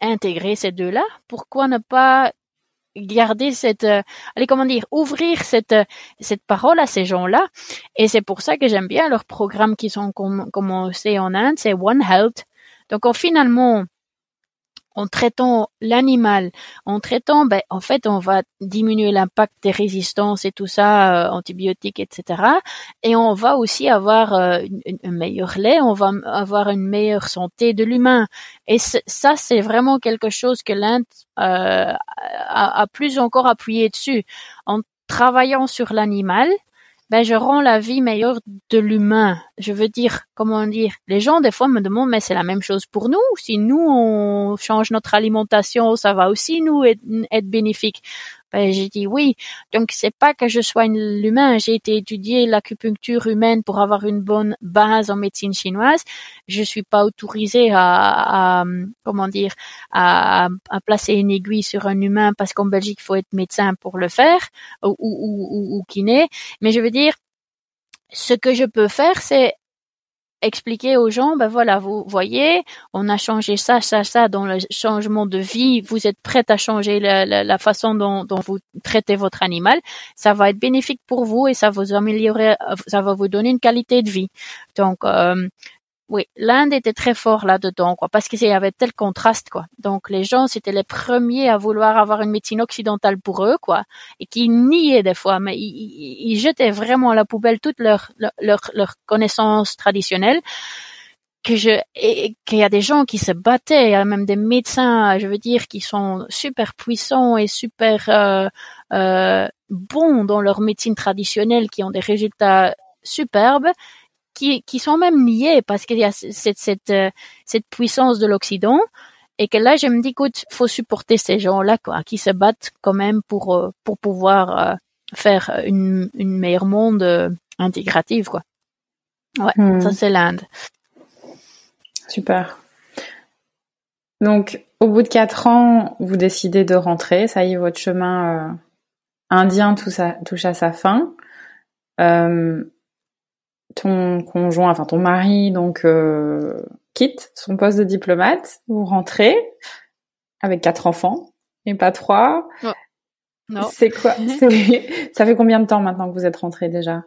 intégrer ces deux-là? Pourquoi ne pas garder cette, euh, allez comment dire, ouvrir cette euh, cette parole à ces gens-là. Et c'est pour ça que j'aime bien leurs programmes qui sont commencés en Inde, c'est One Health. Donc finalement, en traitant l'animal, en traitant, ben, en fait, on va diminuer l'impact des résistances et tout ça, euh, antibiotiques, etc. Et on va aussi avoir euh, un meilleur lait, on va avoir une meilleure santé de l'humain. Et ça, c'est vraiment quelque chose que l'Inde euh, a, a plus encore appuyé dessus. En travaillant sur l'animal, ben je rends la vie meilleure de l'humain. Je veux dire, comment dire, les gens des fois me demandent mais c'est la même chose pour nous. Si nous on change notre alimentation, ça va aussi nous être, être bénéfique. Ben, j'ai dit oui. Donc c'est pas que je soigne l'humain. J'ai été étudier l'acupuncture humaine pour avoir une bonne base en médecine chinoise. Je suis pas autorisée à, à comment dire à, à, placer une aiguille sur un humain parce qu'en Belgique il faut être médecin pour le faire ou, ou, ou, ou kiné. Mais je veux dire ce que je peux faire, c'est expliquer aux gens, ben voilà, vous voyez, on a changé ça, ça, ça dans le changement de vie. Vous êtes prête à changer la, façon dont, dont, vous traitez votre animal. Ça va être bénéfique pour vous et ça vous améliorer, ça va vous donner une qualité de vie. Donc, euh, oui, l'Inde était très fort là-dedans, quoi, parce qu'il y avait tel contraste, quoi. Donc les gens, c'était les premiers à vouloir avoir une médecine occidentale pour eux, quoi, et qui niaient des fois, mais ils, jetaient vraiment à la poubelle toutes leurs leur, connaissances traditionnelles. Que je, et qu'il y a des gens qui se battaient, il y a même des médecins, je veux dire, qui sont super puissants et super euh, euh, bons dans leur médecine traditionnelle, qui ont des résultats superbes qui, qui sont même niés parce qu'il y a cette, cette, euh, cette puissance de l'Occident et que là je me dis écoute faut supporter ces gens-là quoi qui se battent quand même pour euh, pour pouvoir euh, faire une une meilleure monde intégrative quoi. Ouais hmm. ça c'est l'Inde. Super. Donc au bout de quatre ans vous décidez de rentrer. Ça y est votre chemin indien touche à sa fin. Euh, ton conjoint, enfin ton mari, donc euh, quitte son poste de diplomate, vous rentrez avec quatre enfants et pas trois. Non. C'est quoi Ça fait combien de temps maintenant que vous êtes rentré déjà?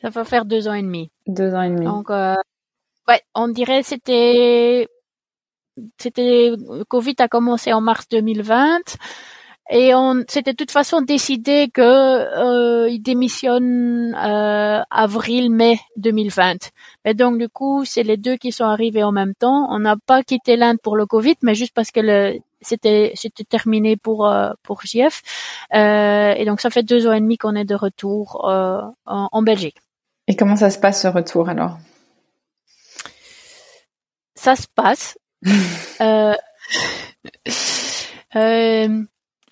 Ça va faire deux ans et demi. Deux ans et demi. Donc, euh, ouais, on dirait c'était c'était Covid a commencé en mars 2020. Et on c'était de toute façon décidé que euh, il démissionne euh, avril-mai 2020. Et donc du coup, c'est les deux qui sont arrivés en même temps. On n'a pas quitté l'Inde pour le Covid, mais juste parce que le, c'était c'était terminé pour euh, pour JF. Euh, et donc ça fait deux ans et demi qu'on est de retour euh, en, en, Belgique. Et comment ça se passe ce retour alors? Ça se passe. euh, euh,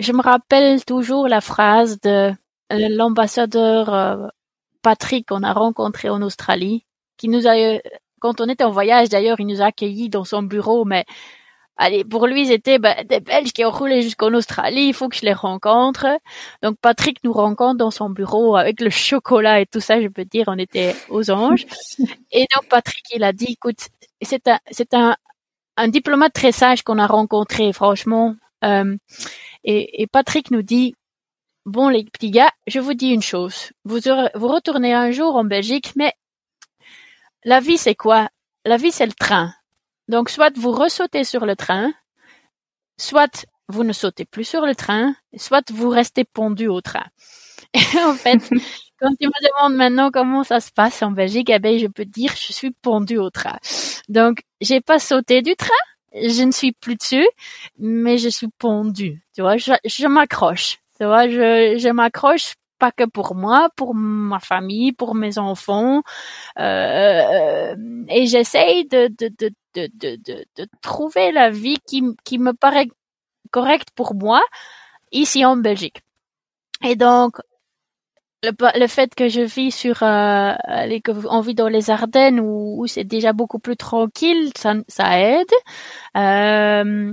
je me rappelle toujours la phrase de euh, l'ambassadeur euh, Patrick qu'on a rencontré en Australie, qui nous a, quand on était en voyage d'ailleurs, il nous a accueillis dans son bureau, mais allez, pour lui c'était ben, des Belges qui ont roulé jusqu'en Australie, il faut que je les rencontre. Donc Patrick nous rencontre dans son bureau avec le chocolat et tout ça, je peux dire, on était aux anges. Et donc Patrick, il a dit, écoute, c'est un, c'est un, un diplomate très sage qu'on a rencontré, franchement. Euh, et, Patrick nous dit, bon les petits gars, je vous dis une chose, vous, vous retournez un jour en Belgique, mais la vie c'est quoi? La vie c'est le train. Donc soit vous ressautez sur le train, soit vous ne sautez plus sur le train, soit vous restez pendu au train. Et en fait, quand tu me demandes maintenant comment ça se passe en Belgique, eh ben, je peux dire je suis pendu au train. Donc, j'ai pas sauté du train, je ne suis plus dessus, mais je suis pondue. Tu vois, je, m'accroche. Tu vois, je, je m'accroche pas que pour moi, pour ma famille, pour mes enfants, euh, et j'essaye de, de, de, de, de, trouver la vie qui, qui me paraît correcte pour moi ici en Belgique. Et donc, le, fait que je vis sur euh, les, on vit dans les Ardennes où, c'est déjà beaucoup plus tranquille, ça, ça aide. Euh,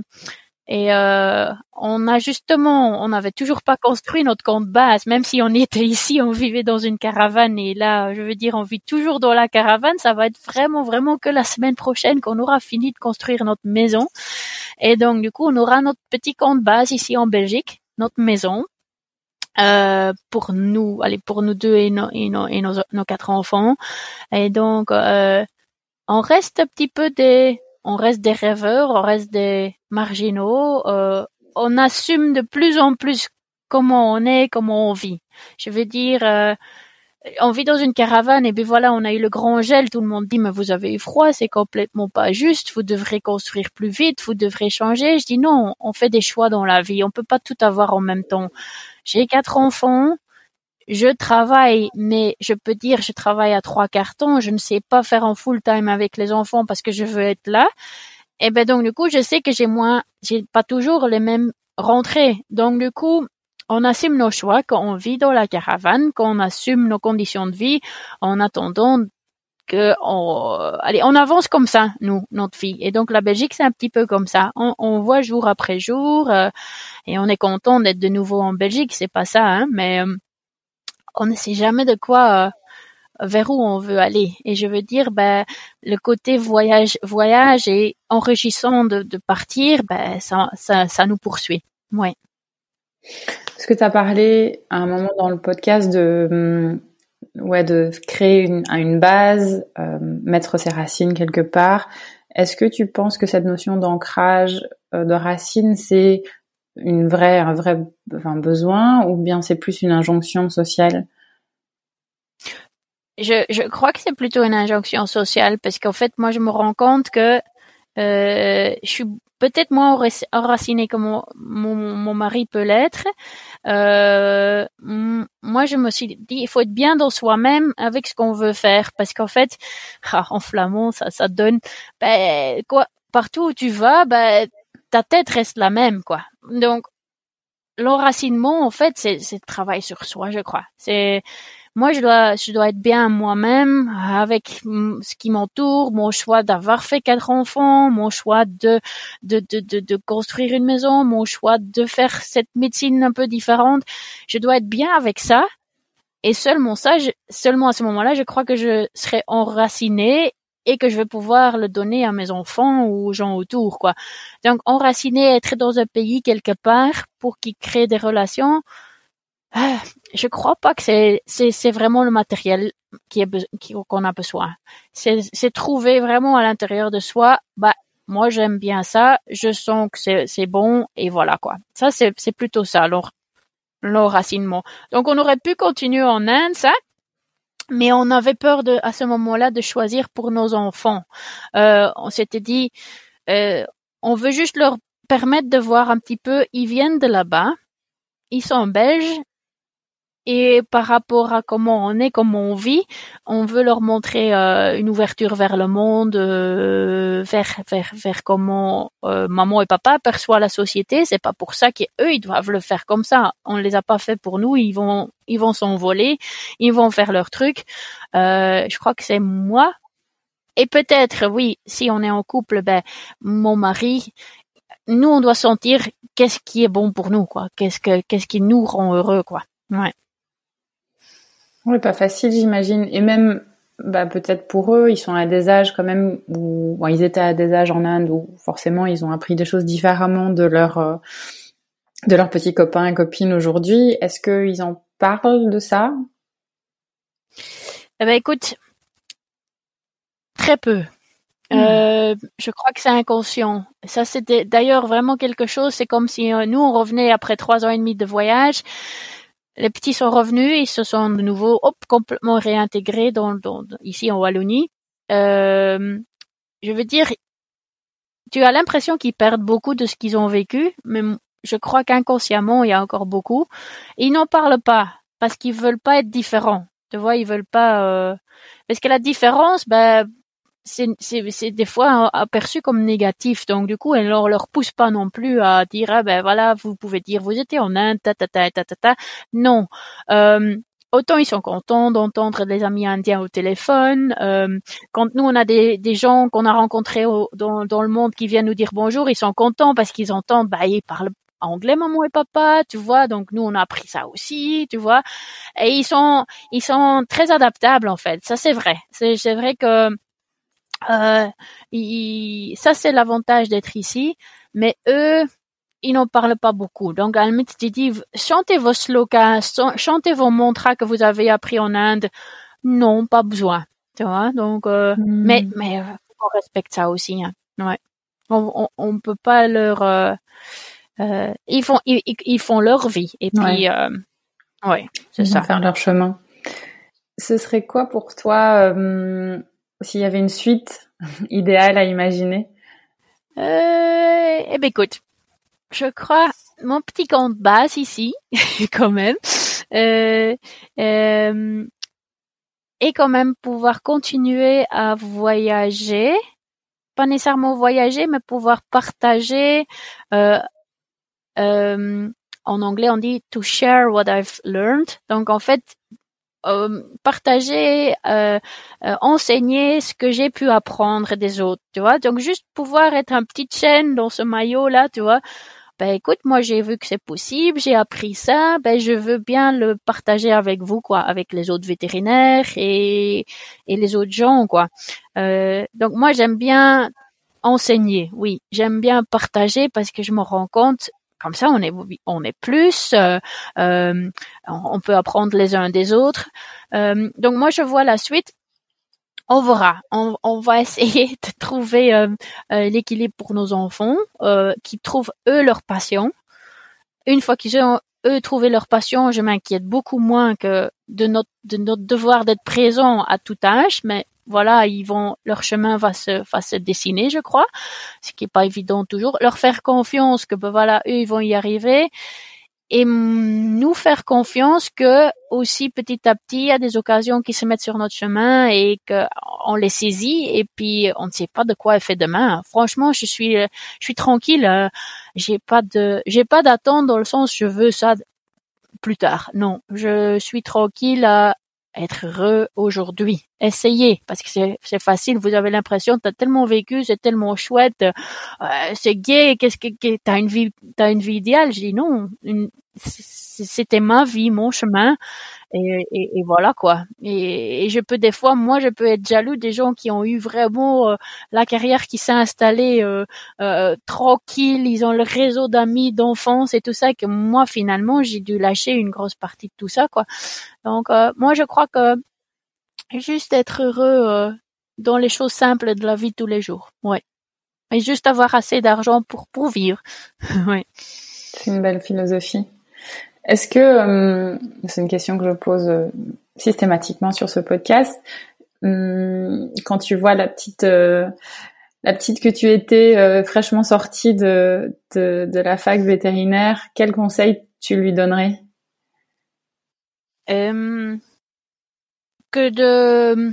et euh, on a justement, on n'avait toujours pas construit notre camp de base, même si on était ici, on vivait dans une caravane. Et là, je veux dire, on vit toujours dans la caravane. Ça va être vraiment, vraiment que la semaine prochaine qu'on aura fini de construire notre maison. Et donc, du coup, on aura notre petit camp de base ici en Belgique, notre maison. Euh, pour nous, allez, pour nous deux et, nos, quatre enfants. Et donc, euh, on reste un petit peu des, on reste des rêveurs, on reste des marginaux. Euh, on assume de plus en plus comment on est, comment on vit. Je veux dire, euh, on vit dans une caravane et puis voilà, on a eu le grand gel, tout le monde dit mais vous avez eu froid, c'est complètement pas juste, vous devrez construire plus vite, vous devrez changer. Je dis non, on fait des choix dans la vie, on peut pas tout avoir en même temps. J'ai quatre enfants, je travaille, mais je peux dire je travaille à trois temps, je ne sais pas faire en full time avec les enfants parce que je veux être là. Et ben donc du coup, je sais que j'ai moins, j'ai pas toujours les mêmes rentrées. Donc du coup, on assume nos choix quand on vit dans la caravane, quand on assume nos conditions de vie en attendant que on, allez, on avance comme ça, nous, notre vie. Et donc la Belgique, c'est un petit peu comme ça. On, voit jour après jour euh, et on est content d'être de nouveau en Belgique. C'est pas ça, hein, mais euh, on ne sait jamais de quoi vers où on veut aller. Et je veux dire, ben, le côté voyage, voyage et enrichissant de, de partir, ben, ça, ça, ça nous poursuit. Ouais. Est-ce que tu as parlé à un moment dans le podcast de, hum, ouais, de créer une, une base, euh, mettre ses racines quelque part. Est-ce que tu penses que cette notion d'ancrage euh, de racines, c'est une vraie, un vrai besoin ou bien c'est plus une injonction sociale? Je, je crois que c'est plutôt une injonction sociale parce qu'en fait, moi, je me rends compte que je suis peut-être moins enracinée que mon, mon, mari peut l'être. Euh, moi, je me suis dit, il faut être bien dans soi-même avec ce qu'on veut faire, parce qu'en fait, ah, en flamand, ça, ça donne, ben, quoi, partout où tu vas, ben, ta tête reste la même, quoi. Donc, l'enracinement, en fait, c'est, c'est travail sur soi, je crois. C'est, moi je dois je dois être bien moi-même avec ce qui m'entoure mon choix d'avoir fait quatre enfants mon choix de de, de de de construire une maison mon choix de faire cette médecine un peu différente. Je dois être bien avec ça. Et seulement ça seulement à ce moment-là je crois que je serai enracinée et que je vais pouvoir le donner à mes enfants ou aux gens autour quoi. Donc enraciner être dans un pays quelque part pour qu'il crée des relations je crois pas que c'est c'est vraiment le matériel qui est qu'on a besoin. C'est c'est trouver vraiment à l'intérieur de soi. Bah moi j'aime bien ça. Je sens que c'est c'est bon et voilà quoi. Ça c'est c'est plutôt ça l'enracinement. Donc on aurait pu continuer en Inde ça. Mais on avait peur de, à ce moment-là, de choisir pour nos enfants. Euh, on s'était dit, euh, on veut juste leur permettre de voir un petit peu, ils viennent de là-bas, ils sont belges, et par rapport à comment on est, comment on vit, on veut leur montrer euh, une ouverture vers le monde, euh, vers vers vers comment euh, maman et papa perçoivent la société. C'est pas pour ça qu'eux ils doivent le faire comme ça. On les a pas fait pour nous. Ils vont ils vont s'envoler, ils vont faire leur truc. je crois que c'est moi. Et peut-être oui, si on est en couple, ben mon mari, nous on doit sentir qu'est-ce qui est bon pour nous quoi, qu'est-ce que qu'est-ce qui nous rend heureux quoi. Ouais. Oui, pas facile, j'imagine. Et même, bah, peut-être pour eux, ils sont à des âges quand même où bon, ils étaient à des âges en Inde où forcément ils ont appris des choses différemment de leurs euh, de leurs petits copains et copines aujourd'hui. Est-ce qu'ils en parlent de ça? Eh ben, écoute, très peu. Hmm. Euh, je crois que c'est inconscient. Ça, c'était d'ailleurs vraiment quelque chose. C'est comme si euh, nous, on revenait après trois ans et demi de voyage les petits sont revenus, ils se sont de nouveau hop, complètement réintégrés dans, dans, ici en Wallonie. Euh, je veux dire, tu as l'impression qu'ils perdent beaucoup de ce qu'ils ont vécu, mais je crois qu'inconsciemment, il y a encore beaucoup. ils n'en parlent pas parce qu'ils veulent pas être différents. Tu vois, ils veulent pas. Euh... Parce que la différence, ben, c'est des fois aperçu comme négatif. Donc du coup, elle leur, leur pousse pas non plus à dire ah ben voilà, vous pouvez dire vous étiez en Inde, ta ta ta ta ta ta. Non. Euh, autant ils sont contents d'entendre des amis indiens au téléphone. Euh, quand nous on a des, des gens qu'on a rencontrés dans, dans le monde qui viennent nous dire bonjour, ils sont contents parce qu'ils entendent bah ils parlent anglais maman et papa, tu vois. Donc nous on a appris ça aussi, tu vois. Et ils sont ils sont très adaptables en fait. Ça c'est vrai. C'est vrai que euh, ça, c'est l'avantage d'être ici. Mais eux, ils n'en parlent pas beaucoup. Donc, à la limite, tu dis, chantez vos slogans, chantez vos mantras que vous avez appris en Inde. Non, pas besoin. Tu vois, donc, euh, hmm. mais, mais, euh, on respecte ça aussi, hein. Ouais. On, on, on, peut pas leur, euh ils font, ils, ils, font leur vie. Et puis, ouais, ouais c'est ça. faire leur chemin. Ce serait quoi pour toi, s'il y avait une suite idéale à imaginer euh, Eh ben écoute, je crois mon petit compte base ici, quand même, euh, euh, et quand même pouvoir continuer à voyager, pas nécessairement voyager, mais pouvoir partager. En anglais, on dit to share what I've learned. Donc en fait, euh, partager, euh, euh, enseigner ce que j'ai pu apprendre des autres, tu vois. Donc juste pouvoir être un petit chaîne dans ce maillot là, tu vois, ben écoute, moi j'ai vu que c'est possible, j'ai appris ça, ben je veux bien le partager avec vous, quoi, avec les autres vétérinaires et et les autres gens, quoi. Euh, donc moi j'aime bien enseigner, oui, j'aime bien partager parce que je me rends compte comme ça, on est on est plus, euh, euh, on peut apprendre les uns des autres. Euh, donc moi, je vois la suite. On verra. On, va essayer de trouver l'équilibre pour nos enfants, qui trouvent eux leur passion. Une fois qu'ils ont eux trouvé leur passion, je m'inquiète beaucoup moins que de notre de notre devoir d'être présent à tout âge, mais voilà, ils vont, leur chemin va se, va se dessiner, je crois, ce qui est pas évident toujours. Leur faire confiance que, ben voilà, eux, ils vont y arriver. Et nous faire confiance que aussi petit à petit, il y a des occasions qui se mettent sur notre chemin et que on les saisit et puis on ne sait pas de quoi elle fait demain. Franchement, je suis, je suis tranquille. Hein. J'ai pas de, j'ai pas d'attente dans le sens je veux ça plus tard. Non, je suis tranquille à être heureux aujourd'hui. Essayez, parce que c'est facile. Vous avez l'impression, t'as tellement vécu, c'est tellement chouette, euh, c'est gay. Qu'est-ce que t'as une vie, t'as une vie idéale? Je dis non. C'était ma vie, mon chemin, et, et, et voilà quoi. Et, je peux des fois, moi, je peux être jaloux des gens qui ont eu vraiment euh, la carrière qui s'est installée euh, euh, tranquille. Ils ont le réseau d'amis, d'enfance et tout ça. Que moi, finalement, j'ai dû lâcher une grosse partie de tout ça quoi. Donc moi, je crois que juste être heureux dans les choses simples de la vie tous les jours. Ouais. Et juste avoir assez d'argent pour pour vivre. ouais. C'est une belle philosophie. Est-ce que euh, c'est une question que je pose systématiquement sur ce podcast hum, quand tu vois la petite la petite que tu étais fraîchement sortie de, de la fac vétérinaire, quel conseil tu lui donnerais? Euh, que de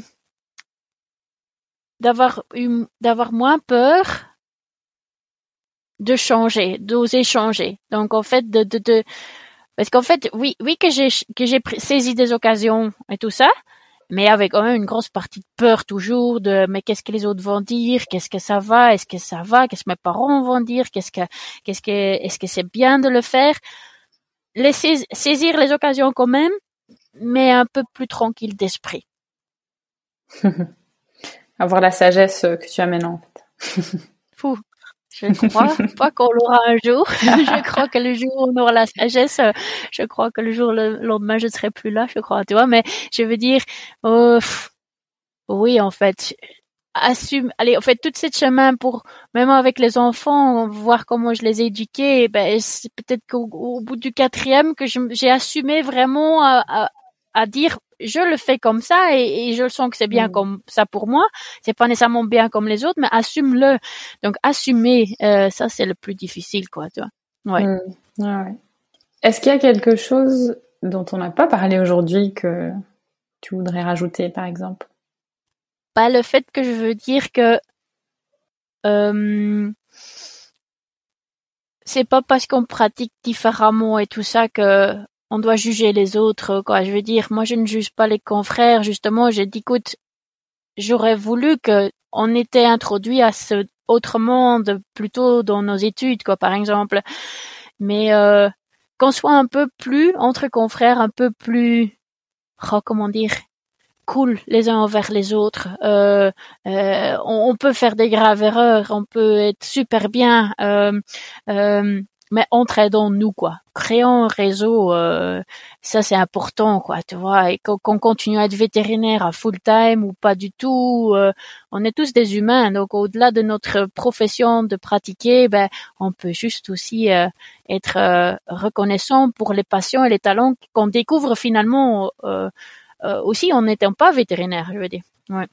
d'avoir d'avoir moins peur de changer, d'oser changer. Donc en fait de parce qu'en fait oui oui que j'ai que j'ai saisi des occasions et tout ça, mais avec quand même une grosse partie de peur toujours de mais qu'est-ce que les autres vont dire, qu'est-ce que ça va, est-ce que ça va, qu'est-ce que mes parents vont dire, qu'est-ce que qu'est-ce que est-ce que c'est bien de le faire, laisser saisir les occasions quand même mais un peu plus tranquille d'esprit. Avoir la sagesse que tu as maintenant, en fait. Fou. Je crois pas qu'on l'aura un jour. je crois que le jour où on aura la sagesse, je crois que le jour le lendemain, je serai plus là, je crois, tu vois. Mais je veux dire, oh, oui, en fait, assume, allez, en fait, tout ce chemin pour, même avec les enfants, voir comment je les ai éduqués, ben, c'est peut-être qu'au bout du quatrième que j'ai assumé vraiment à, à dire je le fais comme ça et, je le sens que c'est bien mm. comme ça pour moi. C'est pas nécessairement bien comme les autres, mais assume-le. Donc assumer, euh, ça c'est le plus difficile, quoi. Tu vois. Ouais. Mm. Est-ce qu'il y a quelque chose dont on n'a pas parlé aujourd'hui que tu voudrais rajouter, par exemple? Pas le fait que je veux dire que euh, c'est pas parce qu'on pratique différemment et tout ça que on doit juger les autres, quoi. Je veux dire, moi, je ne juge pas les confrères. Justement, j'ai dit, écoute, j'aurais voulu que on était introduit à ce autre monde plutôt dans nos études, quoi, par exemple. Mais euh, qu'on soit un peu plus entre confrères, un peu plus, oh, comment dire, cool les uns envers les autres. Euh, euh, on, peut faire des graves erreurs, on peut être super bien. Euh, euh mais entraidons-nous quoi. Créons un réseau, euh, ça c'est important quoi, tu vois. Et qu'on continue à être vétérinaire à full time ou pas du tout, euh, on est tous des humains. Donc au-delà de notre profession de pratiquer, ben on peut juste aussi euh, être reconnaissant pour les passions et les talents qu'on découvre finalement aussi en n'étant pas vétérinaire, je veux dire. Ouais.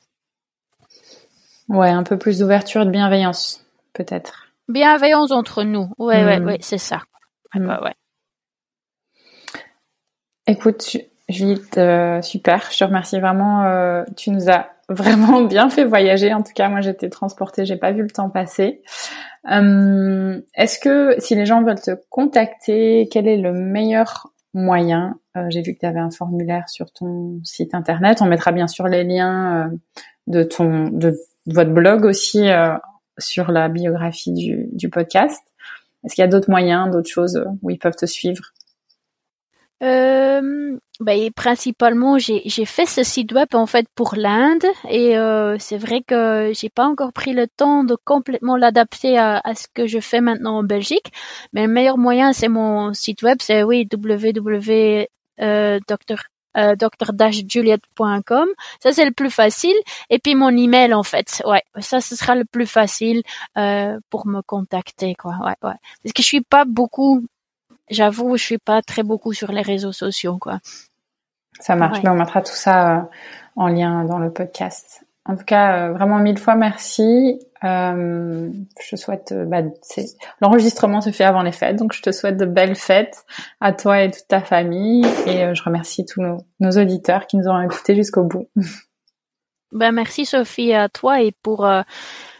Ouais, un peu plus d'ouverture et de bienveillance, peut-être. Bienveillance entre nous. Ouais, ouais, mm. ouais, c'est ça. Mm. Ouais, ouais. Écoute, Juliette, euh, super. Je te remercie vraiment. Euh, tu nous as vraiment bien fait voyager. En tout cas, moi, j'étais transportée. J'ai pas vu le temps passer. Euh, Est-ce que si les gens veulent te contacter, quel est le meilleur moyen? Euh, J'ai vu que tu avais un formulaire sur ton site internet. On mettra bien sûr les liens de ton de votre blog aussi sur la biographie du, du podcast. Est-ce qu'il y a d'autres moyens, d'autres choses où ils peuvent te suivre? Euh, ben, principalement, j'ai fait ce site web en fait pour l'Inde et euh, c'est vrai que j'ai pas encore pris le temps de complètement l'adapter à, à, ce que je fais maintenant en Belgique. Mais le meilleur moyen, c'est mon site web, c'est oui www. Euh, euh, dr-juliette.com. Ça, c'est le plus facile. Et puis mon email, en fait. Ouais, ça, ce sera le plus facile euh, pour me contacter, quoi. Ouais, ouais. Parce que je suis pas beaucoup j'avoue, je suis pas très beaucoup sur les réseaux sociaux, quoi. Ça marche. Mais on mettra tout ça euh, en lien dans le podcast. En tout cas, euh, vraiment mille fois merci. Euh, je te souhaite, euh, bah, l'enregistrement se fait avant les fêtes, donc je te souhaite de belles fêtes à toi et toute ta famille. Et je remercie tous nos, nos, auditeurs qui nous ont écoutés jusqu'au bout. Ben merci Sophie à toi et pour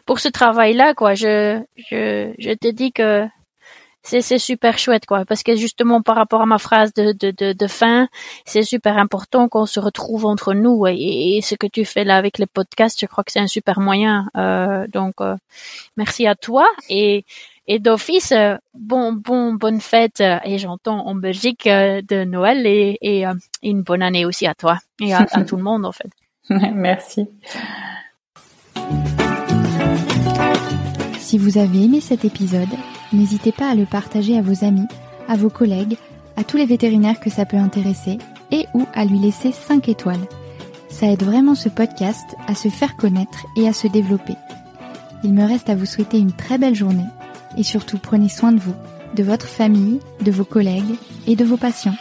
pour ce travail-là, quoi. Je je je te dis que c'est c'est super chouette quoi. Parce que justement par rapport à ma phrase de de de, de fin c'est super important qu'on se retrouve entre nous. Et, ce que tu fais là avec les podcasts je crois que c'est un super moyen. Euh, donc euh, merci à toi. Et et d'office euh, bon bon bonne fête. Euh, et j'entends en Belgique de Noël et, et une bonne année aussi à toi et à, à tout le monde en fait. Merci. Si vous avez aimé cet épisode n'hésitez pas à le partager à vos amis, à vos collègues, à tous les vétérinaires que ça peut intéresser et ou à lui laisser 5 étoiles. Ça aide vraiment ce podcast à se faire connaître et à se développer. Il me reste à vous souhaiter une très belle journée et surtout prenez soin de vous, de votre famille, de vos collègues et de vos patients.